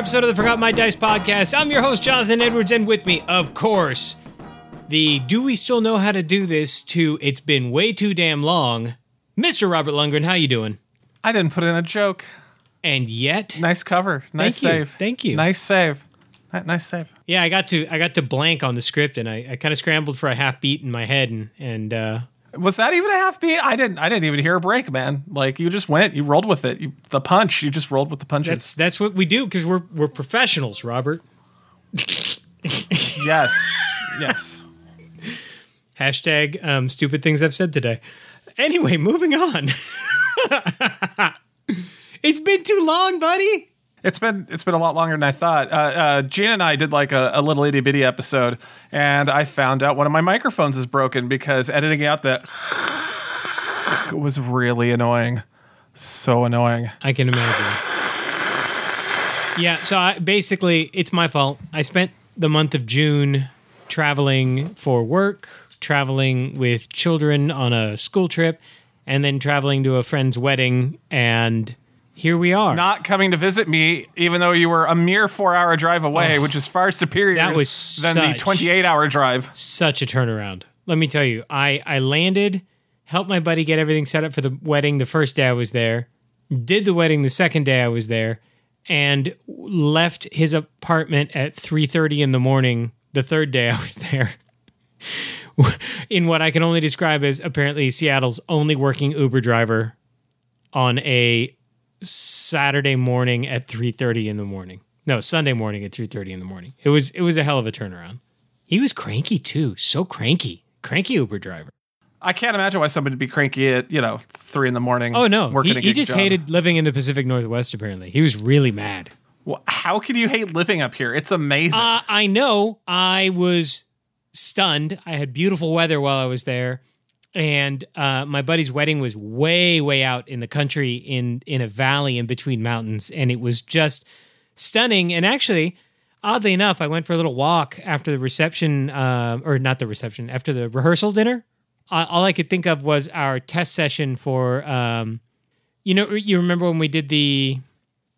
Episode of the Forgot My Dice podcast. I'm your host, Jonathan Edwards, and with me, of course, the Do We Still Know How to Do This to It's Been Way Too Damn Long, Mr. Robert Lundgren. How you doing? I didn't put in a joke. And yet, Nice cover. Nice Thank you. save. Thank you. Nice save. Nice save. yeah, I got to I got to blank on the script, and I, I kind of scrambled for a half beat in my head, and and uh, Was that even a half beat? I didn't. I didn't even hear a break, man. Like you just went. You rolled with it. You, the punch. You just rolled with the punches. that's that's what we do because we're we're professionals, Robert. yes. yes. Hashtag um, stupid things I've said today. Anyway, moving on. it's been too long, buddy. It's been it's been a lot longer than I thought. Uh, uh, Gina and I did like a, a little itty bitty episode, and I found out one of my microphones is broken because editing out the was really annoying. So annoying. I can imagine. Yeah, so I, basically, it's my fault. I spent the month of June traveling for work, traveling with children on a school trip, and then traveling to a friend's wedding, and here we are. not coming to visit me, even though you were a mere four hour drive away, oh, which is far superior That was than the 28 hour drive. Such a turnaround. Let me tell you, I, I landed, helped my buddy get everything set up for the wedding the first day I was there, did the wedding the second day I was there, and left his apartment at 3.30 in the morning the third day I was there. in what I can only describe as apparently Seattle's only working Uber driver on a Saturday morning at 3:30 in the morning. No, Sunday morning at 3:30 in the morning. It was it was a hell of a turnaround. He was cranky too, so cranky. Cranky Uber driver. I can't imagine why somebody would be cranky at, you know, three in the morning. Oh no, working he, he just job. hated living in the Pacific Northwest. Apparently, he was really mad. Well, how could you hate living up here? It's amazing. Uh, I know. I was stunned. I had beautiful weather while I was there, and uh, my buddy's wedding was way, way out in the country in in a valley in between mountains, and it was just stunning. And actually, oddly enough, I went for a little walk after the reception, uh, or not the reception, after the rehearsal dinner. Uh, all I could think of was our test session for, um, you know, you remember when we did the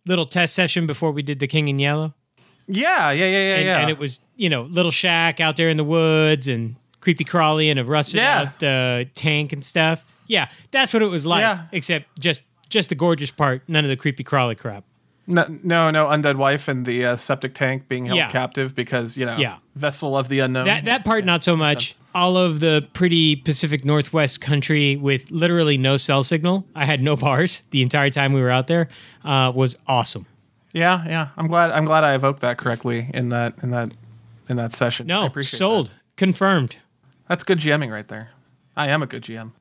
little test session before we did the King in Yellow yeah, yeah, yeah, yeah, and, yeah. and it was you know little shack out there in the woods and creepy crawly and a rusted Yeah. out uh, tank and stuff. Yeah, that's what it was like. Yeah. Except just just the gorgeous part, none of the creepy crawly crap. no, no, no, undead wife and the uh, septic tank being held Yeah. captive because, you know, Yeah. vessel of the unknown. That that part not so much. All of the pretty Pacific Northwest country with literally no cell signal. I had no bars the entire time we were out there. Uh, was awesome. yeah, yeah. I'm glad. I'm glad I evoked that correctly in that in that in that session. No, sold, that. confirmed. That's good GMing right there. I am a good GM.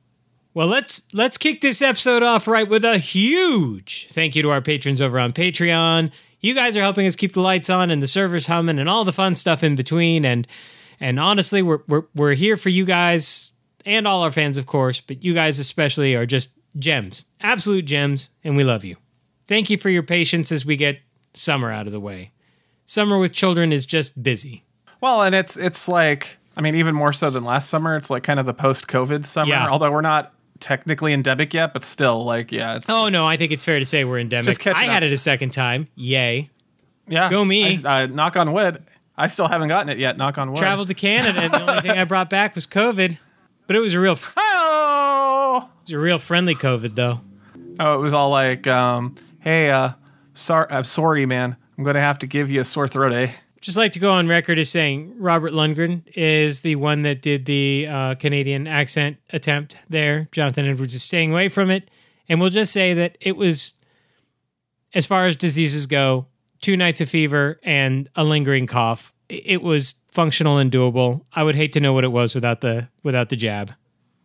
Well, let's let's kick this episode off right with a huge thank you to our patrons over on Patreon. You guys are helping us keep the lights on and the servers humming and all the fun stuff in between. And and honestly, we're we're we're here for you guys and all our fans, of course, but you guys especially are just gems, absolute gems, and we love you. Thank you for your patience as we get summer out of the way. Summer with children is just busy. Well, and it's it's like I mean, even more so than last summer. It's like kind of the post-COVID summer. Yeah. Although we're not technically endemic yet, but still, like, yeah, it's Oh no, I think it's fair to say we're endemic. I had it a second time. Yay. yeah. go me. I, uh, knock on wood. I still haven't gotten it yet. Knock on wood. traveled to Canada, and the only thing I brought back was COVID. But it was a real, it Oh, was a real friendly COVID though. oh, it was all like, um, hey, uh, sorry, I'm sorry, man. I'm gonna have to give you a sore throat, eh? Just like to go on record as saying Robert Lundgren is the one that did the uh, Canadian accent attempt there. Jonathan Edwards is staying away from it, and we'll just say that it was, as far as diseases go, two nights of fever and a lingering cough. It was functional and doable. I would hate to know what it was without the without the jab.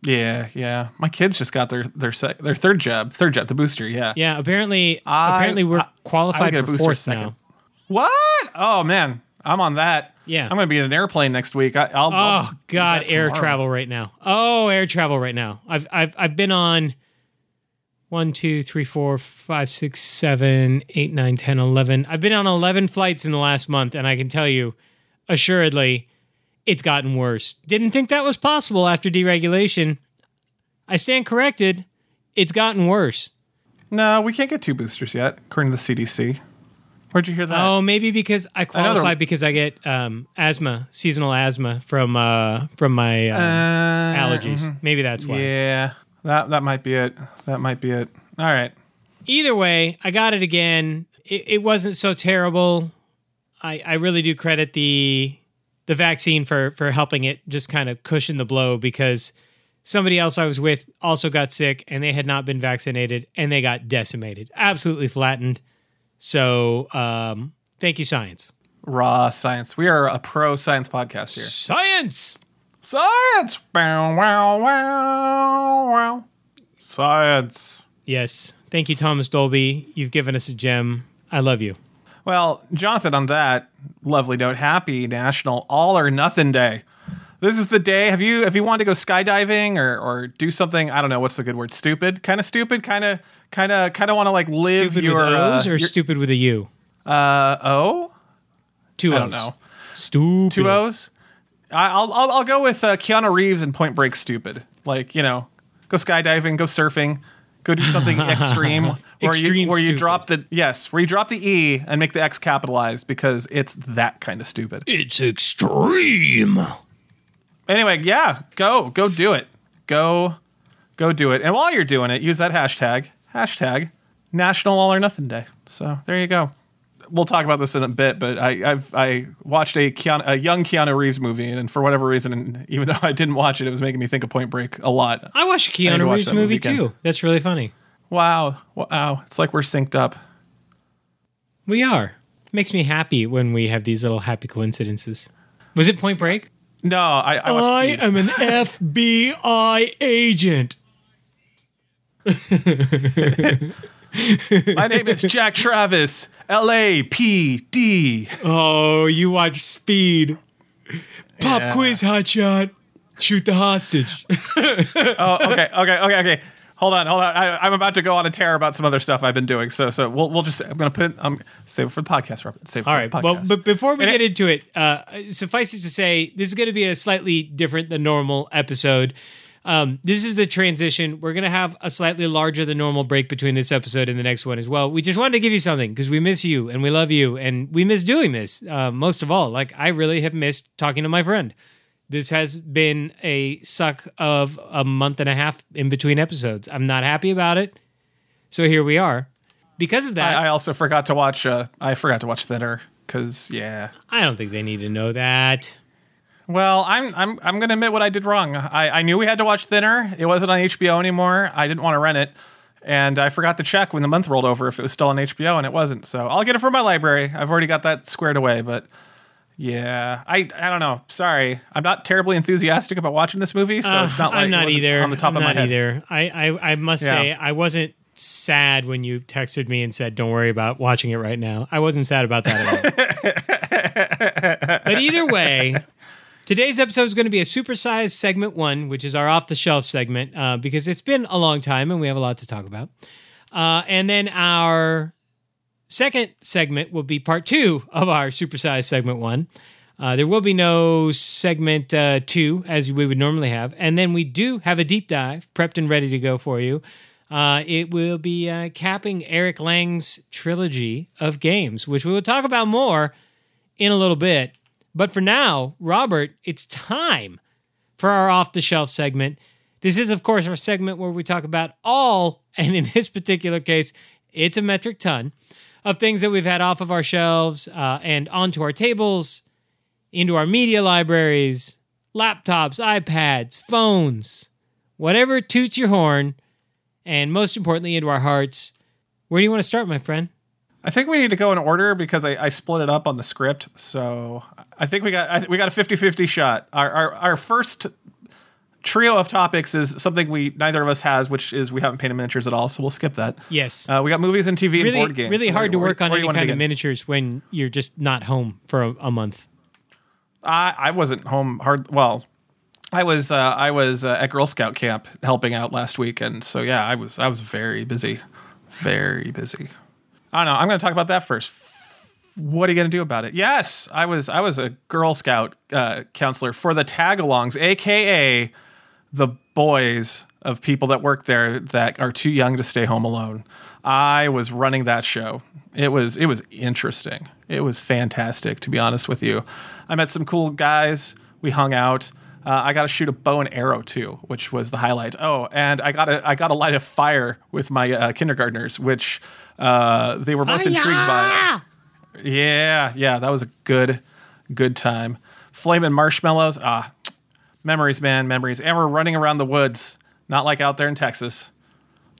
Yeah, yeah. My kids just got their their sec- their third jab, third jab, the booster. Yeah. Yeah, apparently, I- apparently we're I- I qualified a for fourth second. now. What? Oh man, I'm on that. Yeah. I'm going to be in an airplane next week. I, I'll. I'll Oh God, air travel right now. Oh, air travel right now. I've I've I've been on one, two, three, four, five, six, seven, eight, nine, ten, eleven. I've been on eleven flights in the last month, and I can tell you, assuredly, it's gotten worse. Didn't think that was possible after deregulation. I stand corrected. It's gotten worse. No, we can't get two boosters yet, according to the CDC. Where'd you hear that? Oh, maybe because I qualify Another- because I get um, asthma, seasonal asthma from uh, from my uh, Uh, allergies. Maybe that's why. Yeah, that that might be it. That might be it. All right. either way, I got it again. It, it wasn't so terrible. I, I really do credit the the vaccine for for helping it just kind of cushion the blow because somebody else I was with also got sick and they had not been vaccinated and they got decimated, absolutely flattened. So um, thank you, science. Raw science. We are a pro science podcast here. Science. Science. Bow, wow, wow, wow. Science. Yes, thank you, Thomas Dolby. You've given us a gem. I love you. Well, Jonathan, on that lovely note, happy National All or Nothing Day. This is the day. Have you if you wanted to go skydiving or or do something? I don't know what's the good word. Stupid, kind of stupid, kind of kind of kind of want to like live Stupid your with O's uh, or your- stupid with a U? uh oh Two I O's. don't know Stupid. two O's. I- I'll I'll I'll go with uh, Keanu Reeves and Point Break. Stupid, like you know, go skydiving, go surfing, go do something extreme. Where you, Extreme where you drop the yes, where you drop the E and make the X capitalized because it's that kind of stupid. It's extreme. Anyway, yeah, go go do it. Go go do it. And while you're doing it, use that hashtag hashtag National All or Nothing Day. So there you go. We'll talk about this in a bit, but I, I've I watched a Keanu, a young Keanu Reeves movie, and for whatever reason, and even though I didn't watch it, it was making me think of Point Break a lot. I watched a I need to Keanu watch Reeves movie again. too. That's really funny. Wow, wow! It's like we're synced up. We are. Makes me happy when we have these little happy coincidences. Was it Point Break? No, I, I I am an FBI agent. My name is Jack Travis, LAPD. Oh, you watch Speed. Pop Yeah. quiz, hotshot. Shoot the hostage. Oh, okay, okay, okay, okay. Hold on, hold on. I, I'm about to go on a tear about some other stuff I've been doing. So, so we'll we'll just. I'm gonna put it. Um, save it for the podcast. Robert. Save it All right. Well, but before we And get it- into it, uh, suffice it to say, this is going to be a slightly different than normal episode. Um, this is the transition. We're going to have a slightly larger than normal break between this episode and the next one as well. We just wanted to give you something because we miss you and we love you and we miss doing this. Uh, most of all, like I really have missed talking to my friend. This has been a suck of a month and a half in between episodes. I'm not happy about it. So here we are. Because of that, I, I also forgot to watch. Uh, I forgot to watch Thinner because yeah. I don't think they need to know that. Well, I'm I'm I'm gonna admit what I did wrong. I, I knew we had to watch Thinner. It wasn't on HBO anymore. I didn't want to rent it, and I forgot to check when the month rolled over if it was still on HBO, and it wasn't. So I'll get it from my library. I've already got that squared away. But yeah, I I don't know. Sorry, I'm not terribly enthusiastic about watching this movie, so it's not like Uh, I'm not either. on the top I'm of my head. either. I, I, I must Yeah. say, I wasn't sad when you texted me and said, "Don't worry about watching it right now." I wasn't sad about that at all. but either way, today's episode is going to be a supersized segment one, which is our off the shelf segment, uh, because it's been a long time and we have a lot to talk about. Uh, and then our second segment will be part two of our supersized segment one. Uh, there will be no segment uh, two as we would normally have. And then we do have a deep dive prepped and ready to go for you. Uh, it will be uh, capping Eric Lang's trilogy of games, which we will talk about more in a little bit. But for now, Robert, it's time for our off the shelf segment. This is, of course, our segment where we talk about all, and in this particular case, it's a metric ton of things that we've had off of our shelves uh, and onto our tables, into our media libraries, laptops, iPads, phones, whatever toots your horn, and most importantly, into our hearts. Where do you want to start, my friend? I think we need to go in order because I, I split it up on the script. So I think we got I, we got a 50-50 shot. Our our, our first trio of topics is something we neither of us has, which is we haven't painted miniatures at all, so we'll skip that. Yes. Uh, we got movies and TV and really, board games. really So hard to work on any kind of miniatures when you're just not home for a, a month. I, I wasn't home hard. Well, I was uh, I was uh, at Girl Scout camp helping out last week, and so yeah, I was I was very busy, very busy. I don't know. I'm going to talk about that first. What are you going to do about it? Yes, I was I was a Girl Scout uh, counselor for the Tagalongs, aka the boys of people that work there that are too young to stay home alone. I was running that show. It was it was interesting. It was fantastic to be honest with you. I met some cool guys. We hung out. Uh, I got to shoot a bow and arrow too, which was the highlight. Oh, and I got to I got to light a fire with my uh, kindergartners, which uh, they were both intrigued by. Yeah, yeah, that was a good, good time. Flaming marshmallows, ah, memories, man, memories. And we're running around the woods, not like out there in Texas.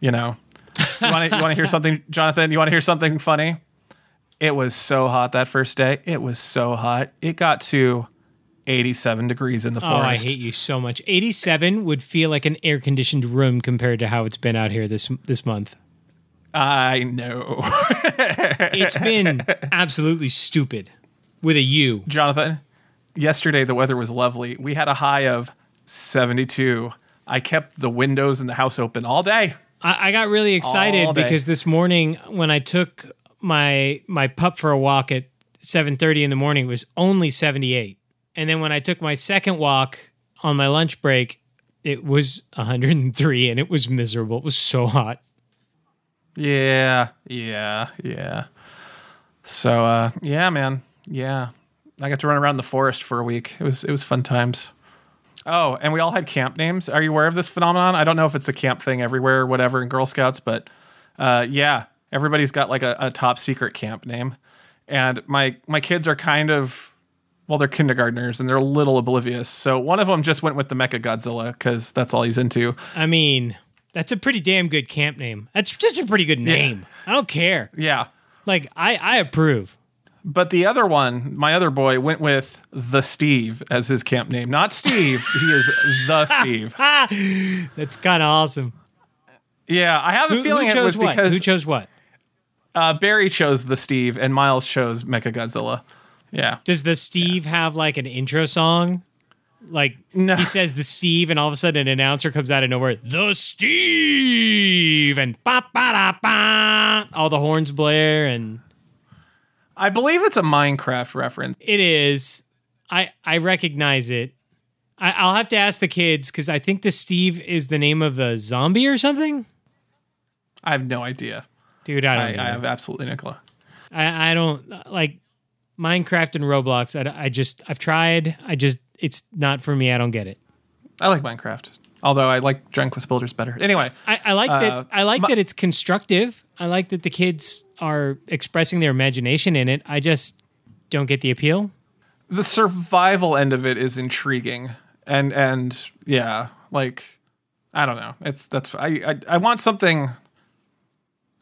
You know, you want to you want to hear something, Jonathan? You want to hear something funny? It was so hot that first day. It was so hot. It got to 87 degrees in the forest. Oh, I hate you so much. 87 would feel like an air conditioned room compared to how it's been out here this this month. I know, It's been absolutely stupid with a U. Jonathan. Yesterday the weather was lovely. We had a high of 72. I kept the windows in the house open all day. I, I got really excited because this morning when I took my my pup for a walk at 7:30 in the morning, it was only 78. And then when I took my second walk on my lunch break, it was 103 and it was miserable. It was so hot. Yeah, yeah, yeah. So uh yeah, man. Yeah. I got to run around the forest for a week. It was it was fun times. Oh, and we all had camp names. Are you aware of this phenomenon? I don't know if it's a camp thing everywhere or whatever in Girl Scouts, but uh yeah, everybody's got like a, a top secret camp name. And my my kids are kind of well, they're kindergartners and they're a little oblivious. So one of them just went with the Mecha Godzilla because that's all he's into. I mean, that's a pretty damn good camp name. That's just a pretty good name. I don't care. Yeah. Like I I approve. But the other one, my other boy, went with the Steve as his camp name. Not Steve, he is the Steve. That's kind of awesome. Yeah, I have a Who, feeling who it chose was what? because Who chose what? uh, Barry chose the Steve and Miles chose Mechagodzilla. Yeah. Does the Steve have like an intro song? Like No. he says the Steve, and all of a sudden an announcer comes out of nowhere, the Steve, and ba ba da ba, all the horns blare, and I believe it's a Minecraft reference. it is. I I recognize it. I, I'll have to ask the kids because I think the Steve is the name of the zombie or something. I have no idea. Dude, I I, don't. I know. have absolutely no clue. I, I don't like Minecraft and Roblox. I, I just I've tried. I just it's not for me. I don't get it. I like Minecraft. Although I like Quest Builders better. Anyway, I, I like Uh, that. I like my- that it's constructive. I like that the kids are expressing their imagination in it. I just don't get the appeal. the survival end of it is intriguing. And and yeah, like I don't know. It's that's I I, I want something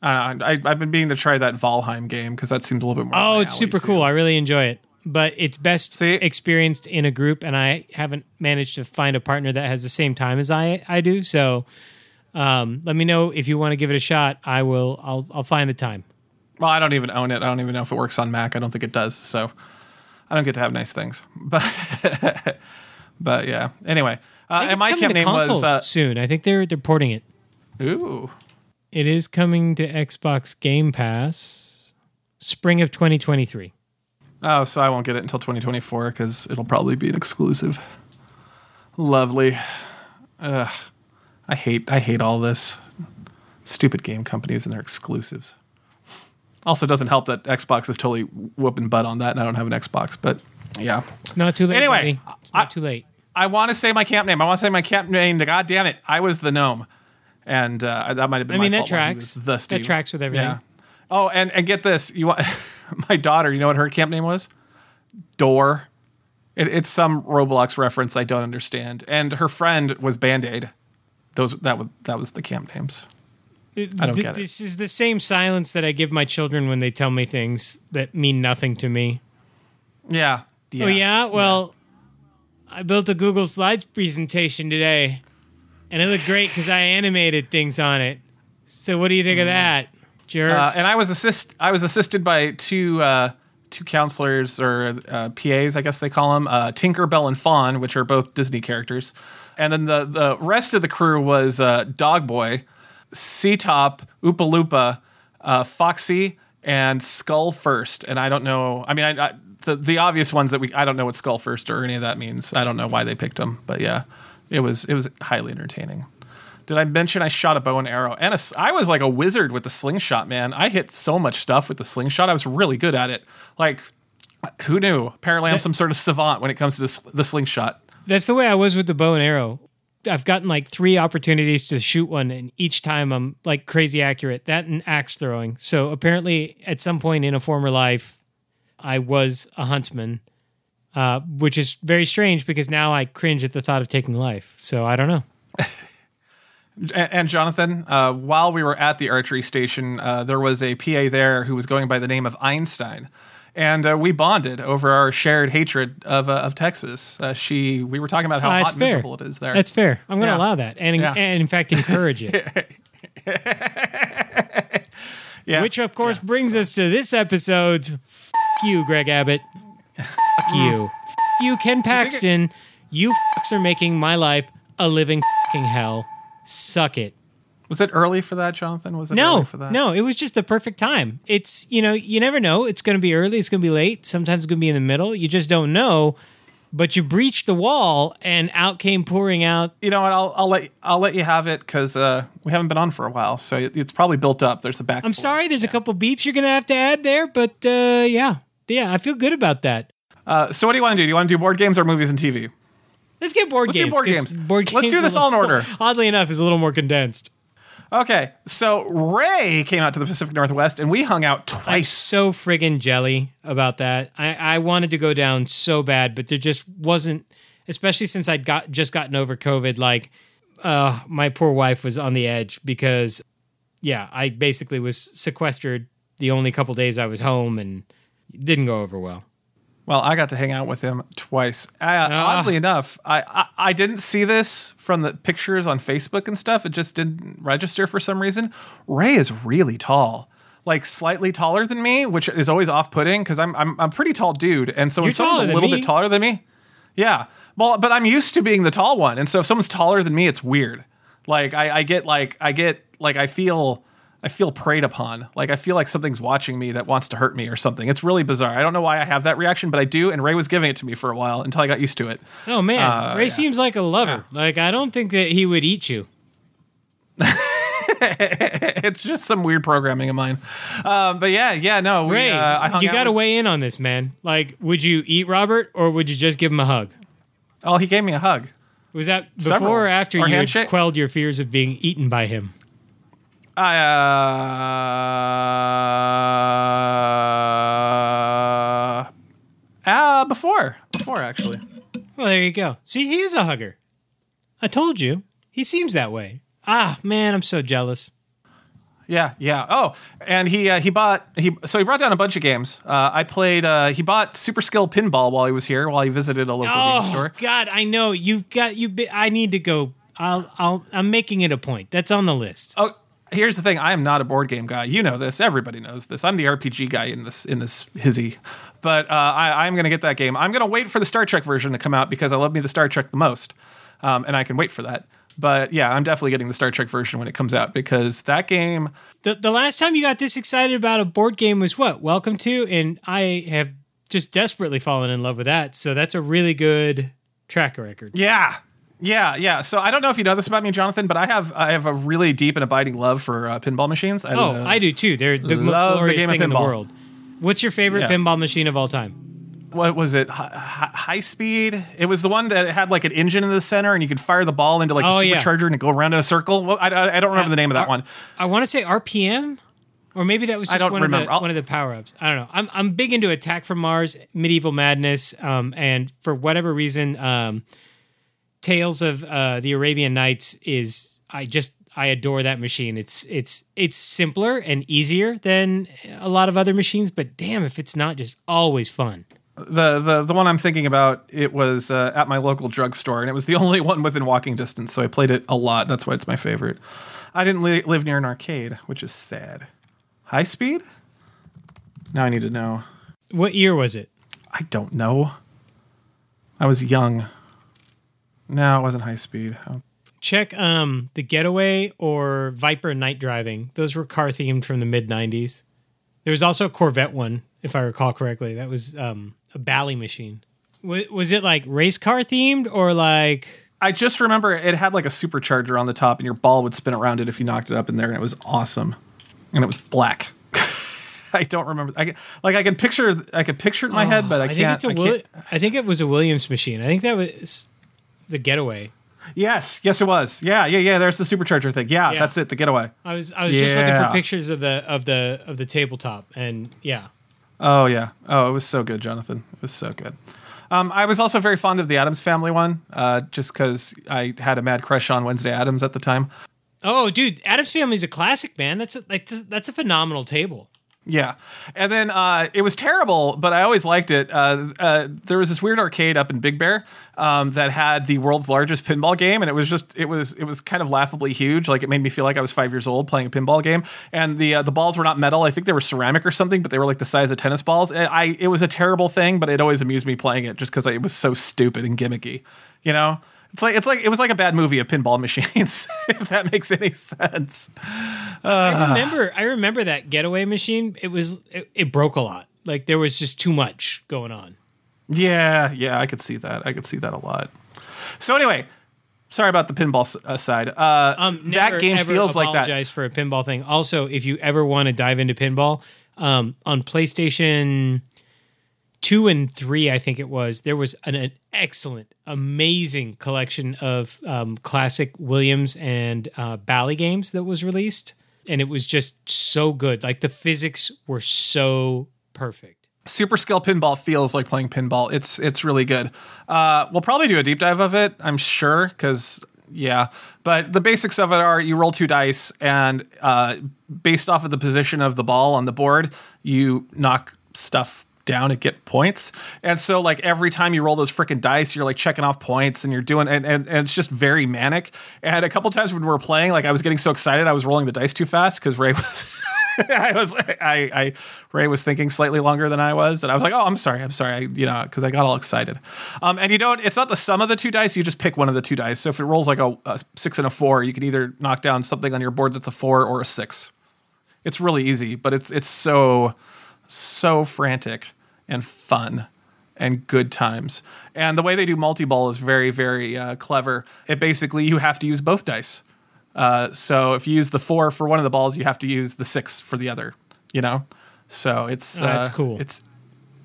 I don't know, I, I've been meaning to try that Valheim game because that seems a little bit more. Oh, it's super too. cool. I really enjoy it. But it's best See? experienced in a group, and I haven't managed to find a partner that has the same time as I I do. So, um, let me know if you want to give it a shot. I will. I'll I'll find the time. Well, I don't even own it. I don't even know if it works on Mac. I don't think it does. So I don't get to have nice things. But but yeah. Anyway, uh, and it's my coming camp to name was consoles uh, soon. I think they're they're porting it. ooh. It is coming to Xbox Game Pass spring of 2023. Oh, so I won't get it until 2024 because it'll probably be an exclusive. Lovely. Ugh. I hate I hate all this. Stupid game companies and their exclusives. Also, doesn't help that Xbox is totally whooping butt on that, and I don't have an Xbox. But yeah, It's not too late. Anyway, buddy. it's not I- too late. I want to say my camp name. I want to say my camp name. God damn it! I was the gnome, and uh, that might have been. I mean, my that tracks. The That tracks with everything. Yeah. Oh, and and get this. You want my daughter? You know what her camp name was? Door. It, it's some Roblox reference I don't understand. And her friend was Band Aid. Those that was that was the camp names. I don't Th- get it. This is the same silence that I give my children when they tell me things that mean nothing to me. Yeah. Oh yeah, well, I built a Google Slides presentation today, and it looked great because I animated things on it. So what do you think of mm. that? Uh, and I was assist I was assisted by two uh, two counselors or uh, PAs, I guess they call them, uh, Tinker, Bell, and Fawn, which are both Disney characters. And then the the rest of the crew was uh, Dog Boy, Sea Top, Oopa Loopa, uh, Foxy, and Skull First. And I don't know. I mean, I, I, the the obvious ones that we I don't know what Skull First or any of that means. I don't know why they picked them, but yeah, it was it was highly entertaining. Did I mention I shot a bow and arrow? And a I was like a wizard with the slingshot, man. I hit so much stuff with the slingshot. I was really good at it. Like, who knew? Apparently, I'm some sort of savant when it comes to this, the slingshot. That's the way I was with the bow and arrow. I've gotten like three opportunities to shoot one, and each time I'm like crazy accurate. That and axe throwing. So apparently, at some point in a former life, I was a huntsman, uh, which is very strange because now I cringe at the thought of taking life. So I don't know. And, and Jonathan, uh, while we were at the archery station, uh, there was a PA there who was going by the name of Einstein. And uh, we bonded over our shared hatred of, uh, of Texas. Uh, she, we were talking about how Uh, hot and fair. miserable it is there. That's fair. I'm going to Yeah. allow that, and, Yeah. and in fact encourage it. yeah. Which of course brings us to this episode's "F you, Greg Abbott." F you, F you, Ken Paxton. You fucks are making my life a living fing hell. Suck it. was it early for that, Jonathan? Was it No, early for that? no, it was just the perfect time. It's you know you never know. It's going to be early. It's going to be late. Sometimes it's going to be in the middle. You just don't know. But you breached the wall, and out came pouring out. You know what? I'll, I'll let I'll let you have it because uh, we haven't been on for a while, so it's probably built up. There's a back. I'm sorry. There's a couple beeps you're going to have to add there, but uh, yeah, yeah, I feel good about that. Uh, so what do you want to do? Do you want to do board games or movies and TV? Let's get board Let's do games. board 'cause games. Board Let's do this all in order. Oddly enough, is a little more condensed. Okay, so Ray came out to the Pacific Northwest, and we hung out I'm twice. so friggin' jelly about that. I, I wanted to go down so bad, but there just wasn't. Especially since I'd got just gotten over COVID, like uh, my poor wife was on the edge because, yeah, I basically was sequestered the only couple days I was home, and didn't go over well. Well, I got to hang out with him twice. Uh, Ah. Oddly enough, I, I I didn't see this from the pictures on Facebook and stuff. It just didn't register for some reason. Ray is really tall, like slightly taller than me, which is always off-putting because I'm I'm I'm a pretty tall dude, and so when You're taller someone's a little me. bit taller than me, yeah. Well, but I'm used to being the tall one, and so if someone's taller than me, it's weird. Like I, I get like I get like I feel I feel preyed upon. Like I feel like something's watching me that wants to hurt me or something. It's really bizarre. I don't know why I have that reaction, but I do. And Ray was giving it to me for a while until I got used to it. Oh man, Uh, Ray seems like a lover. Like I don't think that he would eat you. It's just some weird programming of mine. Um, but yeah, yeah, no. We, Ray, uh, I you got to with- weigh in on this, man. Like, would you eat Robert or would you just give him a hug? Oh, he gave me a hug. Was that before Several. or after Or you quelled your fears of being eaten by him? I uh, uh before before actually. Well, there you go. See, he is a hugger. I told you. He seems that way. Ah, man, I'm so jealous. Yeah, yeah. Oh, and he uh, he bought he so he brought down a bunch of games. Uh, I played. Uh, he bought Super Skill Pinball while he was here, while he visited a local game Oh store. God, I know you've got you. Be, I need to go. I'll. I'll. I'm making it a point. That's on the list. Oh, here's the thing. I am not a board game guy. You know this. Everybody knows this. I'm the RPG guy in this in this hizzy. But uh, I, I'm going to get that game. I'm going to wait for the Star Trek version to come out because I love me the Star Trek the most, um, and I can wait for that. But yeah, I'm definitely getting the Star Trek version when it comes out because that game. The the last time you got this excited about a board game was what? Welcome to, and I have just desperately fallen in love with that. So that's a really good track record. Yeah. Yeah, yeah. So I don't know if you know this about me, Jonathan, but I have I have a really deep and abiding love for uh, pinball machines. I, Oh, uh, I do too. They're the most the glorious of thing in the world. What's your favorite Yeah. pinball machine of all time? what was it? Hi, hi, high speed. It was the one that had like an engine in the center, and you could fire the ball into like Oh, a yeah. supercharger and it go around in a circle. Well, I, I, I don't remember the name of that Ar- one. I want to say RPM, or maybe that was just one remember. of the I'll- one of the power ups. I don't know. I'm I'm big into Attack from Mars, Medieval Madness, um, and for whatever reason, um, Tales of uh, the Arabian Nights is I just I adore that machine. It's it's it's simpler and easier than a lot of other machines, but damn if it's not just always fun. the the the one I'm thinking about, it was uh, at my local drugstore, and it was the only one within walking distance. So I played it a lot. That's why it's my favorite. I didn't li- live near an arcade, which is sad. High speed? Now I need to know. What year was it? I don't know. I was young. No, it wasn't high speed. Oh, Check um the Getaway or Viper Night Driving. Those were car themed from the mid '90s. There was also a Corvette one, if I recall correctly. That was um a Bally machine. Was, was it like race car themed or like? I just remember it had like a supercharger on the top, and your ball would spin around it if you knocked it up in there, and it was awesome. And it was black. I don't remember. I can- like I can picture. I can picture it in my head, but I, I think can't. it's a I Will- can't- I think it was a Williams machine. I think that was the Getaway. Yes, yes, it was. Yeah, yeah, yeah. There's the supercharger thing. Yeah, Yeah. that's it. The getaway. I was I was just looking Yeah. for pictures of the of the of the tabletop, and yeah, Oh yeah. Oh, it was so good, Jonathan. It was so good. Um, I was also very fond of the Addams Family one, uh, just because I had a mad crush on Wednesday Addams at the time. Oh, dude, Addams Family is a classic, man. That's a, like that's a phenomenal table. Yeah, and then uh, it was terrible, but I always liked it. Uh, uh, there was this weird arcade up in Big Bear um, that had the world's largest pinball game, and it was just it was it was kind of laughably huge. Like it made me feel like I was five years old playing a pinball game. And the uh, the balls were not metal; I think they were ceramic or something, but they were like the size of tennis balls. And I it was a terrible thing, but it always amused me playing it just because it was so stupid and gimmicky. You know. It's like it's like it was like a bad movie of pinball machines, if that makes any sense. I remember I remember that Getaway machine. It was it, it broke a lot. Like there was just too much going on. Yeah, yeah, I could see that. I could see that a lot. So anyway, sorry about the pinball s- uh, side. Uh, Um, that never, game ever feels like that. apologize for a pinball thing. Also, if you ever want to dive into pinball, um, on PlayStation two and three, I think it was, there was an, an excellent, amazing collection of um, classic Williams and uh, Bally games that was released, and it was just so good. Like the physics were so perfect. Super skill pinball feels like playing pinball. It's it's really good. Uh, we'll probably do a deep dive of it. I'm sure because yeah. But the basics of it are you roll two dice and uh, based off of the position of the ball on the board, you knock stuff down and get points. And so like every time you roll those freaking dice, you're like checking off points and you're doing and, and, and it's just very manic. And a couple times when we were playing, like I was getting so excited I was rolling the dice too fast because Ray was I was I, I Ray was thinking slightly longer than I was, and I was like, "Oh, I'm sorry, I'm sorry," I, you know, because I got all excited. Um, and you don't, it's not the sum of the two dice; you just pick one of the two dice. So if it rolls like a, a six and a four, you can either knock down something on your board that's a four or a six. It's really easy, but it's it's so so frantic and fun and good times. And the way they do multi ball is very very uh, clever. It basically you have to use both dice. Uh, so if you use the four for one of the balls, you have to use the six for the other. You know, so it's Oh, that's uh, cool. It's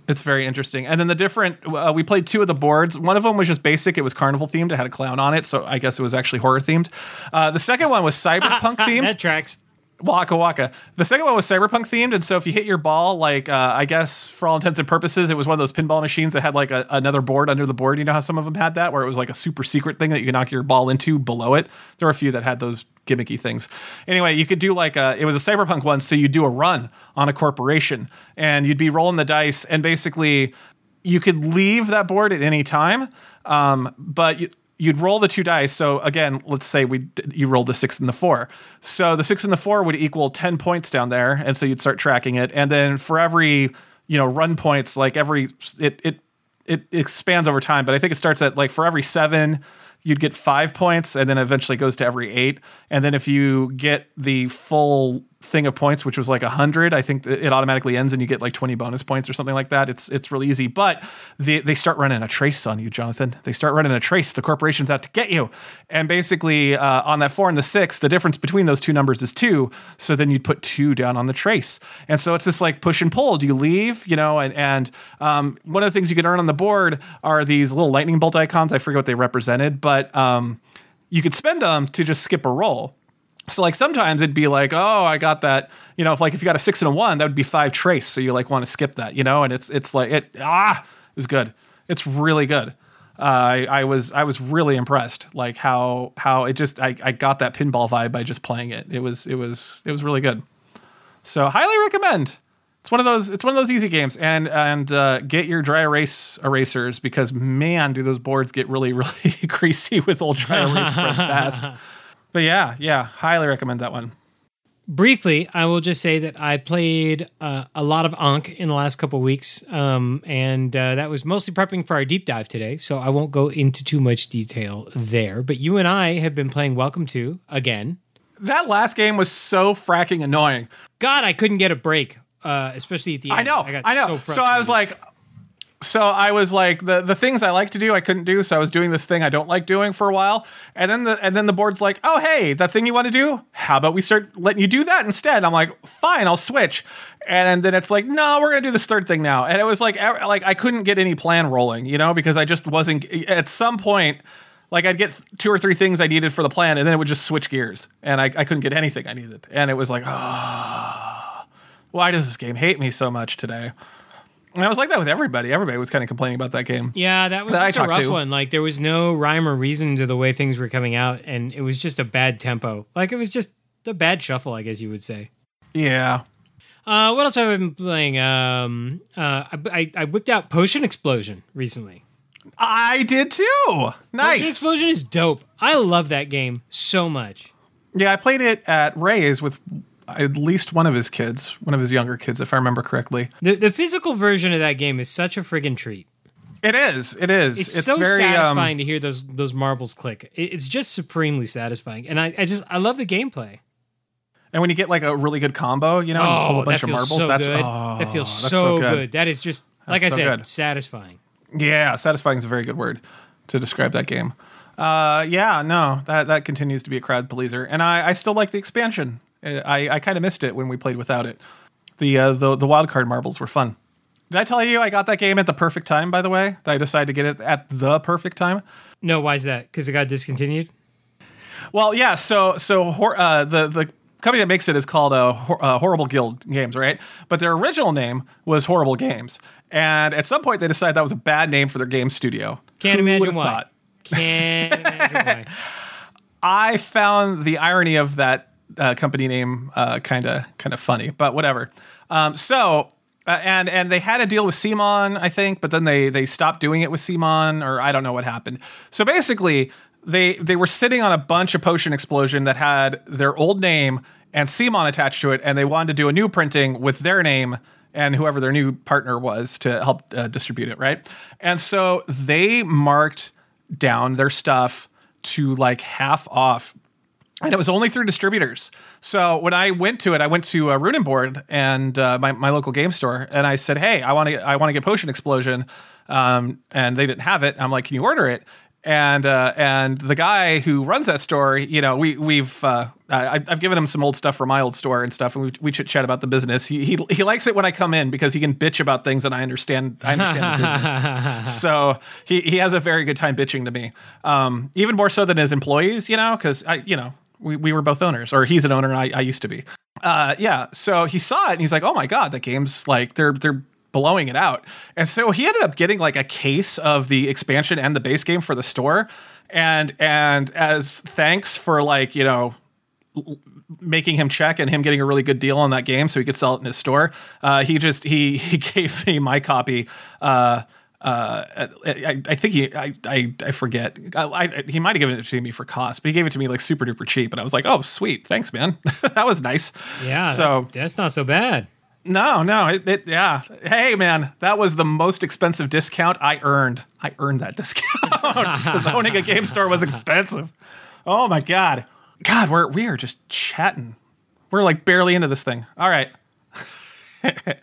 it's very interesting. And then the different, uh, we played two of the boards. One of them was just basic; it was carnival themed. It had a clown on it, so I guess it was actually horror themed. Uh, the second one was cyberpunk themed. That tracks. Waka Waka. The second one was cyberpunk themed, and so if you hit your ball, like uh, I guess for all intents and purposes, it was one of those pinball machines that had like a, another board under the board. You know how some of them had that, where it was like a super secret thing that you could knock your ball into below it. There were a few that had those gimmicky things. Anyway, you could do like a, it was a cyberpunk one, so you do a run on a corporation, and you'd be rolling the dice, and basically you could leave that board at any time, um, but you, you'd roll the two dice. So again, let's say we you rolled the six and the four. So the six and the four would equal ten points down there, and so you'd start tracking it. And then for every you know run points, like every it it it expands over time. But I think it starts at like for every seven. You'd get five points, and then eventually goes to every eight. And then if you get the full thing of points, which was like a hundred, I think it automatically ends, and you get like twenty bonus points or something like that. It's it's really easy. But they they start running a trace on you, Jonathan. They start running a trace. The corporation's out to get you. And basically, uh, on that four and the six, the difference between those two numbers is two. So then you'd put two down on the trace. And so it's this like push and pull. Do you leave? You know, and and um, one of the things you can earn on the board are these little lightning bolt icons. I forget what they represented, but um, you could spend them to just skip a roll. So like sometimes it'd be like, oh, I got that. You know, if like if you got a six and a one, that would be five trace. So you like want to skip that, you know, and it's it's like it ah, it's good. It's really good. Uh, I, I was I was really impressed, like how how it just I, I got that pinball vibe by just playing it. It was it was it was really good. So highly recommend. It's one of those. It's one of those easy games, and and uh, get your dry erase erasers because man, do those boards get really really greasy with old dry erase fast. But yeah, yeah, highly recommend that one. Briefly, I will just say that I played uh, a lot of Ankh in the last couple of weeks, um, and uh, that was mostly prepping for our deep dive today. So I won't go into too much detail there. But you and I have been playing Welcome to again. That last game was so fracking annoying. God, I couldn't get a break, uh, especially at the end. I know, got I know. So, So, I was like, so I was like, the the things I like to do, I couldn't do. So I was doing this thing I don't like doing for a while, and then the and then the board's like, oh hey, that thing you want to do, how about we start letting you do that instead? I'm like, fine, I'll switch. And then it's like, no, we're gonna do this third thing now. And it was like, like I couldn't get any plan rolling, you know, because I just wasn't. At some point. Like I'd get two or three things I needed for the plan, and then it would just switch gears, and I, I couldn't get anything I needed, and it was like, oh, why does this game hate me so much today? And I was like that with everybody. Everybody was kind of complaining about that game. Yeah, that was that just a rough to. one. Like there was no rhyme or reason to the way things were coming out, and it was just a bad tempo. Like it was just a bad shuffle, I guess you would say. Yeah. Uh, what else have I been playing? Um, uh, I, I, I whipped out Potion Explosion recently. I did too. Nice. Potion Explosion is dope. I love that game so much. Yeah, I played it at Ray's with at least one of his kids, one of his younger kids, if I remember correctly. The the physical version of that game is such a friggin' treat. It is. It is. It's, so very, um, satisfying to hear those those marbles click. It's just supremely satisfying, and I, I just I love the gameplay. and when you get like a really good combo, you know, and you pull Oh, a bunch that of marbles. so that's good. oh, that feels that's so, good. good. That is just like That's I so said, good. satisfying. Yeah, satisfying is a very good word to describe that game. Uh, yeah, no, that that continues to be a crowd pleaser, and I, I still like the expansion. I, I kind of missed it when we played without it. The uh, the the wild card marbles were fun. Did I tell you I got that game at the perfect time? By the way, that I decided to get it at the perfect time. No, why is that? Because it got discontinued. Well, yeah. So so uh, the the company that makes it is called uh, Hor- uh, Horrible Guild Games, right? But their original name was Horrible Games, and at some point they decided that was a bad name for their game studio. Can't Who imagine why. thought? Can't imagine why. I found the irony of that uh, company name kind of kind of funny, but whatever. Um, so. Uh, and and they had a deal with CMON, I think, but then they they stopped doing it with CMON, or I don't know what happened. So basically, they they were sitting on a bunch of Potion Explosion that had their old name and CMON attached to it, and they wanted to do a new printing with their name and whoever their new partner was to help uh, distribute it, right? And so they marked down their stuff to like half off and it was only through distributors. So when I went to it, I went to uh, Runin Board and uh, my, my local game store, and I said, "Hey, I want to I want to get Potion Explosion," um, and they didn't have it. I'm like, "Can you order it?" And uh, and the guy who runs that store, you know, we we've uh, I, I've given him some old stuff from my old store and stuff, and we, we chit chat about the business. He, he he likes it when I come in because he can bitch about things and I understand I understand the business. So he he has a very good time bitching to me, um, even more so than his employees, you know, because I you know we, we were both owners, or he's an owner, and I, I used to be. Uh, yeah. So he saw it and he's like, oh my God, that game's like, they're, they're blowing it out. And so he ended up getting like a case of the expansion and the base game for the store. And, and as thanks for like, you know, making him check and him getting a really good deal on that game so he could sell it in his store. Uh, he just he he gave me my copy. Uh, uh, I, I think he I I, I forget. I, he might have given it to me for cost, but he gave it to me like super duper cheap, and I was like, oh sweet, thanks man, that was nice. Yeah, So that's, that's not so bad. no, no, it, it yeah. Hey man, that was the most expensive discount I earned. I earned that discount because owning a game store was expensive. Oh my god, God, we're we are just chatting. We're like barely into this thing. All right.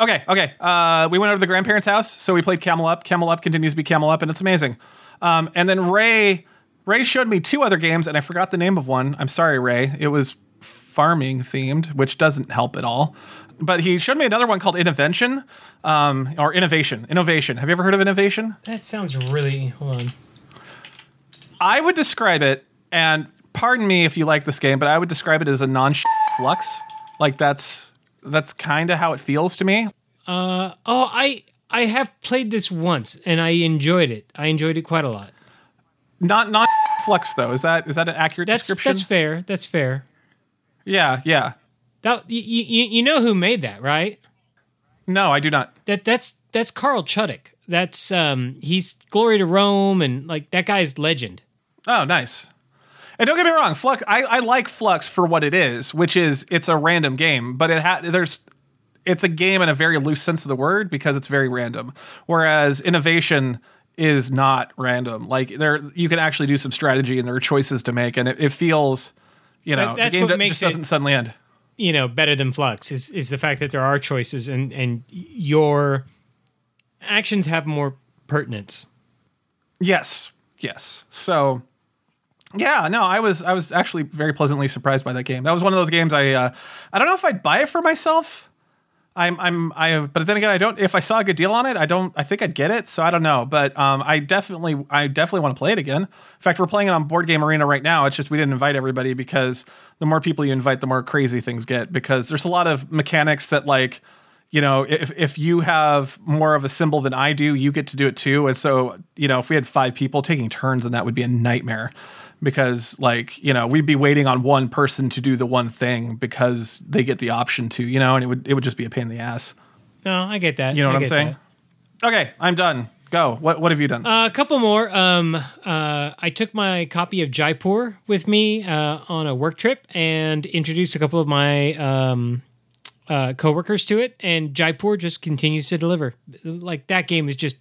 okay, okay. Uh, we went over to the grandparents' house, so we played Camel Up. Camel Up continues to be Camel Up, and it's amazing. Um, and then Ray, Ray showed me two other games, and I forgot the name of one. I'm sorry, Ray. It was farming themed, which doesn't help at all. But he showed me another one called Innovation, um, or Innovation. Innovation. Have you ever heard of Innovation? That sounds really. Hold on. I would describe it, and pardon me if you like this game, but I would describe it as a non Fluxx. Like that's that's kind of how it feels to me. Uh, oh, I I have played this once and I enjoyed it. I enjoyed it quite a lot. Not not Fluxx though. Is that is that an accurate That's description? that's fair. That's fair. Yeah, yeah. That you, you you know who made that, right? No, I do not. That that's that's Carl Chudyk. That's um he's Glory to Rome and like that guy's legend. Oh, nice. And don't get me wrong, Fluxx. I, I like Fluxx for what it is, which is it's a random game, but it ha- there's it's a game in a very loose sense of the word because it's very random. Whereas innovation is not random. Like there, you can actually do some strategy and there are choices to make, and it, it feels, you know, That- that's what do- makes just it- doesn't suddenly end. You know, better than Fluxx is is the fact that there are choices and and your actions have more pertinence. Yes, yes. So, yeah, no, I was I was actually very pleasantly surprised by that game. That was one of those games I uh, I don't know if I'd buy it for myself. I'm I'm I but then again I don't if I saw a good deal on it I don't I think I'd get it so I don't know but um I definitely I definitely want to play it again. In fact, we're playing it on Board Game Arena right now. It's just we didn't invite everybody because the more people you invite, the more crazy things get because there's a lot of mechanics that like you know, if if you have more of a symbol than I do, you get to do it too. And so, you know, if we had five people taking turns, and that would be a nightmare because, like, you know, we'd be waiting on one person to do the one thing because they get the option to, you know, and it would it would just be a pain in the ass. No, I get that. You know what I'm saying? that. Okay, I'm done. Go. What what have you done? Uh, a couple more. Um, uh, I took my copy of Jaipur with me uh, on a work trip and introduced a couple of my um, uh, coworkers to it, and Jaipur just continues to deliver. Like that game is just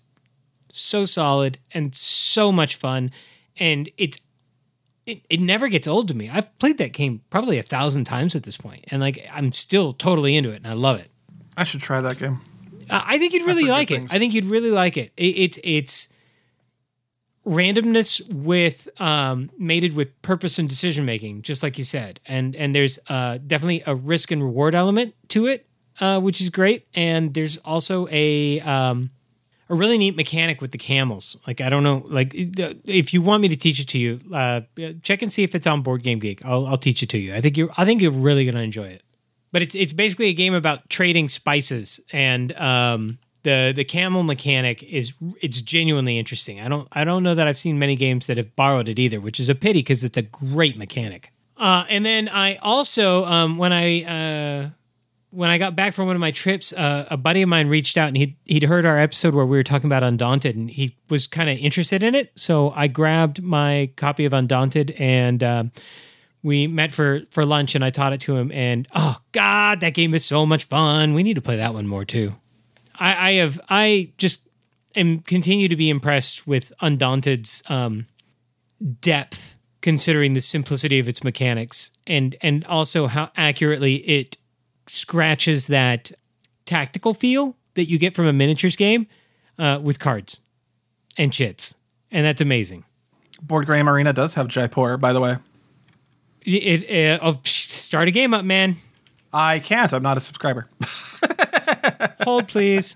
so solid and so much fun, and it's it, it never gets old to me. I've played that game probably a thousand times at this point, and like I'm still totally into it, and I love it. I should try that game. Uh, I think you'd really like it. I think you'd really like it. it it's it's randomness with um, mated with purpose and decision making, just like you said. And and there's uh, definitely a risk and reward element to it, uh, which is great. And there's also a um, a really neat mechanic with the camels. Like I don't know, like if you want me to teach it to you, uh, check and see if it's on Board Game Geek. I'll I'll teach it to you. I think you're I think you're really gonna enjoy it but it's it's basically a game about trading spices and um, the the camel mechanic is it's genuinely interesting. I don't I don't know that I've seen many games that have borrowed it either, which is a pity because it's a great mechanic. Uh, and then I also um, when I uh, when I got back from one of my trips, uh, a buddy of mine reached out and he'd, he'd heard our episode where we were talking about Undaunted and he was kind of interested in it. So I grabbed my copy of Undaunted and um, we met for, for lunch and I taught it to him. And oh, God, that game is so much fun. We need to play that one more too. I, I have, I just am continue to be impressed with Undaunted's um, depth considering the simplicity of its mechanics and and also how accurately it scratches that tactical feel that you get from a miniatures game uh, with cards and chits, and that's amazing. Board Game Arena does have Jaipur, by the way. It, it, oh, start a game up, man. I can't. I'm not a subscriber. Hold, please.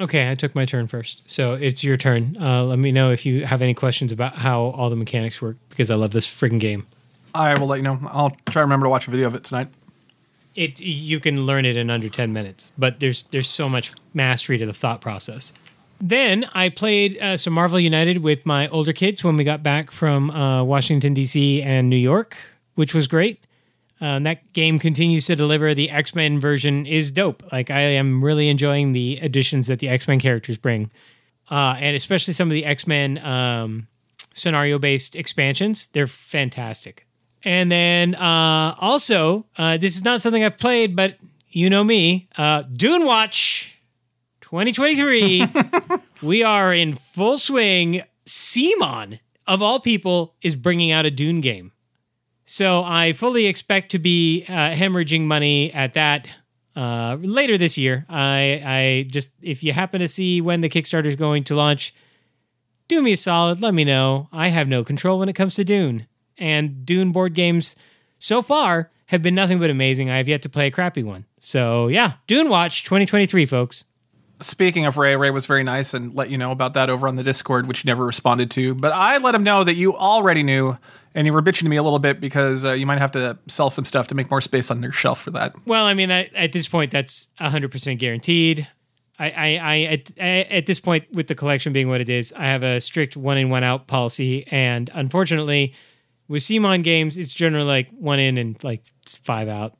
Okay, I took my turn first, so it's your turn. Uh, let me know if you have any questions about how all the mechanics work because I love this freaking game. I will let you know. I'll try to remember to watch a video of it tonight. It you can learn it in under 10 minutes but there's there's so much mastery to the thought process. Then i played uh, some marvel united with my older kids when we got back from uh, washington d.c and new york which was great. Uh, that game continues to deliver. The x-men version is dope. Like i am really enjoying the additions that the x-men characters bring uh, and especially some of the x-men um, scenario based expansions. They're fantastic and then uh, also, uh, this is not something I've played, but you know me, uh, Dune Watch 2023. we are in full swing. CMON, of all people, is bringing out a Dune game. So I fully expect to be uh, hemorrhaging money at that uh, later this year. I, I just, if you happen to see when the Kickstarter is going to launch, do me a solid. Let me know. I have no control when it comes to Dune and Dune board games so far have been nothing but amazing. I have yet to play a crappy one. So yeah, Dune Watch 2023, folks. Speaking of Ray, Ray was very nice and let you know about that over on the Discord, which you never responded to. But I let him know that you already knew, and you were bitching to me a little bit because uh, you might have to sell some stuff to make more space on your shelf for that. Well, I mean, I, at this point, that's 100% guaranteed. I, I, I, at, I, at this point, with the collection being what it is, I have a strict one in, one out policy. And unfortunately, with CMON games, it's generally like one in and like five out.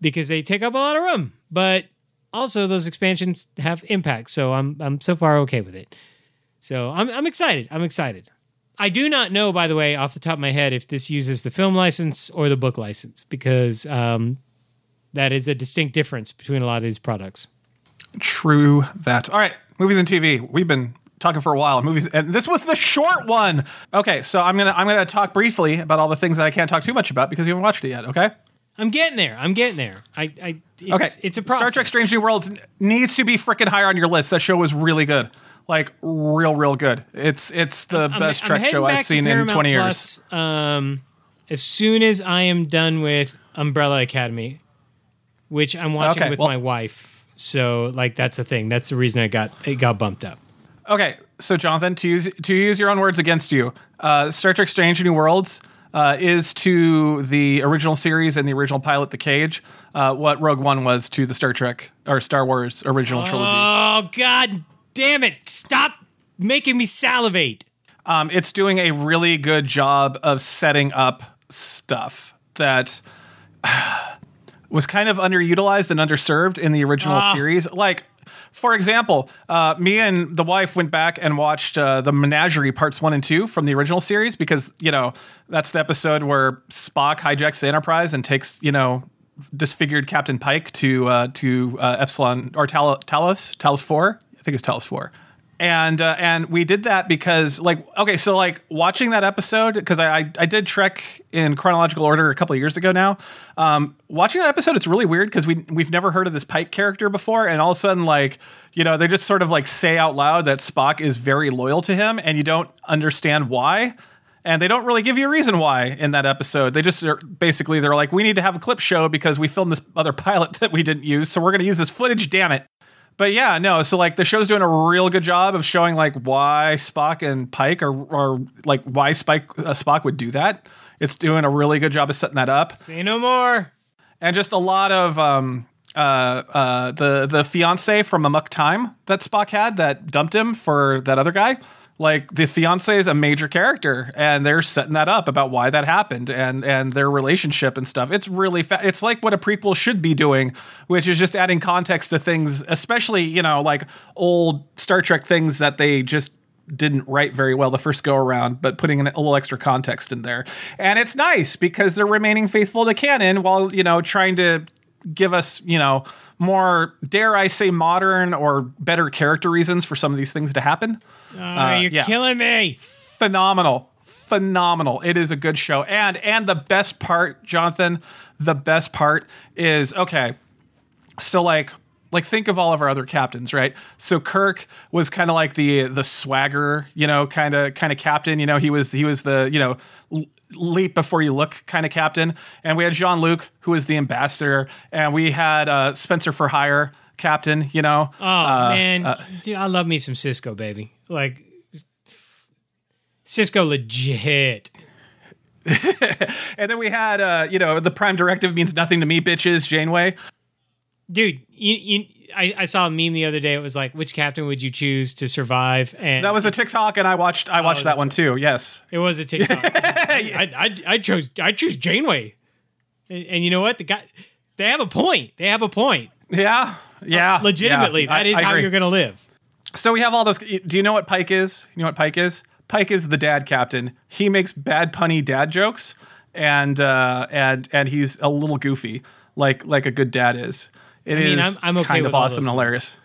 because they take up a lot of room. But also those expansions have impact, so I'm I'm so far okay with it. So I'm I'm excited. I'm excited. I do not know, by the way, off the top of my head, if this uses the film license or the book license, because um, that is a distinct difference between a lot of these products. True that. All right, movies and TV. We've been talking for a while. Movies, and this was the short one. Okay, so I'm gonna I'm gonna talk briefly about all the things that I can't talk too much about because you haven't watched it yet. Okay. I'm getting there. I'm getting there. I, I it's, Okay. it's a process. Star Trek: Strange New Worlds needs to be freaking higher on your list. That show was really good. Like real, real good. It's it's the I'm- best I'm Trek show I've seen in Paramount 20 years. Um, as soon as I am done with Umbrella Academy, which I'm watching Okay, with well- my wife. So like that's the thing. That's the reason I got it got bumped up. Okay, so Jonathan, to use to use your own words against you, uh, Star Trek: Strange New Worlds uh, is to the original series and the original pilot, The Cage, uh, what Rogue One was to the Star Trek or Star Wars original trilogy. Oh god damn it. Stop making me salivate. Um, it's doing a really good job of setting up stuff that was kind of underutilized and underserved in the original Ah. series. Like, for example, uh, me and the wife went back and watched uh, the Menagerie parts one and two from the original series because you know that's the episode where Spock hijacks the Enterprise and takes you know disfigured Captain Pike to uh, to uh, Epsilon or Tal- Talos Talos four. I think it was Talos four and uh, and we did that because like okay so like watching that episode because I, I I did Trek in chronological order a couple years ago now. Um, watching that episode, it's really weird because we we've never heard of this Pike character before, and all of a sudden like you know they just sort of like say out loud that Spock is very loyal to him, and you don't understand why. And they don't really give you a reason why in that episode. They just basically they're like, we need to have a clip show because we filmed this other pilot that we didn't use, so we're going to use this footage. Damn it! But yeah, no. So like the show's doing a real good job of showing like why Spock and Pike are, or like why Spike uh, Spock would do that. It's doing a really good job of setting that up, Say no more. and just a lot of um uh uh the the fiance from Amok Time that Spock had that dumped him for that other guy. Like the fiance is a major character, and they're setting that up about why that happened and and their relationship and stuff. It's really fa- it's like what a prequel should be doing, which is just adding context to things, especially you know like old Star Trek things that they just didn't write very well the first go around, but putting in a little extra context in there. And it's nice because they're remaining faithful to canon while, you know, trying to give us, you know, more, dare I say, modern or better character reasons for some of these things to happen. Oh, you're yeah. killing me. Phenomenal. Phenomenal. It is a good show. And and the best part, Jonathan, the best part is okay. So like like think of all of our other captains, right? So Kirk was kind of like the the swagger, you know, kind of kind of captain. You know, he was he was the you know l- leap before you look kind of captain. And we had Jean Luc, who was the ambassador, and we had uh, Spencer for hire captain. You know, Oh man, Dude, I love me some Sisko, baby. Like Sisko, legit. and then we had uh, you know the prime directive means nothing to me, bitches. Janeway. Dude, you, you, I, I saw a meme the other day. It was like, which captain would you choose to survive? And That was a TikTok, and I watched I watched that one too. Yes. it was a TikTok. I, I, I chose I choose Janeway, and, and you know what? The guy, they have a point. They have a point. Yeah. Yeah. Legitimately, yeah. that I- I how agree. you're gonna live. So we have all those. Do you know what Pike is? You know what Pike is? Pike is the dad captain. He makes bad punny dad jokes, and uh, and and he's a little goofy, like like a good dad is. I mean, I'm- I'm okay kind of awesome hilarious.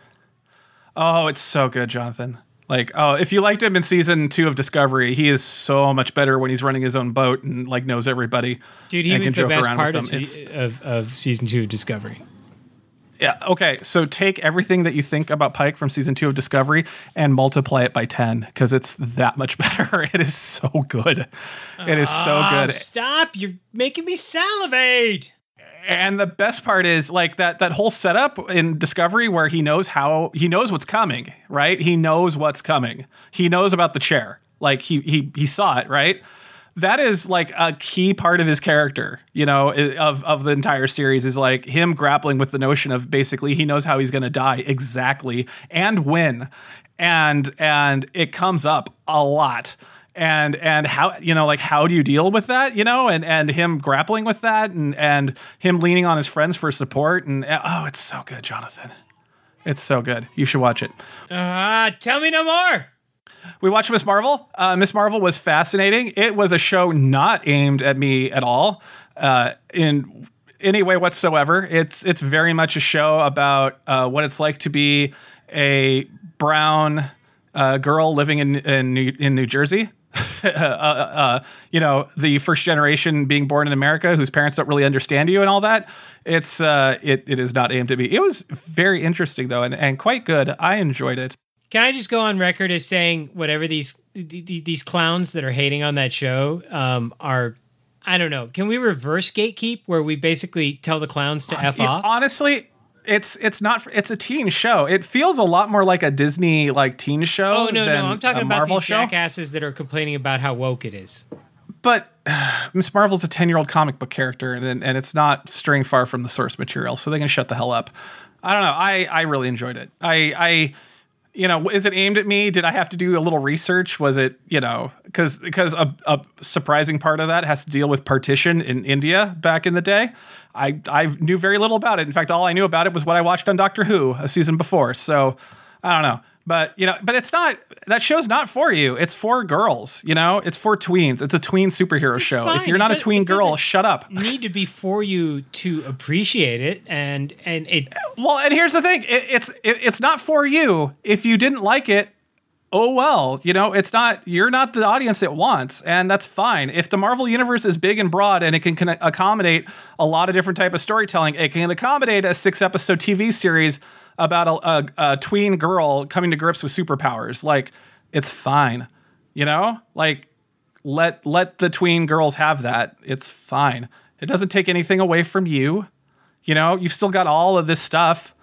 Oh, it's so good, Jonathan. Like, oh, if you liked him in season two of Discovery, he is so much better when he's running his own boat and like knows everybody. Dude, he was the best part of, se- of of season two of Discovery. Yeah. Okay. So take everything that you think about Pike from season two of Discovery and multiply it by 10 because it's that much better. It is so good. It is so Oh, good. stop! You're making me salivate. And the best part is like that that whole setup in Discovery where he knows how he knows what's coming, right? He knows what's coming. He knows about the chair. Like he he he saw it, right? That is like a key part of his character, you know, of of the entire series is like him grappling with the notion of basically he knows how he's going to die exactly and when. And and it comes up a lot. and and how you know like how do you deal with that you know and and him grappling with that and and him leaning on his friends for support and oh it's so good jonathan it's so good you should watch it Ah, tell me no more. We watched miss marvel uh, miss marvel was fascinating it was a show not aimed at me at all uh, in any way whatsoever it's it's very much a show about uh, what it's like to be a brown uh, girl living in in New, in New Jersey. uh, uh, you know, the first generation being born in America, whose parents don't really understand you and all that. It's it it is not aimed at me. It was very interesting though, and, and quite good. I enjoyed it. Can I just go on record as saying whatever these these, these clowns that are hating on that show um, are? I don't know. Can we reverse gatekeep where we basically tell the clowns to f off? honestly, it's it's not it's a teen show. It feels a lot more like a Disney like teen show. Oh no, than no, I'm talking about Marvel these show. jackasses that are complaining about how woke it is. But Miss Marvel's a 10 year old comic book character, and and it's not straying far from the source material, so they can shut the hell up. I don't know. I I really enjoyed it. I I you know, is it aimed at me? Did I have to do a little research? Was it, you know, because because a, a surprising part of that has to deal with partition in India back in the day. I I knew very little about it. In fact, all I knew about it was what I watched on Doctor Who a season before. So I don't know. But you know, but it's not that show's not for you. It's for girls. You know, it's for tweens. It's a tween superhero show. If you're It not a tween girl, shut up. Need to be for you to appreciate it, and and it. Well, and here's the thing: it, it's it, it's not for you. If you didn't like it, oh well. You know, it's not. You're not the audience it wants, and that's fine. If the Marvel universe is big and broad and it can, can accommodate a lot of different type of storytelling, it can accommodate a six episode TV series about a, a, a tween girl coming to grips with superpowers. Like, it's fine. You know, like let let the tween girls have that. It's fine. It doesn't take anything away from you. You know, you've still got all of this stuff.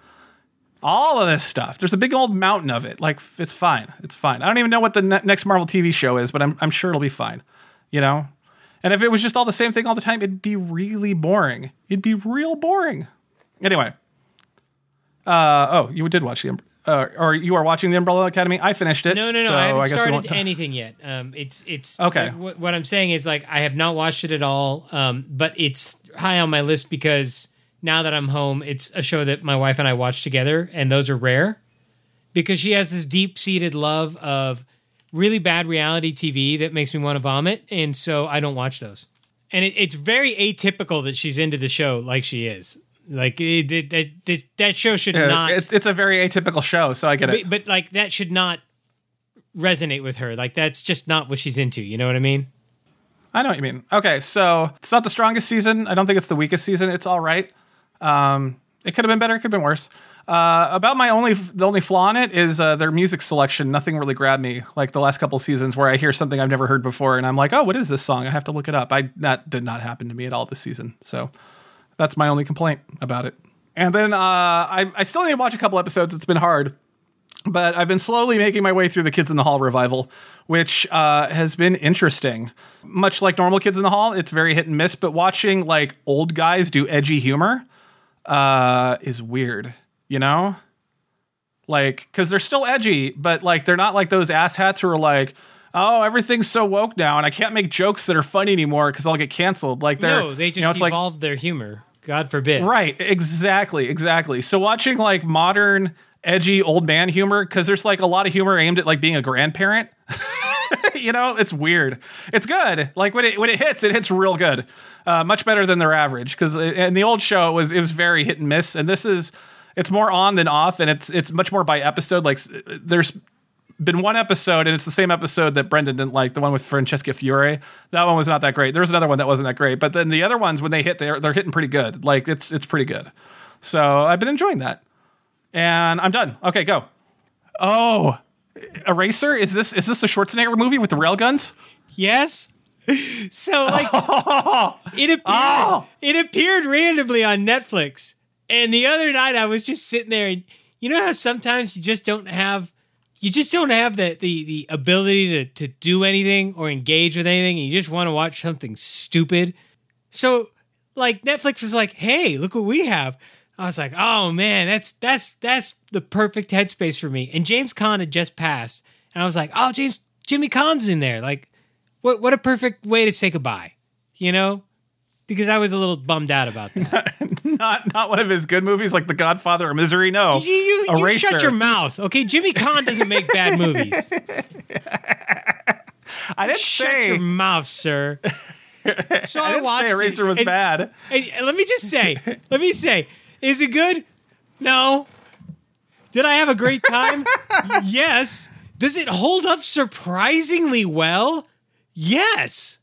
All of this stuff. There's a big old mountain of it. Like, it's fine. It's fine. I don't even know what the ne- next Marvel TV show is, but I'm, I'm sure it'll be fine. You know? And if it was just all the same thing all the time, it'd be really boring. It'd be real boring. Anyway. Uh, oh, you did watch the, um, uh, or you are watching the Umbrella Academy. I finished it. No, no, no. so I haven't we started anything yet. Um, it's it's Okay. What, what I'm saying is like I have not watched it at all. Um, but it's high on my list because now that I'm home, it's a show that my wife and I watch together, and those are rare because she has this deep seated love of really bad reality TV that makes me want to vomit, and so I don't watch those. And it, it's very atypical that she's into the show like she is. Like it, it, that that that show should Yeah, not. it's, it's a very atypical show, so I get it. but, but like that should not resonate with her. Like that's just not what she's into. You know what I mean? I know what you mean. Okay, so it's not the strongest season. I don't think it's the weakest season. It's all right. Um, it could have been better. It could have been worse. Uh, about my only the only flaw in it is uh, their music selection. Nothing really grabbed me like the last couple seasons where I hear something I've never heard before and I'm like, oh, what is this song? I have to look it up. I that did not happen to me at all this season. So that's my only complaint about it. And then uh, I I still need to watch a couple episodes. It's been hard but I've been slowly making my way through the Kids in the Hall revival, which uh, has been interesting. Much like normal Kids in the Hall, it's very hit and miss. But watching like old guys do edgy humor uh, is weird, you know? Like, because they're still edgy, but like they're not like those asshats who are like, "Oh, everything's so woke now, and I can't make jokes that are funny anymore because I'll get canceled." Like they're No, they just you know, it's like evolved their humor. God forbid. Right, exactly, exactly. So watching like modern edgy old man humor cuz there's like a lot of humor aimed at like being a grandparent. you know, it's weird. It's good. Like when it when it hits, it hits real good. Uh, much better than their average cuz in the old show it was it was very hit and miss and this is it's more on than off and it's it's much more by episode like there's been one episode, and it's the same episode that Brendan didn't like, the one with Francesca Fiore. That one was not that great. There was another one that wasn't that great, but then the other ones, when they hit, they're they're hitting pretty good. Like it's it's pretty good. So I've been enjoying that, and I'm done. Okay, go. Oh, Eraser is this is this a Schwarzenegger movie with the railguns? Yes. So like oh! it appeared Oh. it appeared randomly on Netflix. And the other night I was just sitting there and you know how sometimes you just don't have you just don't have the the, the ability to, to do anything or engage with anything and you just want to watch something stupid. So like Netflix is like, hey, look what we have. I was like, oh man, that's that's that's the perfect headspace for me. And James Caan had just passed, and I was like, oh James Jimmy Caan's in there. Like what what a perfect way to say goodbye, you know? Because I was a little bummed out about that. Not not one of his good movies like The Godfather or Misery. No, you you, you shut your mouth, okay? Jimmy Caan doesn't make bad movies. I didn't Shut say. your mouth, sir. So I, I didn't watched say Eraser it, was and- bad. And, and let me just say, let me say, is it good? No. Did I have a great time? yes. Does it hold up surprisingly well? Yes.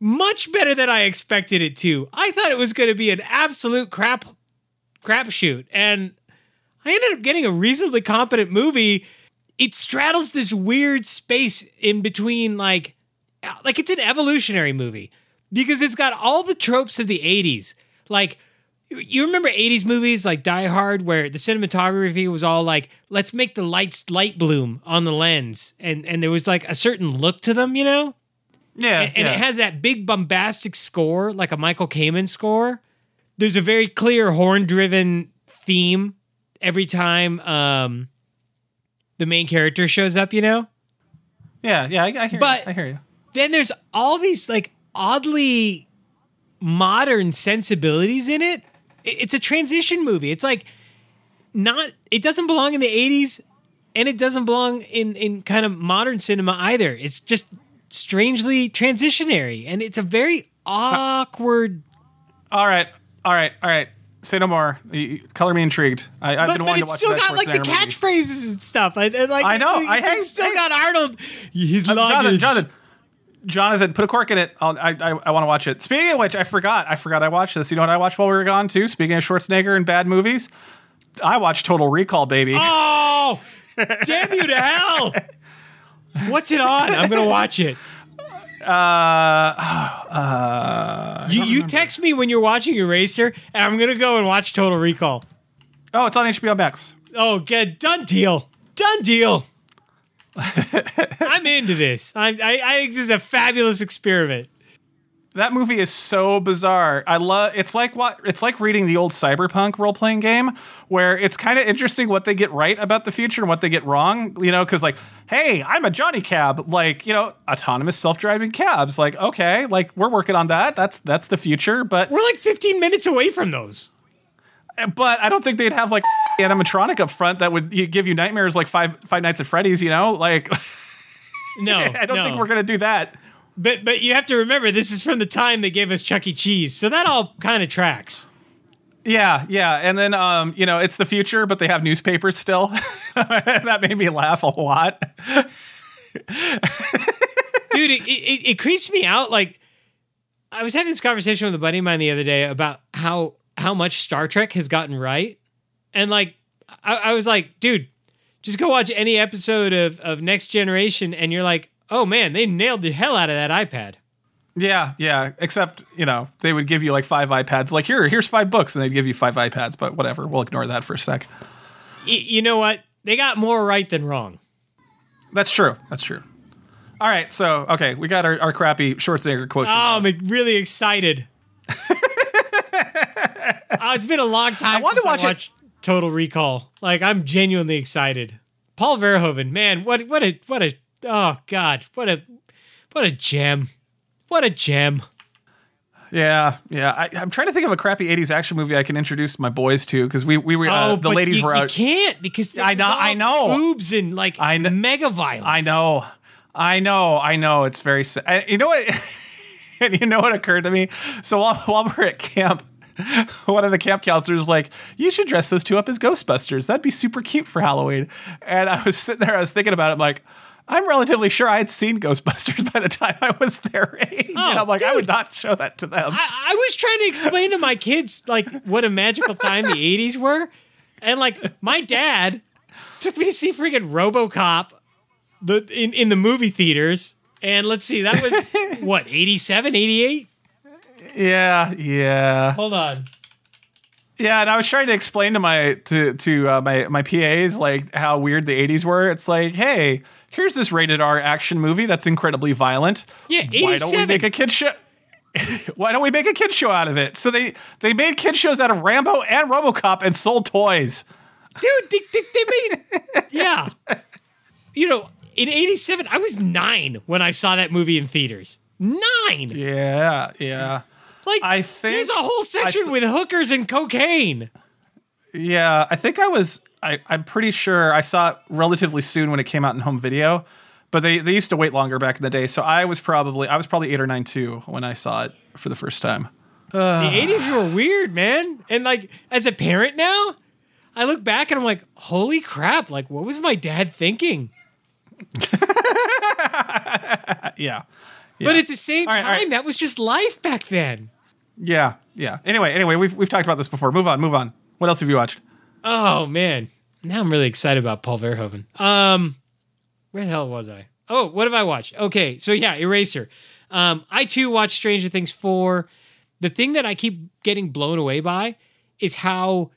Much better than I expected it to. I thought it was going to be an absolute crap crapshoot, and I ended up getting a reasonably competent movie. It straddles this weird space in between, like, like it's an evolutionary movie because it's got all the tropes of the 80s. Like, you remember 80s movies like Die Hard, where the cinematography was all like, let's make the lights light bloom on the lens. And, and there was like a certain look to them, you know? Yeah, And yeah. it has that big bombastic score, like a Michael Kamen score. There's a very clear horn driven theme every time um, the main character shows up, you know? yeah, yeah. I, I hear. But- you. I hear you. then there's all these like oddly modern sensibilities in it. It's a transition movie. It's like not it doesn't belong in the 80s and it doesn't belong in in kind of modern cinema either. It's just strangely transitionary and it's a very awkward All right, all right, all right. Say no more. You- color me intrigued. I, I've but, been wanting to it's still got like the movie. catchphrases and stuff. And, and, like I know. it- I hang- still got Arnold. he's Uh, Jonathan. Jonathan, Jonathan, put a cork in it. I'll, I, I, I want to watch it. Speaking of which, I forgot. I forgot I watched this. You know what I watched while we were gone too? Speaking of Schwarzenegger and bad movies, I watched Total Recall, baby. Oh, damn you to hell! What's it on? I'm gonna watch it. Uh, you you text me when you're watching Eraser, and I'm gonna go and watch Total Recall. oh, it's on HBO Max. Oh, good, done deal, done deal. I'm into this. I, I, I think this is a fabulous experiment. That movie is so bizarre. I love. It's like what? It's like reading the old Cyberpunk role playing game, where it's kind of interesting what they get right about the future and what they get wrong. You know, because like, hey, I'm a Johnny Cab. Like, you know, autonomous self driving cabs. Like, okay, like we're working on that. That's that's the future. But We're like 15 minutes away from those. Eh, but I don't think they'd have like animatronic up front that would give you nightmares like five Five Nights at Freddy's. You know, like No, I don't no. think we're gonna do that. But but you have to remember, this is from the time they gave us Chuck E. Cheese, so that all kind of tracks. Yeah, yeah, and then um, you know, it's the future, but they have newspapers still. that made me laugh a lot. dude it, it, it creeps me out like i was having this conversation with a buddy of mine the other day about how how much star trek has gotten right and like i, I was like dude just go watch any episode of, of next generation and you're like oh man they nailed the hell out of that ipad Yeah, yeah. Except you know, they would give you like five iPads. Like here, here's five books, and they'd give you five iPads. But whatever, we'll ignore that for a sec. Y- you know what they got more right than wrong That's true. That's true. All right, so okay, we got our, our crappy Schwarzenegger quote. oh i'm really excited oh, it's been a long time to since I watch it- watched total recall like i'm genuinely excited paul verhoeven man what what a what a oh god what a what a gem what a gem yeah, yeah. I, I'm trying to think of a crappy '80s action movie I can introduce my boys to because we we were uh, oh the ladies you, were you can't because I know- all I know. boobs and like I kn- mega violence I know, I know, I know. It's very. sa- I- You know what? and you know what occurred to me? So while while we're at camp. One of the camp counselors was like, "You should dress those two up as Ghostbusters. That'd be super cute for Halloween." And I was sitting there, I was thinking about it. I'm like, I'm relatively sure I had seen Ghostbusters by the time I was their age. Oh, and I'm like, I would not show that to them. I, I was trying to explain to my kids like what a magical time the 80s were. And like my dad took me to see freaking RoboCop the in, in the movie theaters. And let's see, that was what, 87, 88? yeah, yeah. Hold on. Yeah, and I was trying to explain to my to to uh, my my PAs like how weird the '80s were. It's like, hey, here's this rated R action movie that's incredibly violent. Yeah, 87. Why don't we make a kid show? Why don't we make a kid show out of it? So they they made kid shows out of Rambo and RoboCop and sold toys. Dude, they, they, they made, yeah. You know, in 87, I was nine when I saw that movie in theaters. Nine. Yeah, yeah. Like, I think there's a whole section I with hookers and cocaine. Yeah, I think I was. I, I'm pretty sure I saw it relatively soon when it came out in home video, but they, they used to wait longer back in the day. So I was probably I was probably eight or nine too when I saw it for the first time. The 80s were weird, man. And like, as a parent now, I look back and I'm like, holy crap. Like, what was my dad thinking? Yeah, But at the same right, time, right. that was just life back then. yeah, yeah. Anyway, anyway, we've we've talked about this before. Move on, move on. What else have you watched? Oh man, now I'm really excited about Paul Verhoeven. Um, where the hell was I? Oh, what have I watched? Okay, so yeah, Eraser. Um, I too watched Stranger Things four. The thing that I keep getting blown away by is how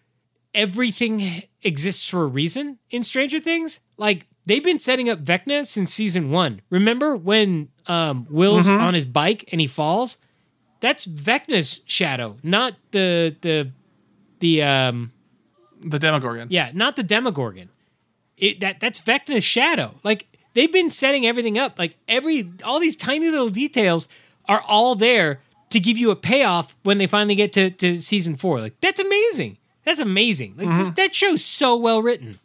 everything exists for a reason in Stranger Things. Like they've been setting up Vecna since season one. Remember when um, Will's on his bike and he falls? That's Vecna's shadow, not the the the um The Demogorgon. yeah, not the Demogorgon. It that that's Vecna's shadow. Like they've been setting everything up. Like every all these tiny little details are all there to give you a payoff when they finally get to, to season four. Like that's amazing. That's amazing. Like this, that show's so well written.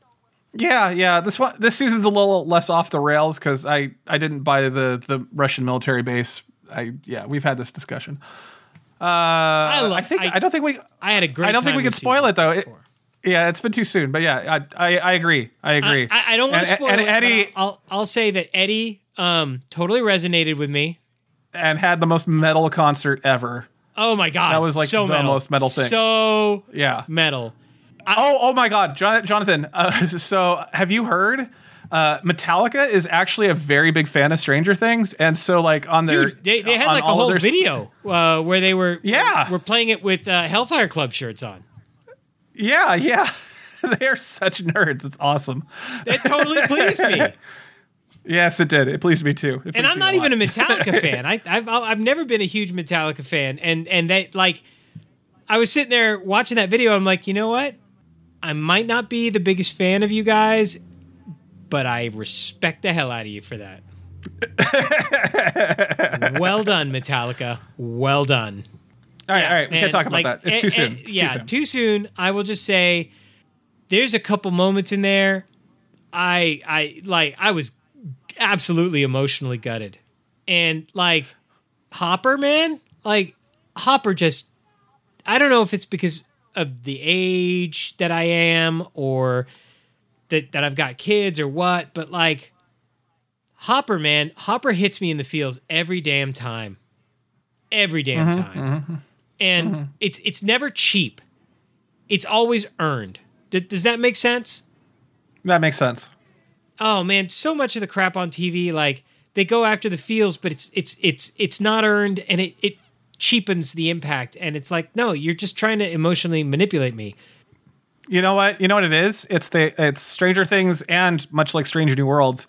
Yeah, yeah. This one, this season's a little less off the rails because I, I didn't buy the the Russian military base. I yeah, we've had this discussion. Uh, I, love- think I- I, don't think we I had a great. I don't think we can spoil it though. It. Yeah, it's been too soon, but yeah, I I, I agree. I agree. I, I don't want to spoil and it. but Eddie I'll, I'll I'll say that Eddie um totally resonated with me. and had the most metal concert ever. Oh my god, That was, like, so the metal. most metal thing. So Yeah. metal. Oh, oh my God, Jon- Jonathan. Uh, so, have you heard? Uh, Metallica is actually a very big fan of Stranger Things, and so like on their Dude, they, they had like a whole video uh, where they were Yeah. were playing it with uh, Hellfire Club shirts on. Yeah, yeah, they are such nerds. It's awesome. It totally pleased me, Yes, it did. It pleased me too. It and I'm not a even a. Metallica fan. I, I've I've never been a huge Metallica fan, and and they like, I was sitting there watching that video. I'm like, you know what? I might not be the biggest fan of you guys, but I respect the hell out of you for that. well done, Metallica. Well done. All right, all right. We And, can't talk about like, that. It's and- too eh, soon. and- It's yeah, too soon. too soon. I will just say, there's a couple moments in there. I I like I was absolutely emotionally gutted, and like Hopper, man, like Hopper just. I don't know if it's because of the age that I am or that that I've got kids or what, but like Hopper, man, Hopper hits me in the feels every damn time. Every damn mm-hmm, time. Mm-hmm. And it's it's never cheap. It's always earned. D- does that make sense? that makes sense. Oh man, so much of the crap on TV, like they go after the feels, but it's it's it's it's not earned, and it it cheapens the impact. And it's like, no, you're just trying to emotionally manipulate me. You know what? You know what it is? It's the it's Stranger Things and much like Stranger New Worlds,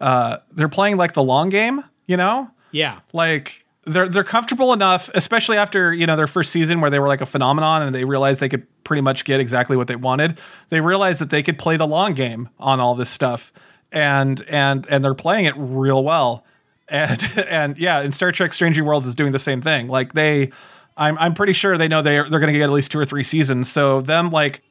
uh, they're playing like the long game. You know, Yeah, like they're they're comfortable enough, especially after you know their first season where they were like a phenomenon and they realized they could pretty much get exactly what they wanted. They realized that they could play the long game on all this stuff, and and and they're playing it real well. And and yeah, and Star Trek: Strange Worlds is doing the same thing. Like they, I'm I'm pretty sure they know they're they're going to get at least two or three seasons. So them like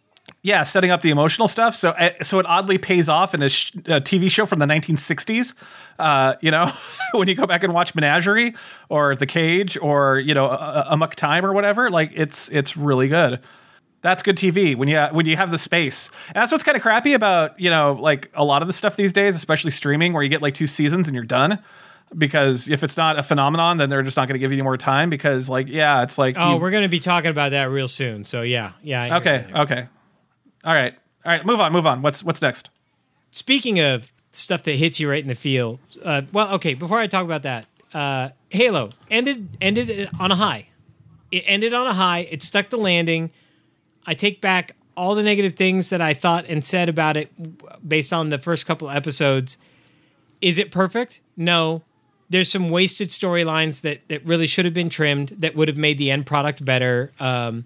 yeah, setting up the emotional stuff. So, uh, so it oddly pays off in a, sh- a TV show from the 1960s. Uh, you know, when you go back and watch Menagerie or The Cage or you know a, Amok Time or whatever, like it's it's really good. That's good TV when you when you have the space. And that's what's kind of crappy about you know like a lot of the stuff these days, especially streaming, where you get like two seasons and you're done. Because if it's not a phenomenon, then they're just not going to give you any more time. Because like yeah, it's like Oh, you- we're going to be talking about that real soon. So yeah, yeah. I okay, okay, all right, all right. Move on, move on. What's what's next? Speaking of stuff that hits you right in the feel, uh, well, okay. Before I talk about that, uh, Halo ended ended on a high. It ended on a high. It stuck the landing. I take back all the negative things that I thought and said about it based on the first couple episodes. Is it perfect? No. There's some wasted storylines that, that really should have been trimmed that would have made the end product better. Um,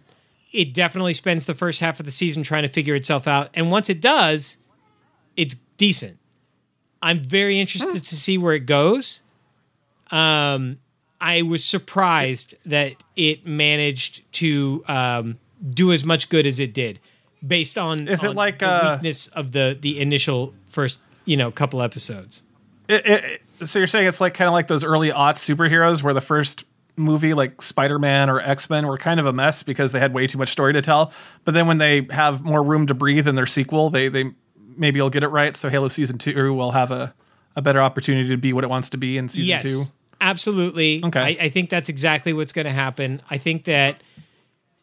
it definitely spends the first half of the season trying to figure itself out. And once it does, it's decent. I'm very interested to see where it goes. Um, I was surprised that it managed to um, do as much good as it did, based on Is it like, the uh, weakness of the the initial first you know couple episodes. It, it- so you're saying it's like kind of like those early aught superheroes where the first movie like Spider-Man or X-Men were kind of a mess because they had way too much story to tell. But then when they have more room to breathe in their sequel, they they maybe will get it right. So Halo season 2 will have a a better opportunity to be what it wants to be in season yes, 2. absolutely. Okay. I, I think that's exactly what's going to happen. I think that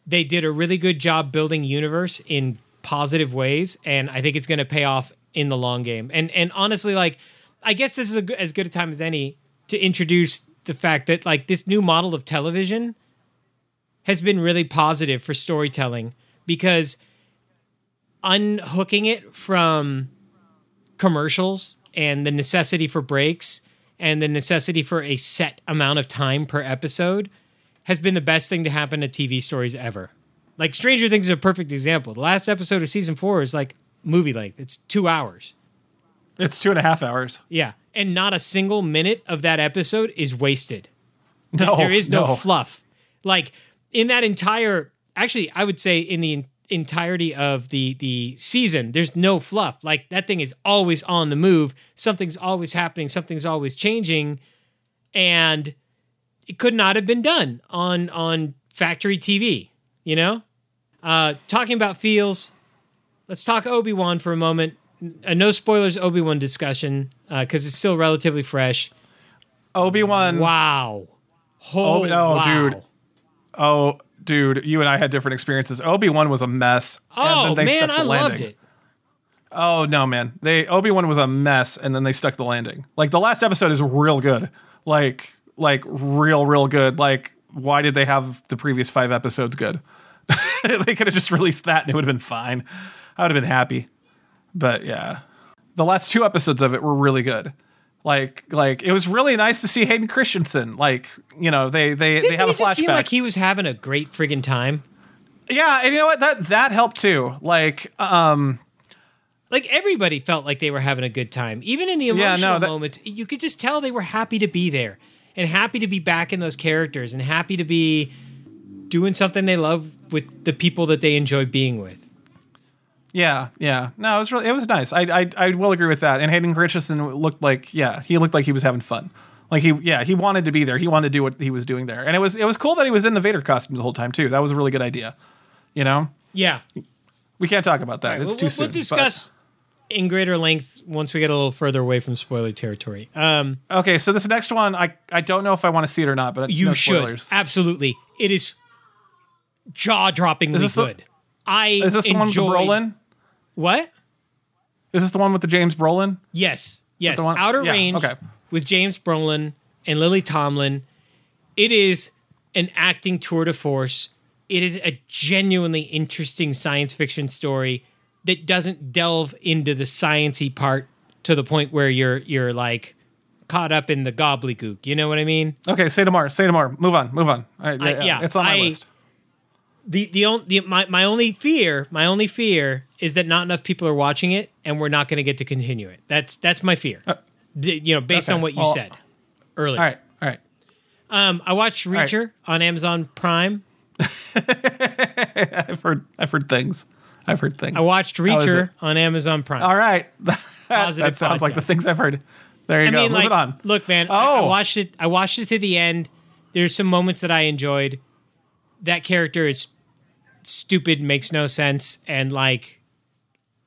they did a really good job building universe in positive ways, and I think it's going to pay off in the long game. And and honestly, like, I guess this is a, as good a time as any to introduce the fact that like this new model of television has been really positive for storytelling because unhooking it from commercials and the necessity for breaks and the necessity for a set amount of time per episode has been the best thing to happen to TV stories ever. Like Stranger Things is a perfect example. The last episode of season four is like movie length. It's two hours. It's two and a half hours. Yeah. And not a single minute of that episode is wasted. No, there is no, fluff. Like in that entire, actually, I would say in the en- entirety of the the season, there's no fluff. Like that thing is always on the move. Something's always happening. Something's always changing, and it could not have been done on on factory TV. You know, uh, talking about feels. Let's talk Obi Wan for a moment. A no spoilers Obi Wan discussion uh, because it's still relatively fresh. Obi-Wan. Wow. Oh, no, wow. dude. Oh, dude, you and I had different experiences. Obi-Wan was a mess. and Oh then they man, I the loved it. Oh no, man. They Obi Wan was a mess, and then they stuck the landing. Like the last episode is real good. Like like real real good. Like why did they have the previous five episodes good? they could have just released that and it would have been fine. I would have been happy. But yeah, the last two episodes of it were really good. Like like it was really nice to see Hayden Christensen. Like you know they they they Didn't have he a just seem flashback. like he was having a great friggin' time? yeah, and you know what that that helped too. Like um Like everybody felt like they were having a good time, even in the no, emotional that- moments. You could just tell they were happy to be there and happy to be back in those characters and happy to be doing something they love with the people that they enjoy being with. Yeah, yeah. No, it was really it was nice. I I I will agree with that. And Hayden Christensen looked like yeah, he looked like he was having fun. Like he yeah, he wanted to be there. He wanted to do what he was doing there. And it was it was cool that he was in the Vader costume the whole time too. That was a really good idea. You know? Yeah, We can't talk about that. it's we'll, too we'll, soon. we'll discuss in greater length once we get a little further away from spoiler territory. Um, okay, so this next one I I don't know if I want to see it or not, but You no should absolutely. It is jaw droppingly this the- good. I Is this the one with Brolin? What? Is this the one with the James Brolin? Yes, yes. the one- Outer yeah, Range okay. with James Brolin and Lily Tomlin. It is an acting tour de force. It is a genuinely interesting science fiction story that doesn't delve into the sciency part to the point where you're you're like caught up in the gobbledygook. You know what I mean? Okay, say tomorrow. Say tomorrow. Move on. Move on. All right, I- yeah, yeah, it's on my I- list. The the only the, my my only fear my only fear is that not enough people are watching it and we're not going to get to continue it. That's that's my fear. D- you know, based okay. on what you Well- said earlier. All right. All right. Um, I watched right. Reacher on Amazon Prime. I've heard I've heard things. I've heard things. I watched Reacher on Amazon Prime. All right. that sounds like the things I've heard. There you I go. mean, Move like, it on. look, man. I, I Oh. watched it. I watched it to the end. There's some moments that I enjoyed. That character is stupid, makes no sense, and like,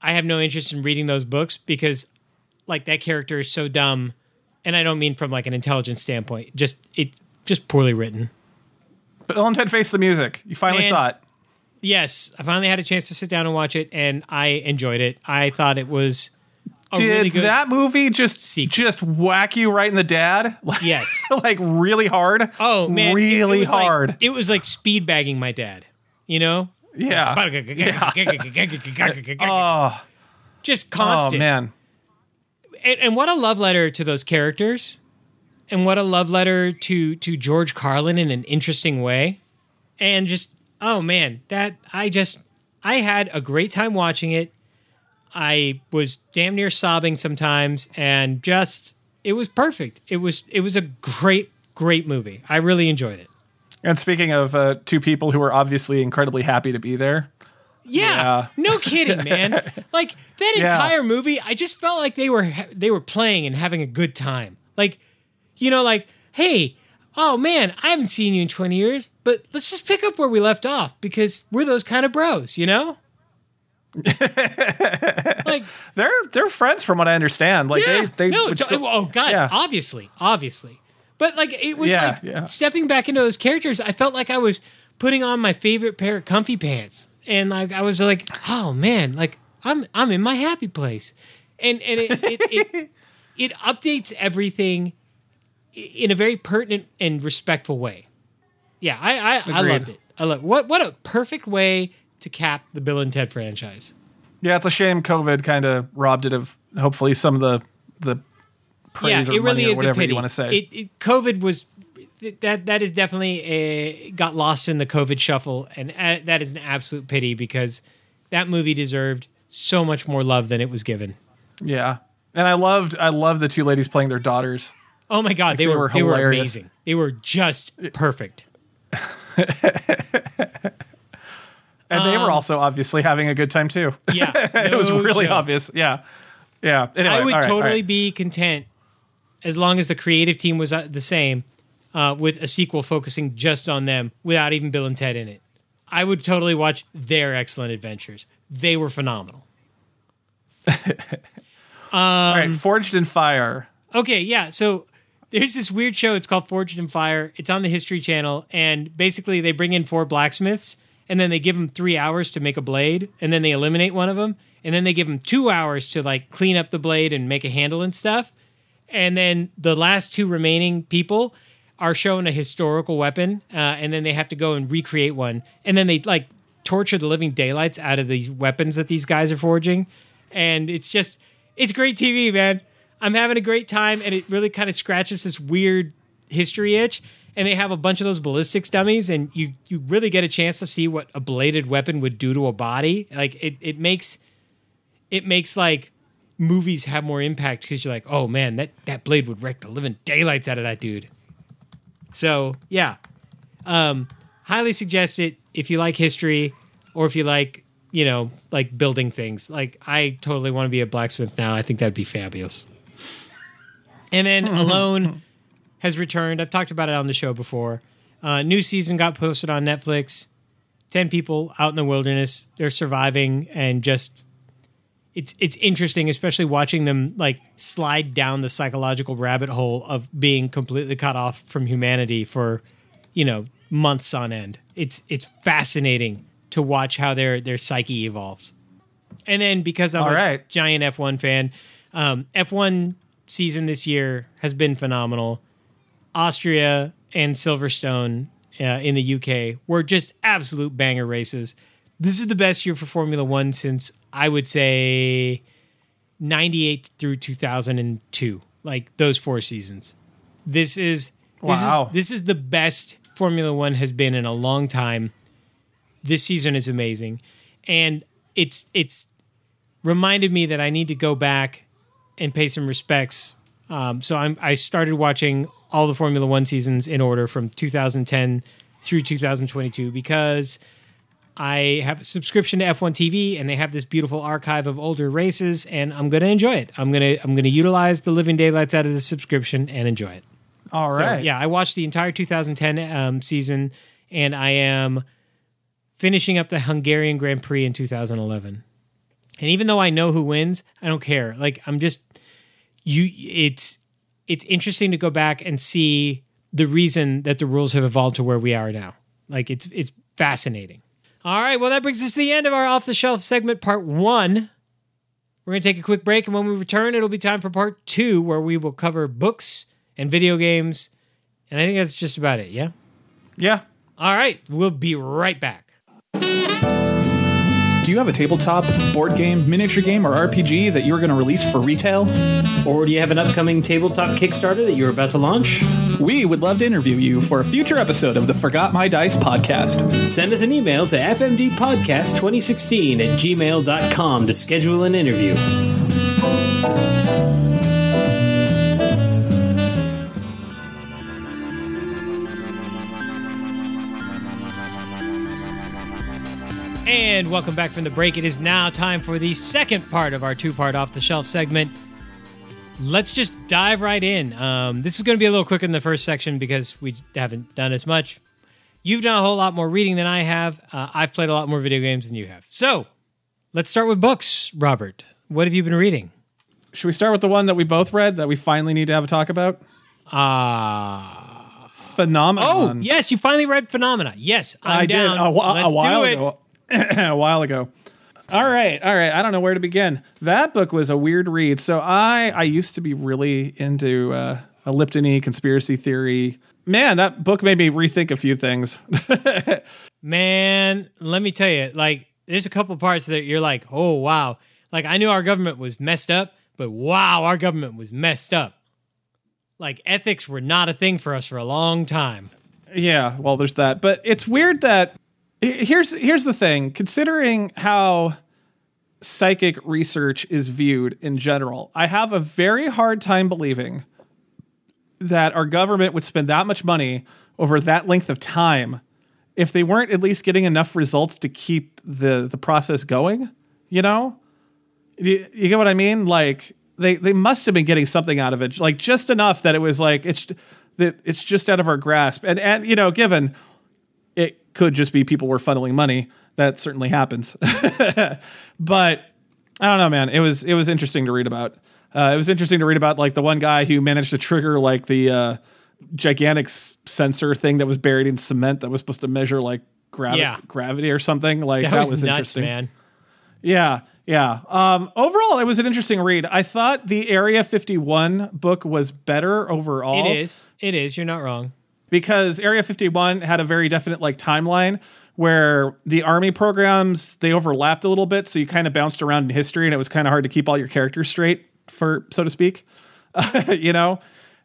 I have no interest in reading those books because, like, that character is so dumb, and I don't mean from like an intelligence standpoint. Just it, just poorly written. But Bill and Ted Face the Music. You finally Man. saw it. Yes, I finally had a chance to sit down and watch it, and I enjoyed it. I thought it was Did really that movie just sequel. just whack you right in the dad? Like, Yes. like really hard. Oh man, really it like- hard. it was like speed bagging my dad. You know, yeah. Oh, just constant. oh man. And, and what a love letter to those characters, and what a love letter to to George Carlin in an interesting way, and just oh man, that I just I had a great time watching it. I was damn near sobbing sometimes, and just it was perfect. It was it was a great great movie. I really enjoyed it. And speaking of uh, two people who were obviously incredibly happy to be there, Yeah, Yeah. no kidding, man. like that Yeah. entire movie, I just felt like they were they were playing and having a good time. Like, you know, like, hey, oh man, I haven't seen you in twenty years, but let's just pick up where we left off because we're those kind of bros, you know. like, they're they're friends from what I understand. Like yeah, they they no, still- oh god, yeah. obviously, obviously, but like it was Yeah, like stepping back into those characters. I felt like I was putting on my favorite pair of comfy pants, and like I was like, oh man, like I'm I'm in my happy place, and and it it, it, it updates everything in a very pertinent and respectful way. Yeah, I I, I loved it. I love what what a perfect way to cap the Bill and Ted franchise. Yeah, it's a shame COVID kind of robbed it of hopefully some of the the praise yeah, or it really money or is whatever a pity. you want to say. It, it, COVID was that that is definitely a, got lost in the COVID shuffle, and a, that is an absolute pity because that movie deserved so much more love than it was given. yeah, and I loved I loved the two ladies playing their daughters. Oh my god, they, they were, were they were hilarious. amazing. They were just perfect. And they were also obviously having a good time too. Um, Yeah, it was really joke. obvious. Yeah, yeah. Anyway, I would all right, all totally right. be content as long as the creative team was uh, the same uh, with a sequel focusing just on them without even Bill and Ted in it. I would totally watch their excellent adventures. They were phenomenal. all um, right. Forged in Fire. Okay, yeah. So there's this weird show. It's called Forged in Fire. It's on the History Channel, and basically they bring in four blacksmiths, and then they give them three hours to make a blade, and then they eliminate one of them, and then they give them two hours to like clean up the blade and make a handle and stuff, and then the last two remaining people are shown a historical weapon, uh, and then they have to go and recreate one, and then they like torture the living daylights out of these weapons that these guys are forging, and it's just it's great TV, man. I'm having a great time, and it really kind of scratches this weird history itch. And they have a bunch of those ballistics dummies, and you you really get a chance to see what a bladed weapon would do to a body. Like it it makes it makes like movies have more impact because you're like, oh man, that that blade would wreck the living daylights out of that dude. So yeah, um, highly suggest it if you like history or if you like you know like building things. Like I totally want to be a blacksmith now. I think that'd be fabulous. And then Alone has returned. I've talked about it on the show before. Uh, new season got posted on Netflix. Ten people out in the wilderness. They're surviving and just it's it's interesting, especially watching them like slide down the psychological rabbit hole of being completely cut off from humanity for, you know, months on end. It's it's fascinating to watch how their their psyche evolves. And then because I'm All a right. giant F1 fan, um, F1 season this year has been phenomenal. Austria and Silverstone uh, in the UK were just absolute banger races. This is the best year for Formula One since I would say 98 through 2002, like those four seasons. This is this Wow. is this is the best Formula One has been in a long time. This season is amazing, and it's it's reminded me that I need to go back and pay some respects. Um, so I'm I started watching all the Formula One seasons in order from 2010 through 2022 because I have a subscription to F1 TV and they have this beautiful archive of older races and I'm going to enjoy it. I'm going to I'm going to utilize the living daylights out of the subscription and enjoy it. All right. So, yeah, I watched the entire 2010 um, season and I am finishing up the Hungarian Grand Prix in 2011. And even though I know who wins, I don't care. Like I'm just you it's it's interesting to go back and see the reason that the rules have evolved to where we are now. Like it's it's fascinating. All right, well that brings us to the end of our off the shelf segment part 1. We're going to take a quick break and when we return it'll be time for part 2 where we will cover books and video games. And I think that's just about it, yeah? Yeah. All right, we'll be right back. Do you have a tabletop, board game, miniature game, or RPG that you're going to release for retail? Or do you have an upcoming tabletop Kickstarter that you're about to launch? We would love to interview you for a future episode of the Forgot My Dice podcast. Send us an email to fmdpodcast2016 at gmail.com to schedule an interview. And welcome back from the break. It is now time for the second part of our two part off the shelf segment. Let's just dive right in. Um, this is going to be a little quicker than the first section because we haven't done as much. You've done a whole lot more reading than I have. Uh, I've played a lot more video games than you have. So let's start with books, Robert. What have you been reading? Should we start with the one that we both read that we finally need to have a talk about? Ah. Phenomenon. oh, yes, you finally read Phenomena. Yes, I'm I down. did a, Let's a while do it. ago. a while ago. All right, all right. I don't know where to begin. That book was a weird read. So I I used to be really into uh, elliptony conspiracy theory. Man, that book made me rethink a few things. Man, let me tell you, like, there's a couple parts that you're like, oh, wow. Like, I knew our government was messed up, but wow, our government was messed up. Like, ethics were not a thing for us for a long time. Yeah, well, there's that. But it's weird that here's here's the thing. Considering how psychic research is viewed in general, I have a very hard time believing that our government would spend that much money over that length of time if they weren't at least getting enough results to keep the the process going. You know, you, you get what I mean? Like they they must have been getting something out of it, like just enough that it was like it's that it's just out of our grasp. And and you know, given could just be people were funneling money, that certainly happens. but I don't know, man. It was it was interesting to read about. Uh, it was interesting to read about like the one guy who managed to trigger like the uh, gigantic s- sensor thing that was buried in cement that was supposed to measure like gravi- Yeah. gravity or something. Like That, that, was, was, nuts, interesting. man. Yeah, yeah. Um, overall, it was an interesting read. I thought the Area 51 book was better overall. It is. It is. You're not wrong. Because Area 51 had a very definite like timeline where the army programs they overlapped a little bit, so you kind of bounced around in history, and it was kind of hard to keep all your characters straight, for so to speak. you know,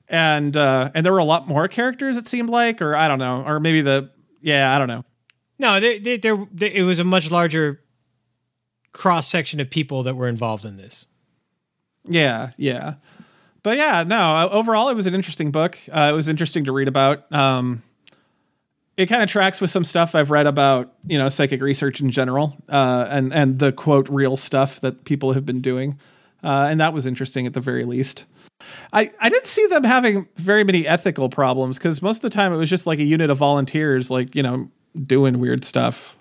and uh, and there were a lot more characters. It seemed like, or I don't know, or maybe the yeah, I don't know. No, there, there, it was a much larger cross section of people that were involved in this. Yeah, yeah. But yeah, no, uh, overall it was an interesting book. Uh, it was interesting to read about. Um, it kind of tracks with some stuff I've read about, you know, psychic research in general, uh, and and the quote real stuff that people have been doing, uh, and that was interesting at the very least. I I didn't see them having very many ethical problems because most of the time it was just like a unit of volunteers, like you know, doing weird stuff.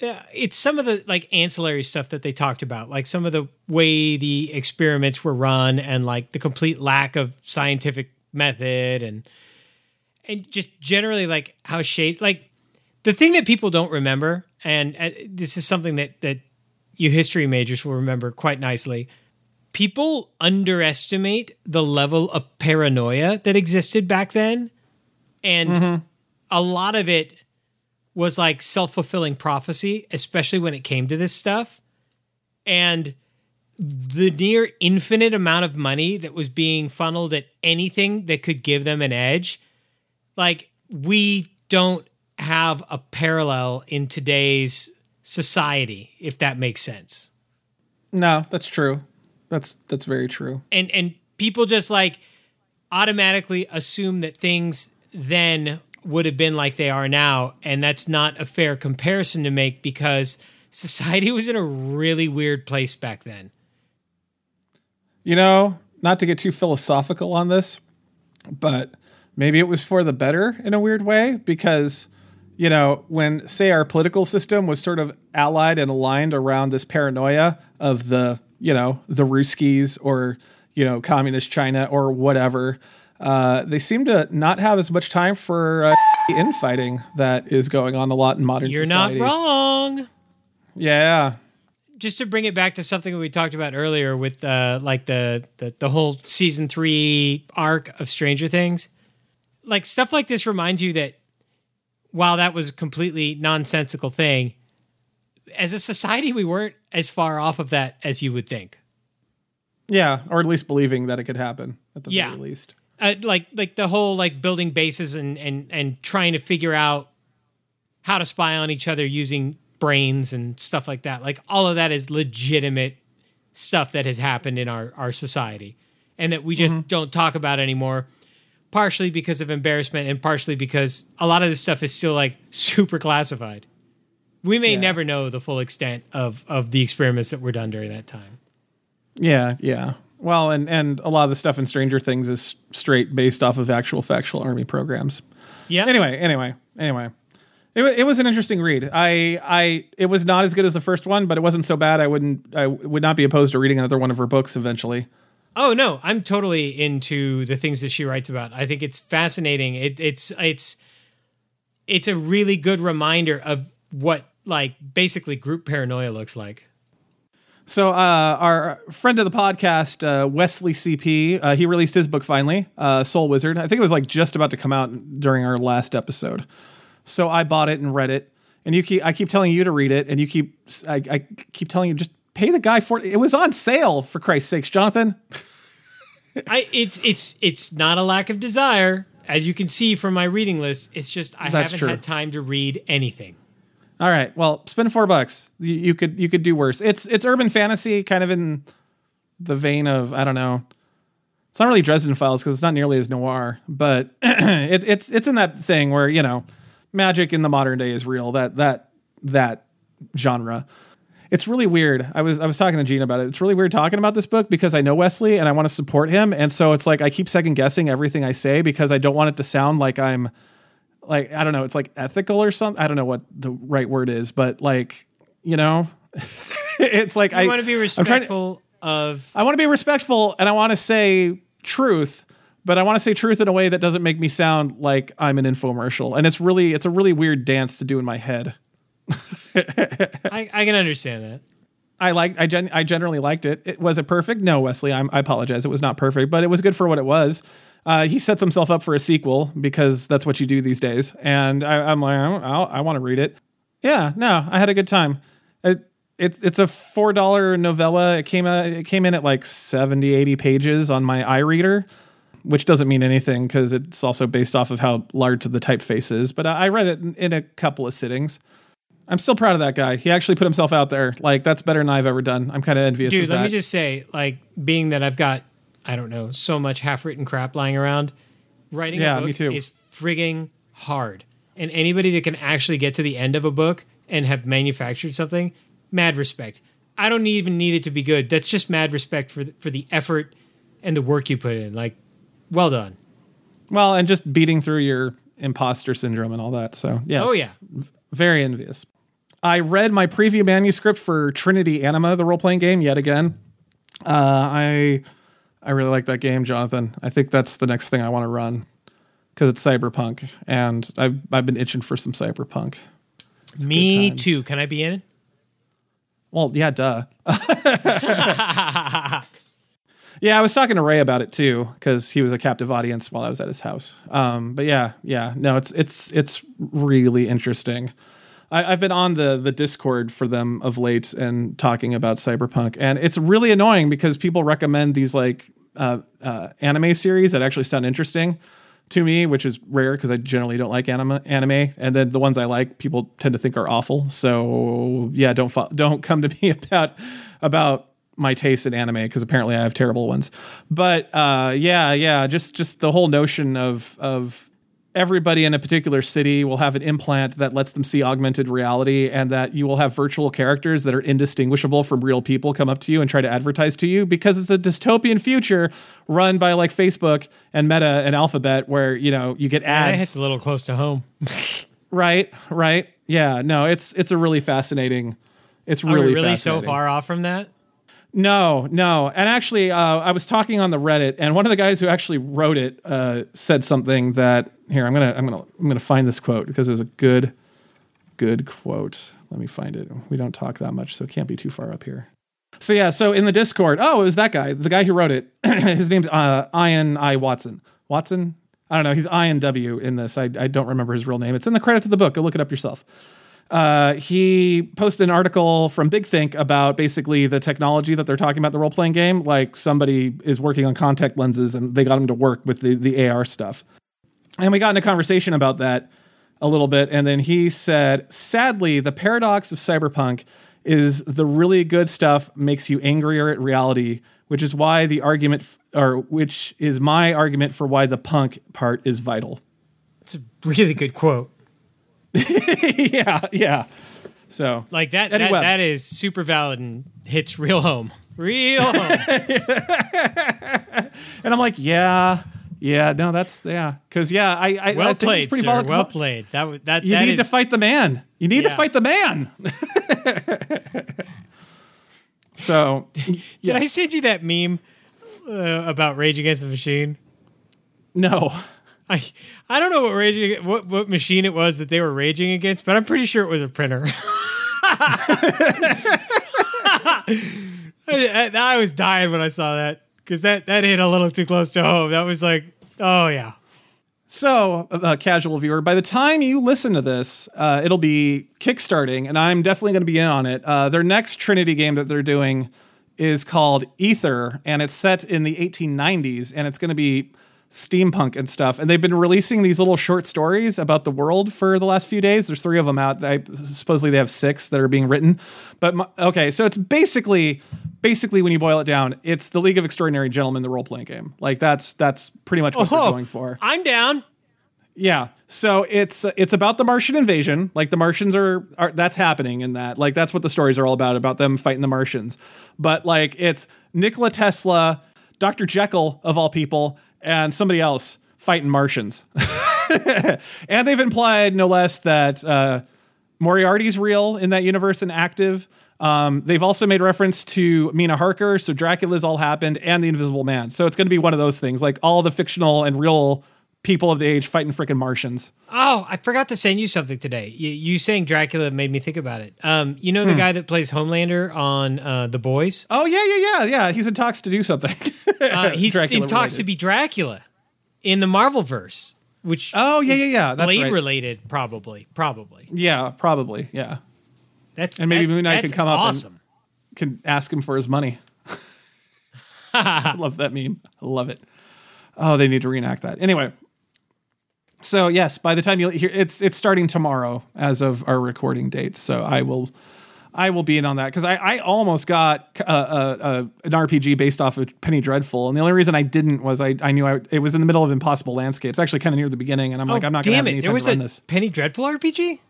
It's some of the like ancillary stuff that they talked about, like some of the way the experiments were run and like the complete lack of scientific method and and just generally like how shade like the thing that people don't remember and uh, this is something that that you history majors will remember quite nicely. People underestimate the level of paranoia that existed back then and a lot of it was like self fulfilling prophecy, especially when it came to this stuff. And the near infinite amount of money that was being funneled at anything that could give them an edge, like, we don't have a parallel in today's society, if that makes sense. No, that's true. That's that's very true. and and people just like automatically assume that things then would have been like they are now and that's not a fair comparison to make because society was in a really weird place back then. You know, not to get too philosophical on this, but maybe it was for the better in a weird way because, you know, when, say, our political system was sort of allied and aligned around this paranoia of the, you know, the Ruskies or, you know, communist China or whatever, uh, they seem to not have as much time for uh, infighting that is going on a lot in modern society. you're not wrong Yeah. just to bring it back to something that we talked about earlier with uh, like the, the the whole season three arc of Stranger Things, like stuff like this reminds you that while that was a completely nonsensical thing, as a society, we weren't as far off of that as you would think. Yeah, or at least believing that it could happen at the Yeah. very least. Uh, like like the whole like building bases and and and trying to figure out how to spy on each other using brains and stuff like that. Like all of that is legitimate stuff that has happened in our our society, and that we just don't talk about anymore. Partially because of embarrassment, and partially because a lot of this stuff is still like super classified. We may Yeah. never know the full extent of of the experiments that were done during that time. Yeah, yeah. Well, and and a lot of the stuff in Stranger Things is straight based off of actual factual army programs. Yeah. Anyway, anyway, anyway. It, it was an interesting read. I I it was not as good as the first one, but it wasn't so bad. I wouldn't I would not be opposed to reading another one of her books eventually. Oh no, I'm totally into the things that she writes about. I think it's fascinating. It, it's it's it's a really good reminder of what like basically group paranoia looks like. So, uh, our friend of the podcast, uh, Wesley CP, uh, he released his book finally, uh, Soul Wizard. I think it was like just about to come out during our last episode. So I bought it and read it, and you keep I keep telling you to read it, and you keep I, I keep telling you just pay the guy for it. It was on sale for Christ's sakes, Jonathan. I it's it's it's not a lack of desire, as you can see from my reading list. It's just I That's haven't true. had time to read anything. All right, well, spend four bucks. You, you could you could do worse. It's it's urban fantasy, kind of in the vein of I don't know. It's not really Dresden Files because it's not nearly as noir, but it, it's it's in that thing where you know magic in the modern day is real. That that that genre. It's really weird. I was I was talking to Gene about it. It's really weird talking about this book because I know Wesley and I want to support him, and so it's like I keep second guessing everything I say because I don't want it to sound like I'm like I don't know. It's like ethical or something. I don't know what the right word is, but like you know, it's like I I want to be I'm to- respectful of I want to be respectful and I want to say truth, but I want to say truth in a way that doesn't make me sound like I'm an infomercial. And it's really it's a really weird dance to do in my head. I, I can understand that. I like I gen- I generally liked it. it. Was it perfect? No, Wesley. I'm, I apologize. It was not perfect, but it was good for what it was. Uh, he sets himself up for a sequel because that's what you do these days. And I, I'm like, I, I want to read it. Yeah, no, I had a good time. It, it's it's a four dollar novella. It came out, it came in at like 70, 80 pages on my iReader, which doesn't mean anything because it's also based off of how large the typeface is. But I I read it in, in a couple of sittings. I'm still proud of that guy. He actually put himself out there. Like that's better than I've ever done. I'm kind of envious Dude, let that. me just say, like, being that I've got, I don't know, so much half written crap lying around, writing Yeah, a me book too. is frigging hard. And anybody that can actually get to the end of a book and have manufactured something, mad respect. I don't even need it to be good. That's just mad respect for the, for the effort and the work you put in. Like, well done. well, and just beating through your imposter syndrome and all that. So yes. Oh yeah, very envious. I read my preview manuscript for Trinity Anima, the role playing game, yet again. Uh, I I really like that game, Jonathan. I think that's the next thing I want to run because it's cyberpunk, and I've I've been itching for some cyberpunk. me too. Can I be in it? Well, yeah, duh. yeah, I was talking to Ray about it too because he was a captive audience while I was at his house. Um, but yeah, yeah, no, it's it's it's really interesting. I, I've been on the the Discord for them of late and talking about cyberpunk, and it's really annoying because people recommend these like uh, uh, anime series that actually sound interesting to me, which is rare because I generally don't like anime. Anime, and then the ones I like, people tend to think are awful. So yeah, don't fo- don't come to me about about my taste in anime because apparently I have terrible ones. But uh, yeah, yeah, just just the whole notion of of everybody in a particular city will have an implant that lets them see augmented reality and that you will have virtual characters that are indistinguishable from real people come up to you and try to advertise to you because it's a dystopian future run by like Facebook and Meta and Alphabet where you know you get ads it's a little close to home. right right yeah no it's it's a really fascinating it's Are really we really so far off from that? No, no. And actually, uh, I was talking on the Reddit, and one of the guys who actually wrote it uh, said something that here I'm gonna I'm gonna I'm gonna find this quote because it was a good good quote. Let me find it. We don't talk that much, so it can't be too far up here. So yeah, so in the Discord, oh, it was that guy, the guy who wrote it. His name's uh, Ian I Watson. Watson. I don't know. He's Ian W in this. I, I don't remember his real name. It's in the credits of the book. Go look it up yourself. Uh, he posted an article from Big Think about basically the technology that they're talking about the role playing game. Like somebody is working on contact lenses and they got him to work with the, the AR stuff. And we got in a conversation about that a little bit. And then he said, sadly, the paradox of cyberpunk is the really good stuff makes you angrier at reality, which is why the argument, f- or which is my argument for why the punk part is vital. It's a really good quote. yeah, yeah. So Like that, that, Webb. that is super valid and hits real home. Real home. And I'm like, yeah, yeah, no, that's yeah, because yeah, I, I I well think played, pretty sir. Well played. That was that. You that need to fight the man. You need to fight the man. so Did I send you that meme uh, about Rage Against the Machine? no, I I don't know what raging what what machine it was that they were raging against, but I'm pretty sure it was a printer. I, I- I was dying when I saw that because that that hit a little too close to home. That was like, oh yeah. So, uh, casual viewer, by the time you listen to this, uh, it'll be kickstarting, and I'm definitely going to be in on it. Uh, their next Trinity game that they're doing is called Aether, and it's set in the 1890s, and it's going to be steampunk and stuff. And they've been releasing these little short stories about the world for the last few days. There's three of them out. I, supposedly they have six that are being written. But my, okay, so it's basically basically when you boil it down, it's the League of Extraordinary Gentlemen, the role playing game. Like that's that's pretty much what Oh, they're uh-huh. going for. I'm down. Yeah. So it's it's about the Martian invasion. Like the Martians are, are that's happening in that. Like that's what the stories are all about about them fighting the Martians. But like it's Nikola Tesla, Dr. Jekyll of all people, and somebody else fighting Martians. and they've implied no less that uh, Moriarty's real in that universe and active. Um, they've also made reference to Mina Harker, so Dracula's all happened, and the Invisible Man. So it's going to be one of those things, like all the fictional and real people of the age fighting freaking Martians. Oh, I forgot to send you something today. You, you saying Dracula made me think about it. Um, you know the guy that plays Homelander on uh, The Boys? Oh yeah, yeah, yeah, yeah. He's in talks to do something. Uh, he's Dracula in talks related. to be Dracula in the Marvel verse, which Oh yeah, yeah, yeah. That's Blade right. related, probably, probably. Yeah, probably. Yeah, That's And maybe that- Moon Knight can come up and- can ask him for his money. I love that meme. I love it. Oh, they need to reenact that. Anyway, so yes, by the time you hear it's it's starting tomorrow as of our recording date. So I will I will be in on that because I, I almost got uh, uh, uh, an RPG based off of Penny Dreadful, and the only reason I didn't was I, I knew I, it was in the middle of Impossible Landscapes, actually kind of near the beginning, and I'm like oh, I'm not going to have any it! There time was to run a this. Penny Dreadful RPG.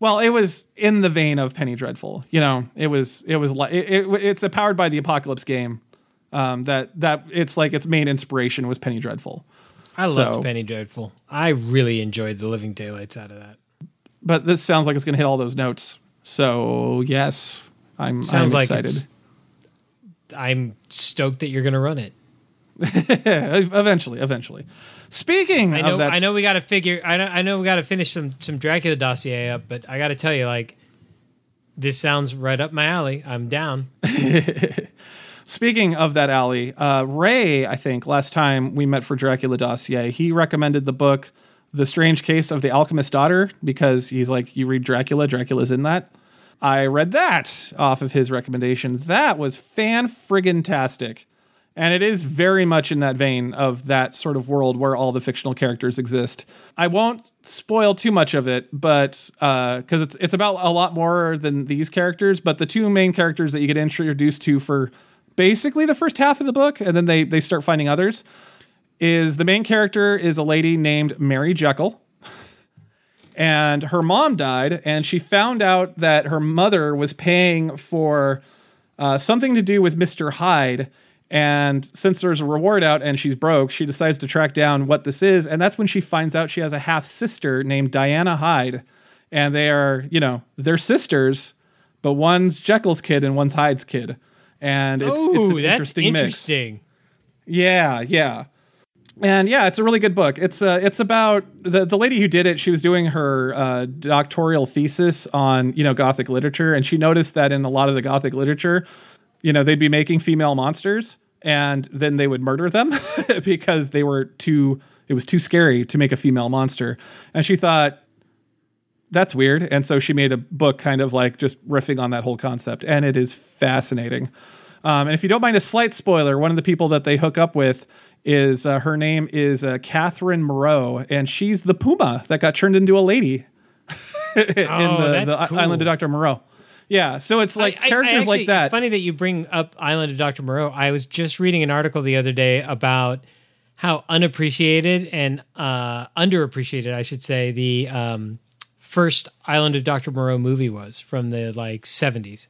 Well, it was in the vein of Penny Dreadful. You know, it was it was like it, it, it's a powered by the apocalypse game. Um, that that it's like its main inspiration was Penny Dreadful. I loved So- Penny Dreadful. I really enjoyed the living daylights out of that. But this sounds like it's going to hit all those notes. So yes, I'm, Sounds I'm excited. it's. I'm stoked that you're going to run it. eventually, eventually. Speaking I know. of that, I know we got to figure. I know. I know we got to finish some some Dracula dossier up, but I got to tell you, like, this sounds right up my alley. I'm down. Speaking of that alley, uh, Ray, I think last time we met for Dracula dossier, he recommended the book "The Strange Case of the Alchemist's Daughter" because he's like, you read Dracula, Dracula's in that. I read that off of his recommendation. That was fan friggin' tastic. And it is very much in that vein of that sort of world where all the fictional characters exist. I won't spoil too much of it, but because it's it's about a lot more than these characters. But the two main characters that you get introduced to for basically the first half of the book, and then they they start finding others, is the main character is a lady named Mary Jekyll. And her mom died and she found out that her mother was paying for uh, something to do with mr hyde. And since there's a reward out and she's broke she decides to track down what this is. And that's when she finds out she has a half sister named diana hyde. And they are you know they're sisters but one's jekyll's kid and one's hyde's kid and it's, it's an that's interesting mix interesting. yeah, yeah. And yeah, it's a really good book. It's uh, it's about the the lady who did it. She was doing her uh, doctoral thesis on you know Gothic literature, and she noticed that in a lot of the Gothic literature, you know, they'd be making female monsters, and then they would murder them because they were too. It was too scary to make a female monster, and she thought, that's weird. And so she made a book kind of like just riffing on that whole concept. And it is fascinating. Um, and if you don't mind a slight spoiler, one of the people that they hook up with is uh, her name is uh, Catherine Moreau, and she's the puma that got turned into a lady in Oh, the, the cool. Island of Dr. Moreau. Yeah, so it's like I- I- I characters actually- like that. It's funny that you bring up Island of Dr. Moreau. I was just reading an article the other day about how unappreciated and uh, underappreciated, I should say, the um, first Island of Dr. Moreau movie was from the like 70s.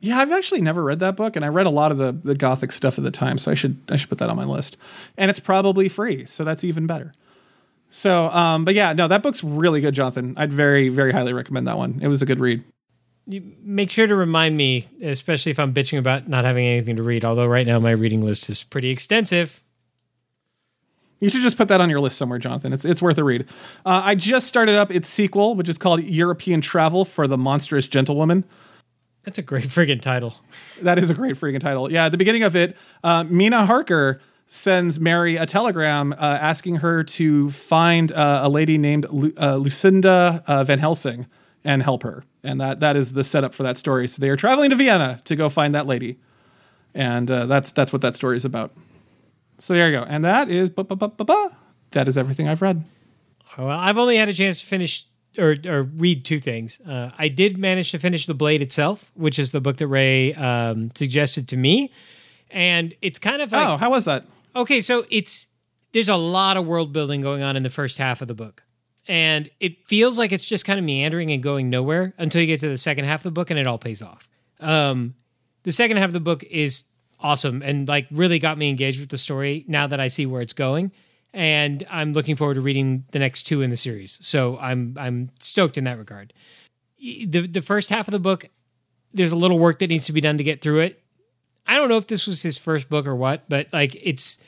Yeah, I've actually never read that book, and I read a lot of the, the gothic stuff at the time, so I should I should put that on my list. And it's probably free, so that's even better. So, um, but yeah, no, that book's really good, Jonathan. I'd very very highly recommend that one. It was a good read. You Make sure to remind me, especially if I'm bitching about not having anything to read, although right now my reading list is pretty extensive. You should just put that on your list somewhere, Jonathan. It's it's worth a read. Uh, I just started up its sequel, which is called European Travel for the Monstrous Gentlewoman. That's a great friggin' title. That is a great friggin' title. Yeah, at the beginning of it, uh, Mina Harker sends Mary a telegram uh, asking her to find uh, a lady named Lu- uh, Lucinda uh, Van Helsing and help her. And that that is the setup for that story. So they are traveling to Vienna to go find that lady, and uh, that's that's what that story is about. So there you go. And that is ba- ba- ba- ba- ba. that is everything I've read. Well, I've only had a chance to finish or, or read two things. Uh, I did manage to finish The Blade itself, which is the book that Ray um, suggested to me. And it's kind of like oh, how was that? okay, so it's there's a lot of world building going on in the first half of the book. And it feels like it's just kind of meandering and going nowhere until you get to the second half of the book and it all pays off. Um, the second half of the book is awesome and like really got me engaged with the story now that I see where it's going. And I'm looking forward to reading the next two in the series. So I'm I'm stoked in that regard. The the first half of the book, there's a little work that needs to be done to get through it. I don't know if this was his first book or what, but like it's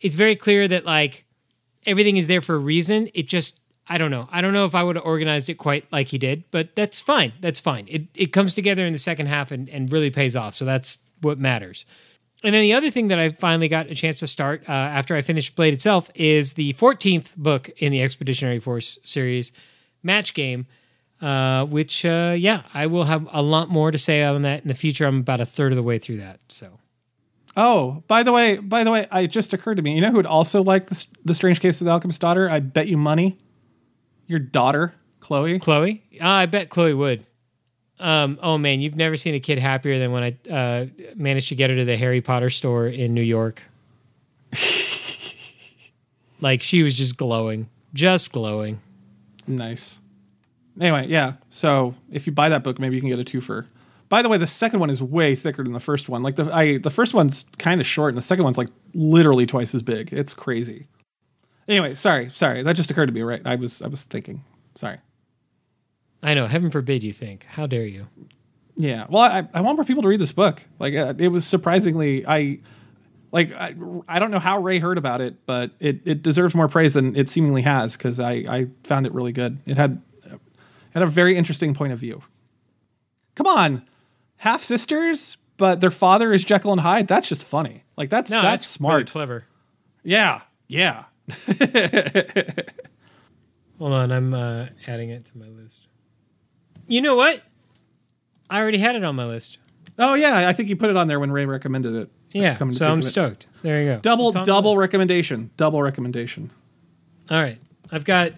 it's very clear that like everything is there for a reason. It just I don't know. I don't know if I would have organized it quite like he did, but that's fine. That's fine. It it comes together in the second half and, and really pays off. So that's what matters. And then the other thing that I finally got a chance to start uh, after I finished Blade itself is the 14th book in the Expeditionary Force series, Match Game, uh, which, uh, yeah, I will have a lot more to say on that in the future. I'm about a third of the way through that. So, Oh, by the way, by the way, it just occurred to me. You know who would also like the, the Strange Case of the Alchemist's Daughter? I bet you money. Your daughter, Chloe. Chloe, Ah, I bet Chloe would. Um, oh man, you've never seen a kid happier than when I uh, managed to get her to the Harry Potter store in New York. like she was just glowing, just glowing. Nice. Anyway, yeah. So if you buy that book, maybe you can get a twofer. By the way, the second one is way thicker than the first one. Like the I the first one's kind of short, and the second one's like literally twice as big. It's crazy. Anyway, sorry, sorry. That just occurred to me. Right, I was I was thinking. Sorry. I know. Heaven forbid you think. How dare you? Yeah. Well, I, I want more people to read this book. Like uh, it was surprisingly I like I, I don't know how Ray heard about it, but it, it deserves more praise than it seemingly has because I, I found it really good. It had had a very interesting point of view. Come on, half sisters, but their father is Jekyll and Hyde. That's just funny. Like that's No, that's, that's, smart. clever. yeah, yeah. Hold on, I'm uh, adding it to my list. You know what? I already had it on my list. Oh yeah, I think you put it on there when Ray recommended it. Yeah, Come so I'm it. stoked. There you go. Double It's on my double recommendation. Double recommendation. All right, I've got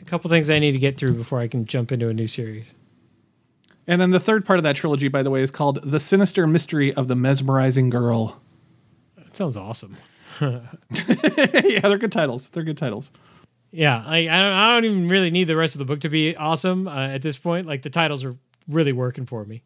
a couple things I need to get through before I can jump into a new series. And then the third part of that trilogy, by the way, is called The Sinister Mystery of the Mesmerizing Girl. That sounds awesome. yeah, they're good titles. They're good titles. Yeah, I, I don't I don't even really need the rest of the book to be awesome uh, at this point. Like the titles are really working for me.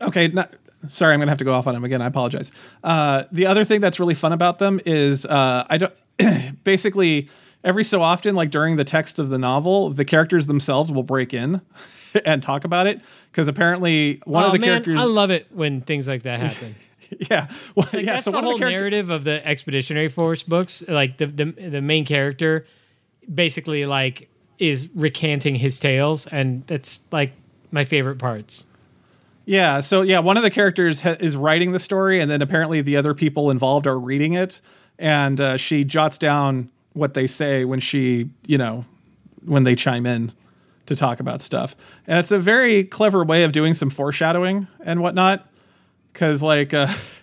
Okay, not, sorry, I'm gonna have to go off on them again. I apologize. Uh, the other thing that's really fun about them is uh, I don't basically every so often, like during the text of the novel, the characters themselves will break in and talk about it because apparently one oh of the man, characters, I love it when things like that happen. yeah, well, Like, yeah. that's So the whole the characters, narrative of the Expeditionary Force books. Like the, the the main character, basically like is recanting his tales, and that's like my favorite parts. Yeah, so yeah, one of the characters ha- is writing the story, and then apparently the other people involved are reading it, and uh, she jots down what they say when she, you know, when they chime in. to talk about stuff. And it's a very clever way of doing some foreshadowing and whatnot. Cause like, uh,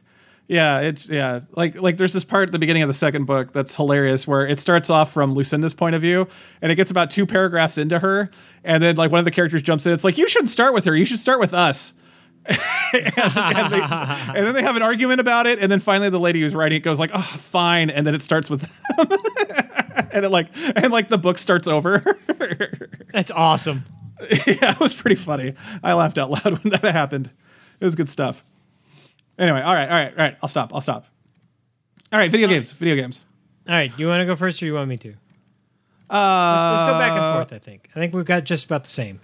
yeah, it's yeah, like like there's this part at the beginning of the second book that's hilarious where it starts off from Lucinda's point of view and it gets about two paragraphs into her, and then like one of the characters jumps in. It's like you shouldn't start with her. You should start with us. and, and, they, and then they have an argument about it, and then finally the lady who's writing it goes like, "Oh, fine," and then it starts with, and it like and like the book starts over. That's awesome. yeah, it was pretty funny. I laughed out loud when that happened. It was good stuff. Anyway, all right, all right, all right. I'll stop. I'll stop. All right, video games. Video games. All right, you want to go first, or you want me to? Uh, Let's go back and forth. I think. I think we've got just about the same.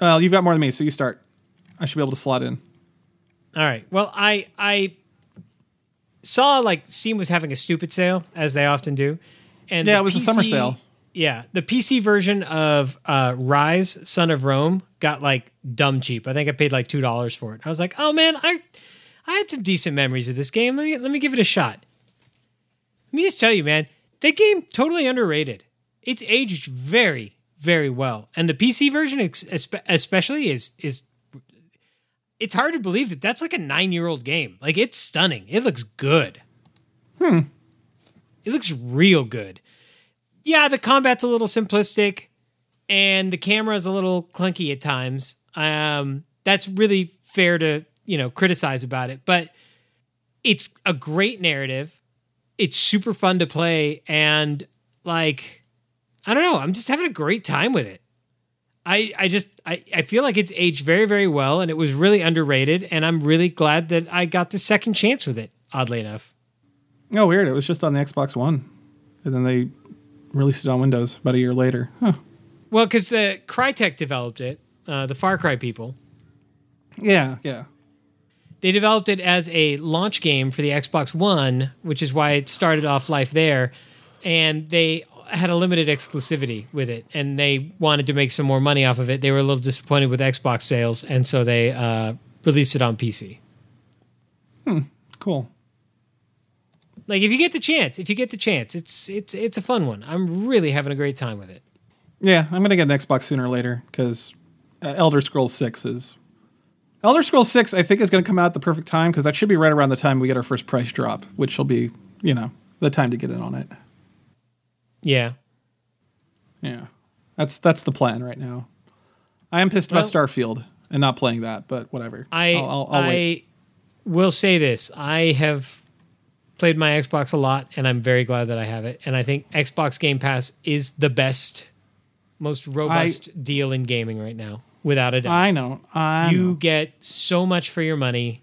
Well, you've got more than me, so you start. I should be able to slot in. All right. Well, I I saw like Steam was having a stupid sale, as they often do, and Yeah, it was a summer sale. Yeah, the PC version of uh, Ryse: Son of Rome got like dumb cheap. I think I paid like two dollars for it. I was like, oh man, I I had some decent memories of this game. Let me let me give it a shot. Let me just tell you, man, that game totally underrated. It's aged very, very well, and the PC version, especially, is is. It's hard to believe that that's like a nine year old game. Like it's stunning. It looks good. Hmm. It looks real good. Yeah, the combat's a little simplistic, and the camera is a little clunky at times. Um, that's really fair to you know criticize about it, but it's a great narrative. It's super fun to play, and like I don't know, I'm just having a great time with it. I, I just I, I feel like it's aged very very well and it was really underrated and I'm really glad that I got the second chance with it oddly enough. Oh, weird. It was just on the Xbox One, and then they released it on Windows about a year later. Huh. Well, because the Crytek developed it, uh, the Far Cry people, Yeah, yeah. They developed it as a launch game for the Xbox One, which is why it started off life there, and they had a limited exclusivity with it, and they wanted to make some more money off of it. They were a little disappointed with Xbox sales, and so they uh, released it on PC. Hmm. Cool. Like if you get the chance, if you get the chance, it's it's it's a fun one. I'm really having a great time with it. Yeah, I'm gonna get an Xbox sooner or later because uh, Elder Scrolls Six is. Elder Scrolls Six, I think, is going to come out at the perfect time because that should be right around the time we get our first price drop, which will be, you know, the time to get in on it. Yeah. Yeah, that's that's the plan right now. I am pissed about Starfield and not playing that, but whatever. I I'll, I'll, I'll I will say this: I have played my Xbox a lot, and I'm very glad that I have it. And I think Xbox Game Pass is the best, most robust deal in gaming right now, without a doubt. I know. I you know. get so much for your money.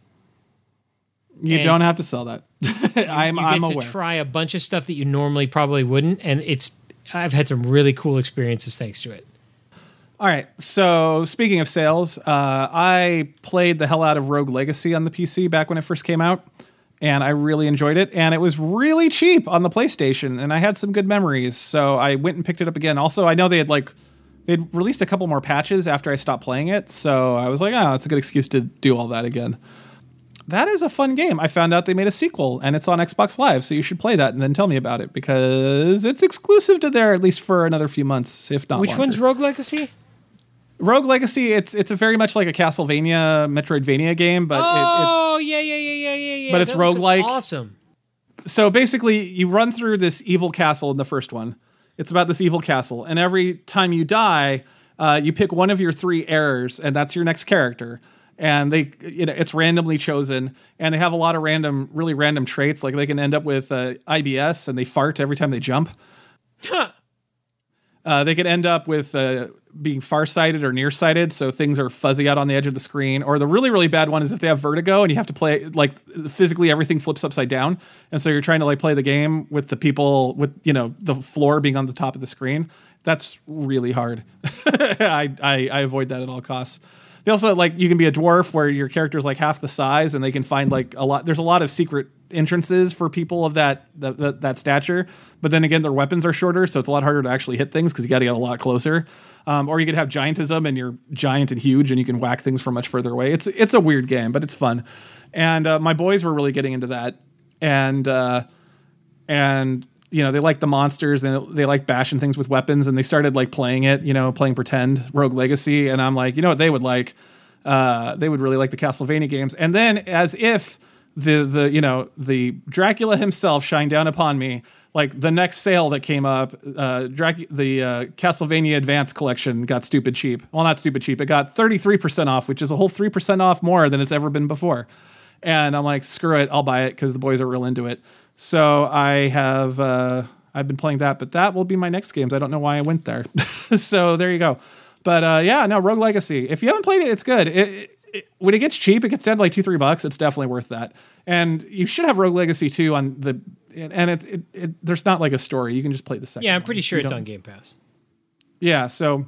You don't have to sell that. I'm You get I'm to aware. try a bunch of stuff that you normally probably wouldn't, and it's. I've had some really cool experiences thanks to it. All right. So speaking of sales, uh, I played the hell out of Rogue Legacy on the PC back when it first came out, and I really enjoyed it. And it was really cheap on the PlayStation, and I had some good memories. So I went and picked it up again. Also, I know they had like they'd released a couple more patches after I stopped playing it, so I was like, oh, it's a good excuse to do all that again. That is a fun game. I found out they made a sequel and it's on Xbox Live, so you should play that and then tell me about it because it's exclusive to there at least for another few months, if not. Which longer. one's Rogue Legacy? Rogue Legacy, it's it's a very much like a Castlevania, Metroidvania game, but Oh yeah, yeah, yeah, yeah, yeah, yeah. But it's looked roguelike. Awesome. so basically you run through this evil castle in the first one. It's about this evil castle, and every time you die, uh, you pick one of your three errors, and that's your next character. And they, you know, it's randomly chosen, and they have a lot of random, really random traits. Like they can end up with uh, IBS, and they fart every time they jump. Uh, they could end up with uh, being farsighted or nearsighted, so things are fuzzy out on the edge of the screen. Or the really, really bad one is if they have vertigo and you have to play like physically everything flips upside down, and so you're trying to like play the game with the people with you know the floor being on the top of the screen. That's really hard. I, I I avoid that at all costs. They also like you can be a dwarf where your character is like half the size, and they can find like a lot. There's a lot of secret entrances for people of that that, that, that stature. But then again, their weapons are shorter, so it's a lot harder to actually hit things because you got to get a lot closer. Um, or you could have giantism, and you're giant and huge, and you can whack things from much further away. It's it's a weird game, but it's fun. And uh, my boys were really getting into that, and uh, and you know they like the monsters and they like bashing things with weapons, and they started like playing it, you know, playing pretend Rogue Legacy, and I'm like, you know what they would like. Uh, they would really like the Castlevania games, and then as if the the you know the Dracula himself shined down upon me. Like the next sale that came up, uh, Drac- the uh, Castlevania Advance Collection got stupid cheap. Well, not stupid cheap. It got 33% off, which is a whole 3% off more than it's ever been before. And I'm like, screw it, I'll buy it because the boys are real into it. So I have uh, I've been playing that, but that will be my next games. I don't know why I went there. so there you go. But uh, yeah, no, Rogue Legacy. If you haven't played it, it's good. It, it, it, when it gets cheap, it gets down to like two, three bucks. It's definitely worth that. And you should have Rogue Legacy too on the. And it, it, it there's not like a story. You can just play the second. Yeah, I'm one. pretty sure You it's don't- on Game Pass. yeah, so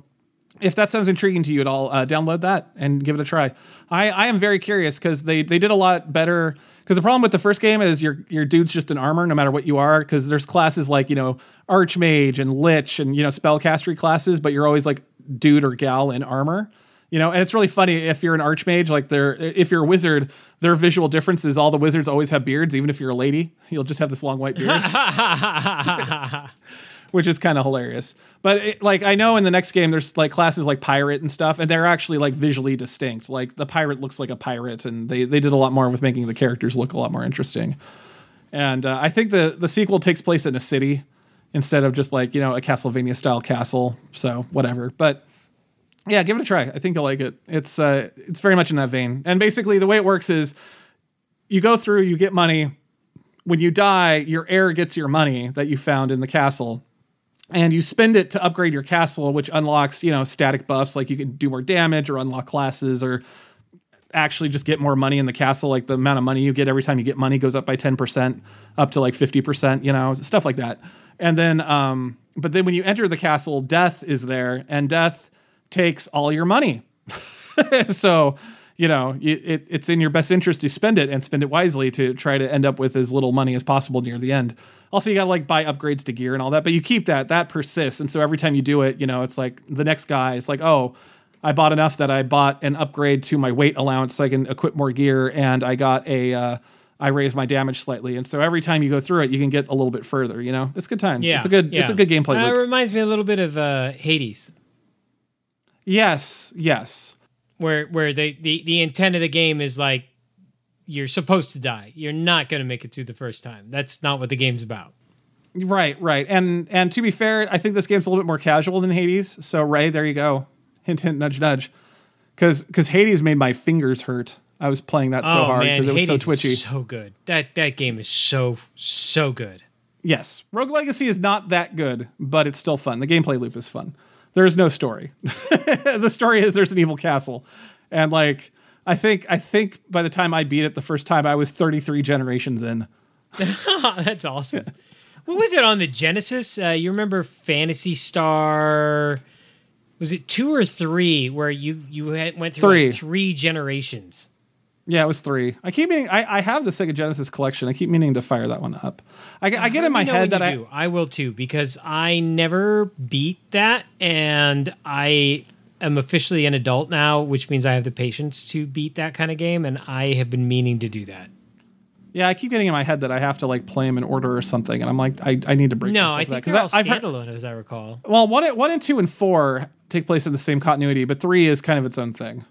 if that sounds intriguing to you at all, uh, download that and give it a try. I, I am very curious because they, they did a lot better. Because the problem with the first game is your your dude's just an armor no matter what you are. Because there's classes like you know archmage and lich and you know spellcastery classes, but you're always like dude or gal in armor. You know, and it's really funny if you're an archmage, like they're if you're a wizard, their visual difference is all the wizards always have beards, even if you're a lady, you'll just have this long white beard which is kind of hilarious. But it, like I know in the next game there's like classes like pirate and stuff, and they're actually like visually distinct. Like the pirate looks like a pirate, and they they did a lot more with making the characters look a lot more interesting. And uh, I think the the sequel takes place in a city instead of just like you know a Castlevania style castle. So whatever, but. Yeah, give it a try. I think you'll like it. It's uh, it's very much in that vein. And basically, the way it works is, you go through, you get money. When you die, your heir gets your money that you found in the castle, and you spend it to upgrade your castle, which unlocks, you know, static buffs like you can do more damage or unlock classes or actually just get more money in the castle. Like the amount of money you get every time you get money goes up by 10% up to like 50%, you know, stuff like that. And then, um, but then when you enter the castle, death is there and death takes all your money. so, you know, it, it, it's in your best interest to spend it and spend it wisely to try to end up with as little money as possible near the end. Also, you got to like buy upgrades to gear and all that, but you keep that, that persists. And so every time you do it, you know, it's like the next guy, it's like, oh, I bought enough that I bought an upgrade to my weight allowance so I can equip more gear, and I got a, uh, I raised my damage slightly, and so every time you go through it, you can get a little bit further. You know, it's good times. Yeah, it's a good, it's a good gameplay. Uh, it reminds me a little bit of uh, Hades, yes, yes, where where they, the the intent of the game is like you're supposed to die. You're not going to make it through the first time. That's not what the game's about. right, right. And and to be fair, I think this game's a little bit more casual than Hades. So Ray, there you go. Hint, hint, nudge, nudge. Because because Hades made my fingers hurt. I was playing that so oh hard because it was Hades so twitchy. is so good. That that game is so so good. Yes, Rogue Legacy is not that good, but it's still fun. The gameplay loop is fun. There is no story. the story is there's an evil castle, and like I think I think by the time I beat it the first time, I was 33 generations in. That's awesome. What was it on the Genesis? Uh, you remember Phantasy Star? Was it two or three where you you went through Three. like three generations? Yeah, it was three. I keep meaning I, I have the Sega Genesis collection. I keep meaning to fire that one up. I, I get in my Let me know head that I do. I will too because I never beat that, and I am officially an adult now, which means I have the patience to beat that kind of game, and I have been meaning to do that. yeah I keep getting in my head that I have to like play them in order or something, and I'm like I, I need to break. No, I think that, they're all I- I've heard- standalone, as I recall. well, one, one and two and four take place in the same continuity, but three is kind of its own thing.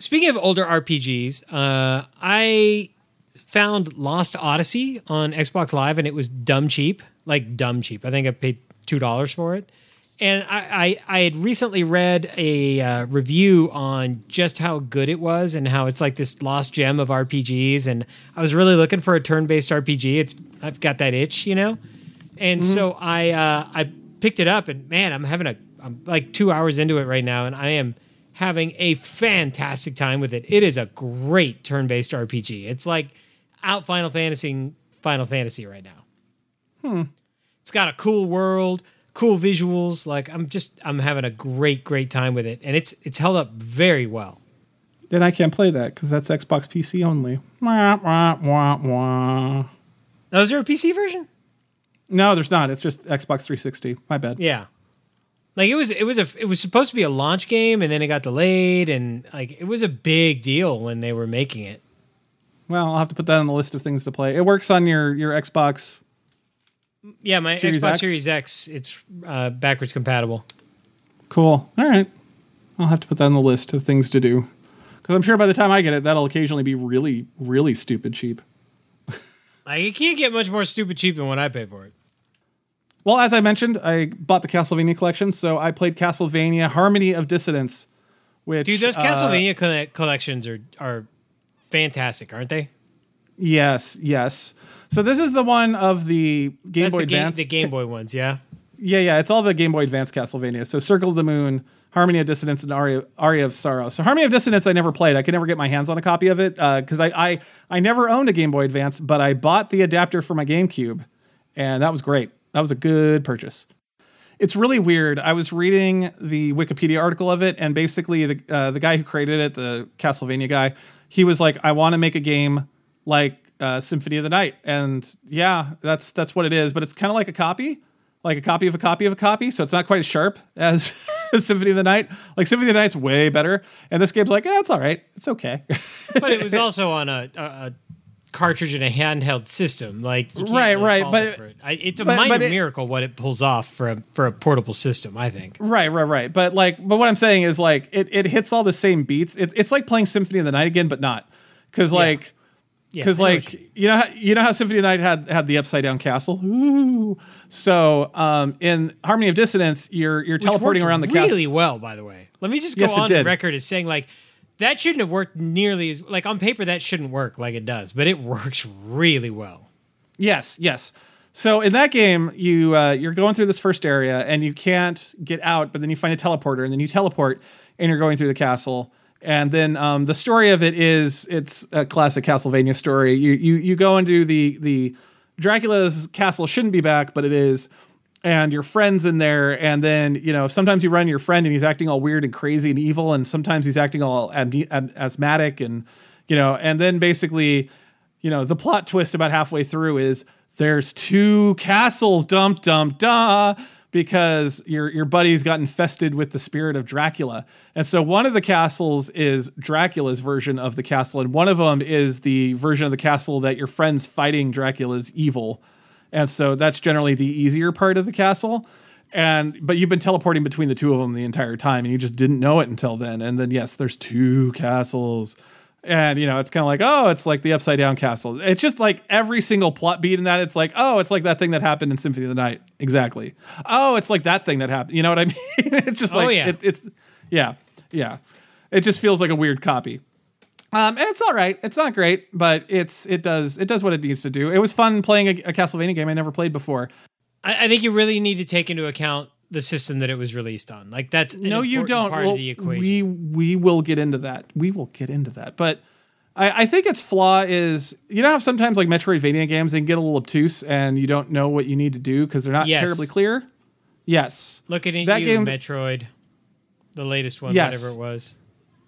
Speaking of older RPGs, uh, I found Lost Odyssey on Xbox Live, and it was dumb cheap, like dumb cheap. I think I paid two dollars for it. And I, I, I had recently read a uh, review on just how good it was and how it's like this lost gem of RPGs. And I was really looking for a turn-based RPG. It's I've got that itch, you know. And so I uh, I picked it up, and man, I'm having a I'm like two hours into it right now, and I am having a fantastic time with it. It is a great turn-based RPG. It's like out Final Fantasy Final Fantasy right now. Hmm. It's got a cool world, cool visuals. Like I'm just I'm having a great great time with it, and it's it's held up very well. Then I can't play that because that's Xbox PC only. Wah, wah, wah, wah. Now, is there a PC version? No, there's not. It's just Xbox 360. My bad. Yeah. Like it was, it was a, it was supposed to be a launch game, and then it got delayed, and like it was a big deal when they were making it. Well, I'll have to put that on the list of things to play. It works on your your Xbox Yeah, my Series Xbox X? Series X, it's uh, backwards compatible. Cool. All right. I'll have to put that on the list of things to do. Because I'm sure by the time I get it, that'll occasionally be really, really stupid cheap. Like, it can't get much more stupid cheap than what I pay for it. Well, as I mentioned, I bought the Castlevania collection, so I played Castlevania Harmony of Dissonance, which Dude, those uh, Castlevania colle- collections are are fantastic, aren't they? yes, yes. So this is the one of the Game That's Boy the game, Advance. the Game Boy ones, yeah. Yeah, yeah, it's all the Game Boy Advance Castlevania. So Circle of the Moon, Harmony of Dissonance, and Aria, Aria of Sorrow. So Harmony of Dissonance, I never played. I could never get my hands on a copy of it because I, I I never owned a Game Boy Advance, but I bought the adapter for my GameCube, and that was great. That was a good purchase. It's really weird. I was reading the Wikipedia article of it, and basically the uh, the guy who created it, the Castlevania guy, he was like, "I want to make a game like uh, Symphony of the Night," and yeah, that's that's what it is. But it's kind of like a copy, like a copy of a copy of a copy. So it's not quite as sharp as Symphony of the Night. Like Symphony of the Night's way better, and this game's like, eh, it's all right, it's okay. But it was also on a, a, a cartridge in a handheld system. Like Right, really right, but- it. I, it's a but- minor but it- miracle what it pulls off for a for a portable system. I think. Right, right, right. But like, but what I'm saying is like, it, it hits all the same beats. It's it's like playing Symphony of the Night again, but not because like Yeah, because know like you know how, you know how Symphony of the Night had had the upside down castle. Ooh. So um, in Harmony of Dissonance, you're you're Which teleporting around the really castle. Really well, by the way. Let me just go Yes, on record as saying like that shouldn't have worked nearly as like on paper that shouldn't work like it does, but it works really well. Yes, yes. So in that game, you uh, you're going through this first area and you can't get out, but then you find a teleporter and then you teleport and you're going through the castle. And then um, the story of it is it's a classic Castlevania story. You you you go into the the Dracula's castle shouldn't be back, but it is. And your friend's in there, and then you know sometimes you run your friend and he's acting all weird and crazy and evil, and sometimes he's acting all ab- asthmatic and you know, and then basically you know, the plot twist about halfway through is there's two castles, dum dum da, because your your buddy's got infested with the spirit of Dracula. And so one of the castles is Dracula's version of the castle, and one of them is the version of the castle that your friend's fighting Dracula's evil. And so that's generally the easier part of the castle. And but you've been teleporting between the two of them the entire time, and you just didn't know it until then. And then yes, there's two castles. And you know, it's kind of like, oh, it's like the upside down castle. It's just like every single plot beat in that. It's like, oh, it's like that thing that happened in Symphony of the Night. Exactly. Oh, it's like that thing that happened. You know what I mean? it's just like Oh, like yeah. it, it's yeah, yeah. It just feels like a weird copy. Um, and it's all right. It's not great, but it's it does it does what it needs to do. It was fun playing a, a Castlevania game I never played before. I, I think you really need to take into account the system that it was released on. Like that's no, you don't. Part Well, of the equation. We we will get into that. We will get into that. But I, I think its flaw is you know how sometimes like Metroidvania games they can get a little obtuse and you don't know what you need to do because they're not Yes. terribly clear. Yes, Looking at that you, game- Metroid, the latest one, Yes. whatever it was.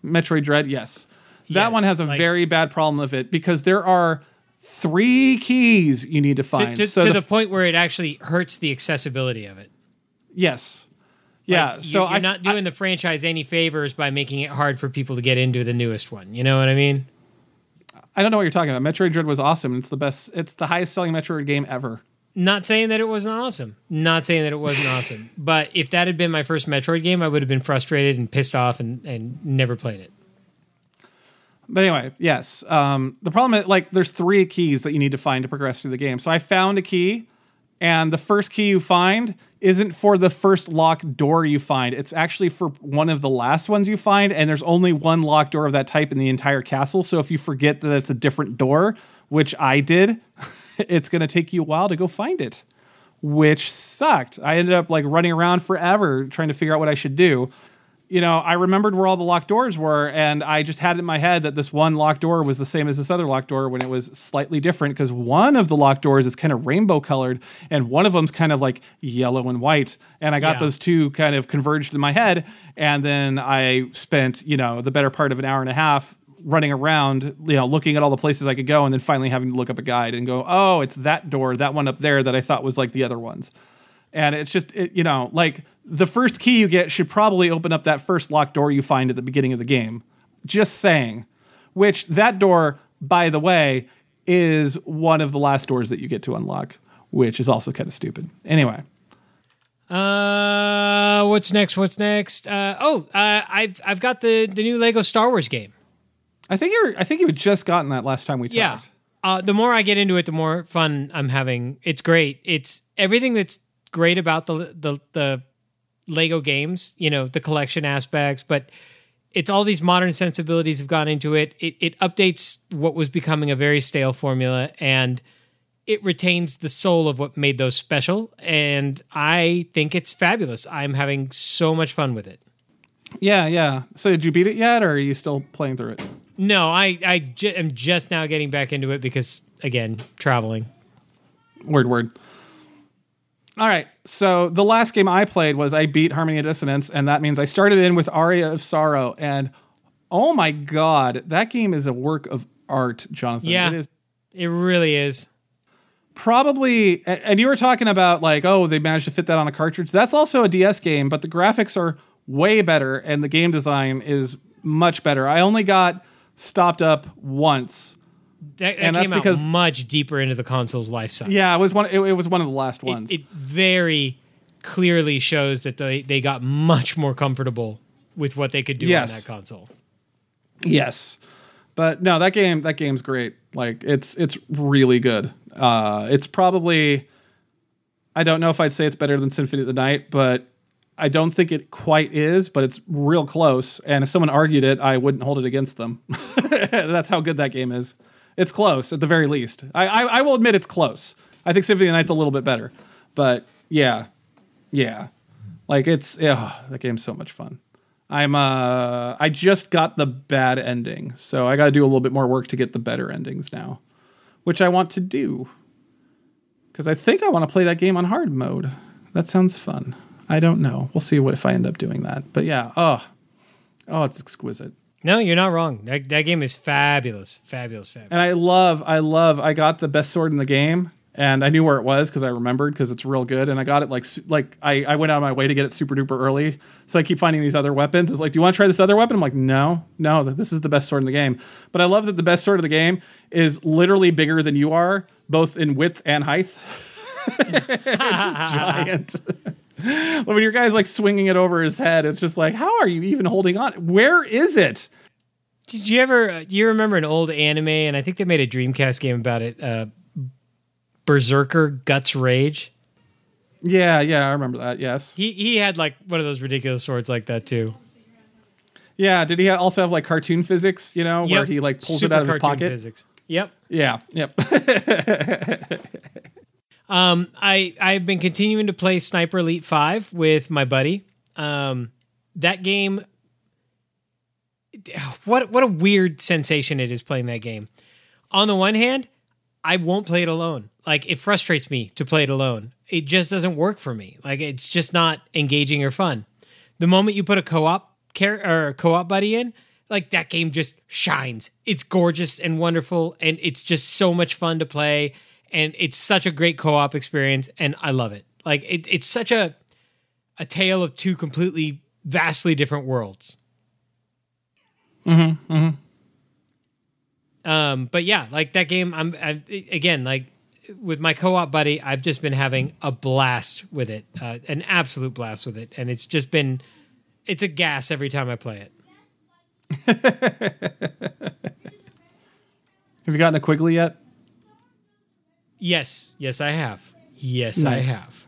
Metroid Dread. Yes, that Yes, one has a like- very bad problem of it because there are three keys you need to To, find. to, so to the, the, point where it actually hurts the accessibility of it. yes, yeah. Like, so you, you're I not doing the franchise any favors by making it hard for people to get into the newest one. You know what I mean? I don't know what you're talking about. Metroid Dread was awesome. It's the best. It's the highest selling Metroid game ever. Not saying that it wasn't awesome. Not saying that it wasn't awesome. But if that had been my first Metroid game, I would have been frustrated and pissed off and, and never played it. But anyway, yes. Um, the problem is like there's three keys that you need to find to progress through the game. So I found a key, and the first key you find isn't for the first locked door you find. It's actually for one of the last ones you find, and there's only one locked door of that type in the entire castle. So if you forget that it's a different door, which I did, it's gonna take you a while to go find it. Which sucked. I ended up like running around forever trying to figure out what I should do you know, I remembered where all the locked doors were, and I just had it in my head that this one locked door was the same as this other locked door when it was slightly different because one of the locked doors is kind of rainbow colored, and one of them's kind of like yellow and white. And I got Yeah. those two kind of converged in my head, and then I spent, you know, the better part of an hour and a half running around, you know, looking at all the places I could go, and then finally having to look up a guide and go, oh, it's that door, that one up there that I thought was like the other ones and it's just it, you know like the first key you get should probably open up that first locked door you find at the beginning of the game just saying which that door by the way is one of the last doors that you get to unlock which is also kind of stupid. Anyway, Uh, what's next? What's next? Uh, oh, uh, I've I've got the the new Lego Star Wars game. I think you're. I think you had just gotten that last time we talked. Yeah. Uh, the more I get into it, the more fun I'm having. It's great. It's everything that's great about the the the Lego games. You know, the collection aspects, but it's all these modern sensibilities have gone into it. It it updates what was becoming a very stale formula and it retains the soul of what made those special and I think it's fabulous. I'm having so much fun with it. Yeah, yeah. So did you beat it yet, or are you still playing through it? No, I I am just now getting back into it because again, traveling. Word, word. All right. So the last game I played was I beat Harmony of Dissonance, and that means I started in with Aria of Sorrow, and oh my god, that game is a work of art, Jonathan. Yeah. It is It really is. probably and you were talking about like oh they managed to fit that on a cartridge that's also a ds game but the graphics are way better and the game design is much better i only got stopped up once That, that And that's came out because- much deeper into the console's life cycle. yeah it was one it, it was one of the last ones It very clearly shows that they, they got much more comfortable with what they could do Yes. on that console. yes but no that game that game's great like it's it's really good uh it's probably i don't know if i'd say it's better than symphony of the night but I don't think it quite is, but it's real close. And if someone argued it, I wouldn't hold it against them. That's how good that game is. It's close at the very least. I, I, I will admit it's close. I think Symphony of the Night's a little bit better, but yeah, yeah, like it's yeah, that game's so much fun. I'm uh I just got the bad ending, so I got to do a little bit more work to get the better endings now, which I want to do because I think I want to play that game on hard mode. That sounds fun. I don't know. We'll see what if I end up doing that. But yeah, oh, oh, it's exquisite. No, you're not wrong. That, that game is fabulous. Fabulous, fabulous. And I love, I love, I got the best sword in the game, and I knew where it was because I remembered because it's real good. And I got it like, like I, I went out of my way to get it super duper early. So I keep finding these other weapons. It's like, do you want to try this other weapon? I'm like, no, no, this is the best sword in the game. But I love that the best sword of the game is literally bigger than you are, both in width and height. it's just giant. when your guy's like swinging it over his head, it's just like, how are you even holding on? Where is it? Did you ever? uh, Do you remember an old anime? And I think they made a Dreamcast game about it. Uh, Berserker Guts Rage. Yeah, yeah, I remember that. Yes. He he had like one of those ridiculous swords like that too. Yeah, did he also have like cartoon physics, you know, where he like pulls Super it out of his pocket? Physics. Yep. Yeah, yep. Um, I I've been continuing to play Sniper Elite Five with my buddy. Um, that game. What what a weird sensation it is playing that game. On the one hand, I won't play it alone. Like it frustrates me to play it alone. It just doesn't work for me. Like it's just not engaging or fun. The moment you put a co-op char- or co-op buddy in, like that game just shines. It's gorgeous and wonderful and it's just so much fun to play and it's such a great co-op experience and I love it. Like it, it's such a a tale of two completely vastly different worlds. Mm-hmm. Mm-hmm. Um, but yeah, like that game, I'm I, again like with my co-op buddy, I've just been having a blast with it, uh, an absolute blast with it, and it's just been, it's a gas every time I play it. have you gotten a Quigley yet? Yes, yes, I have. Yes, Nice. I have.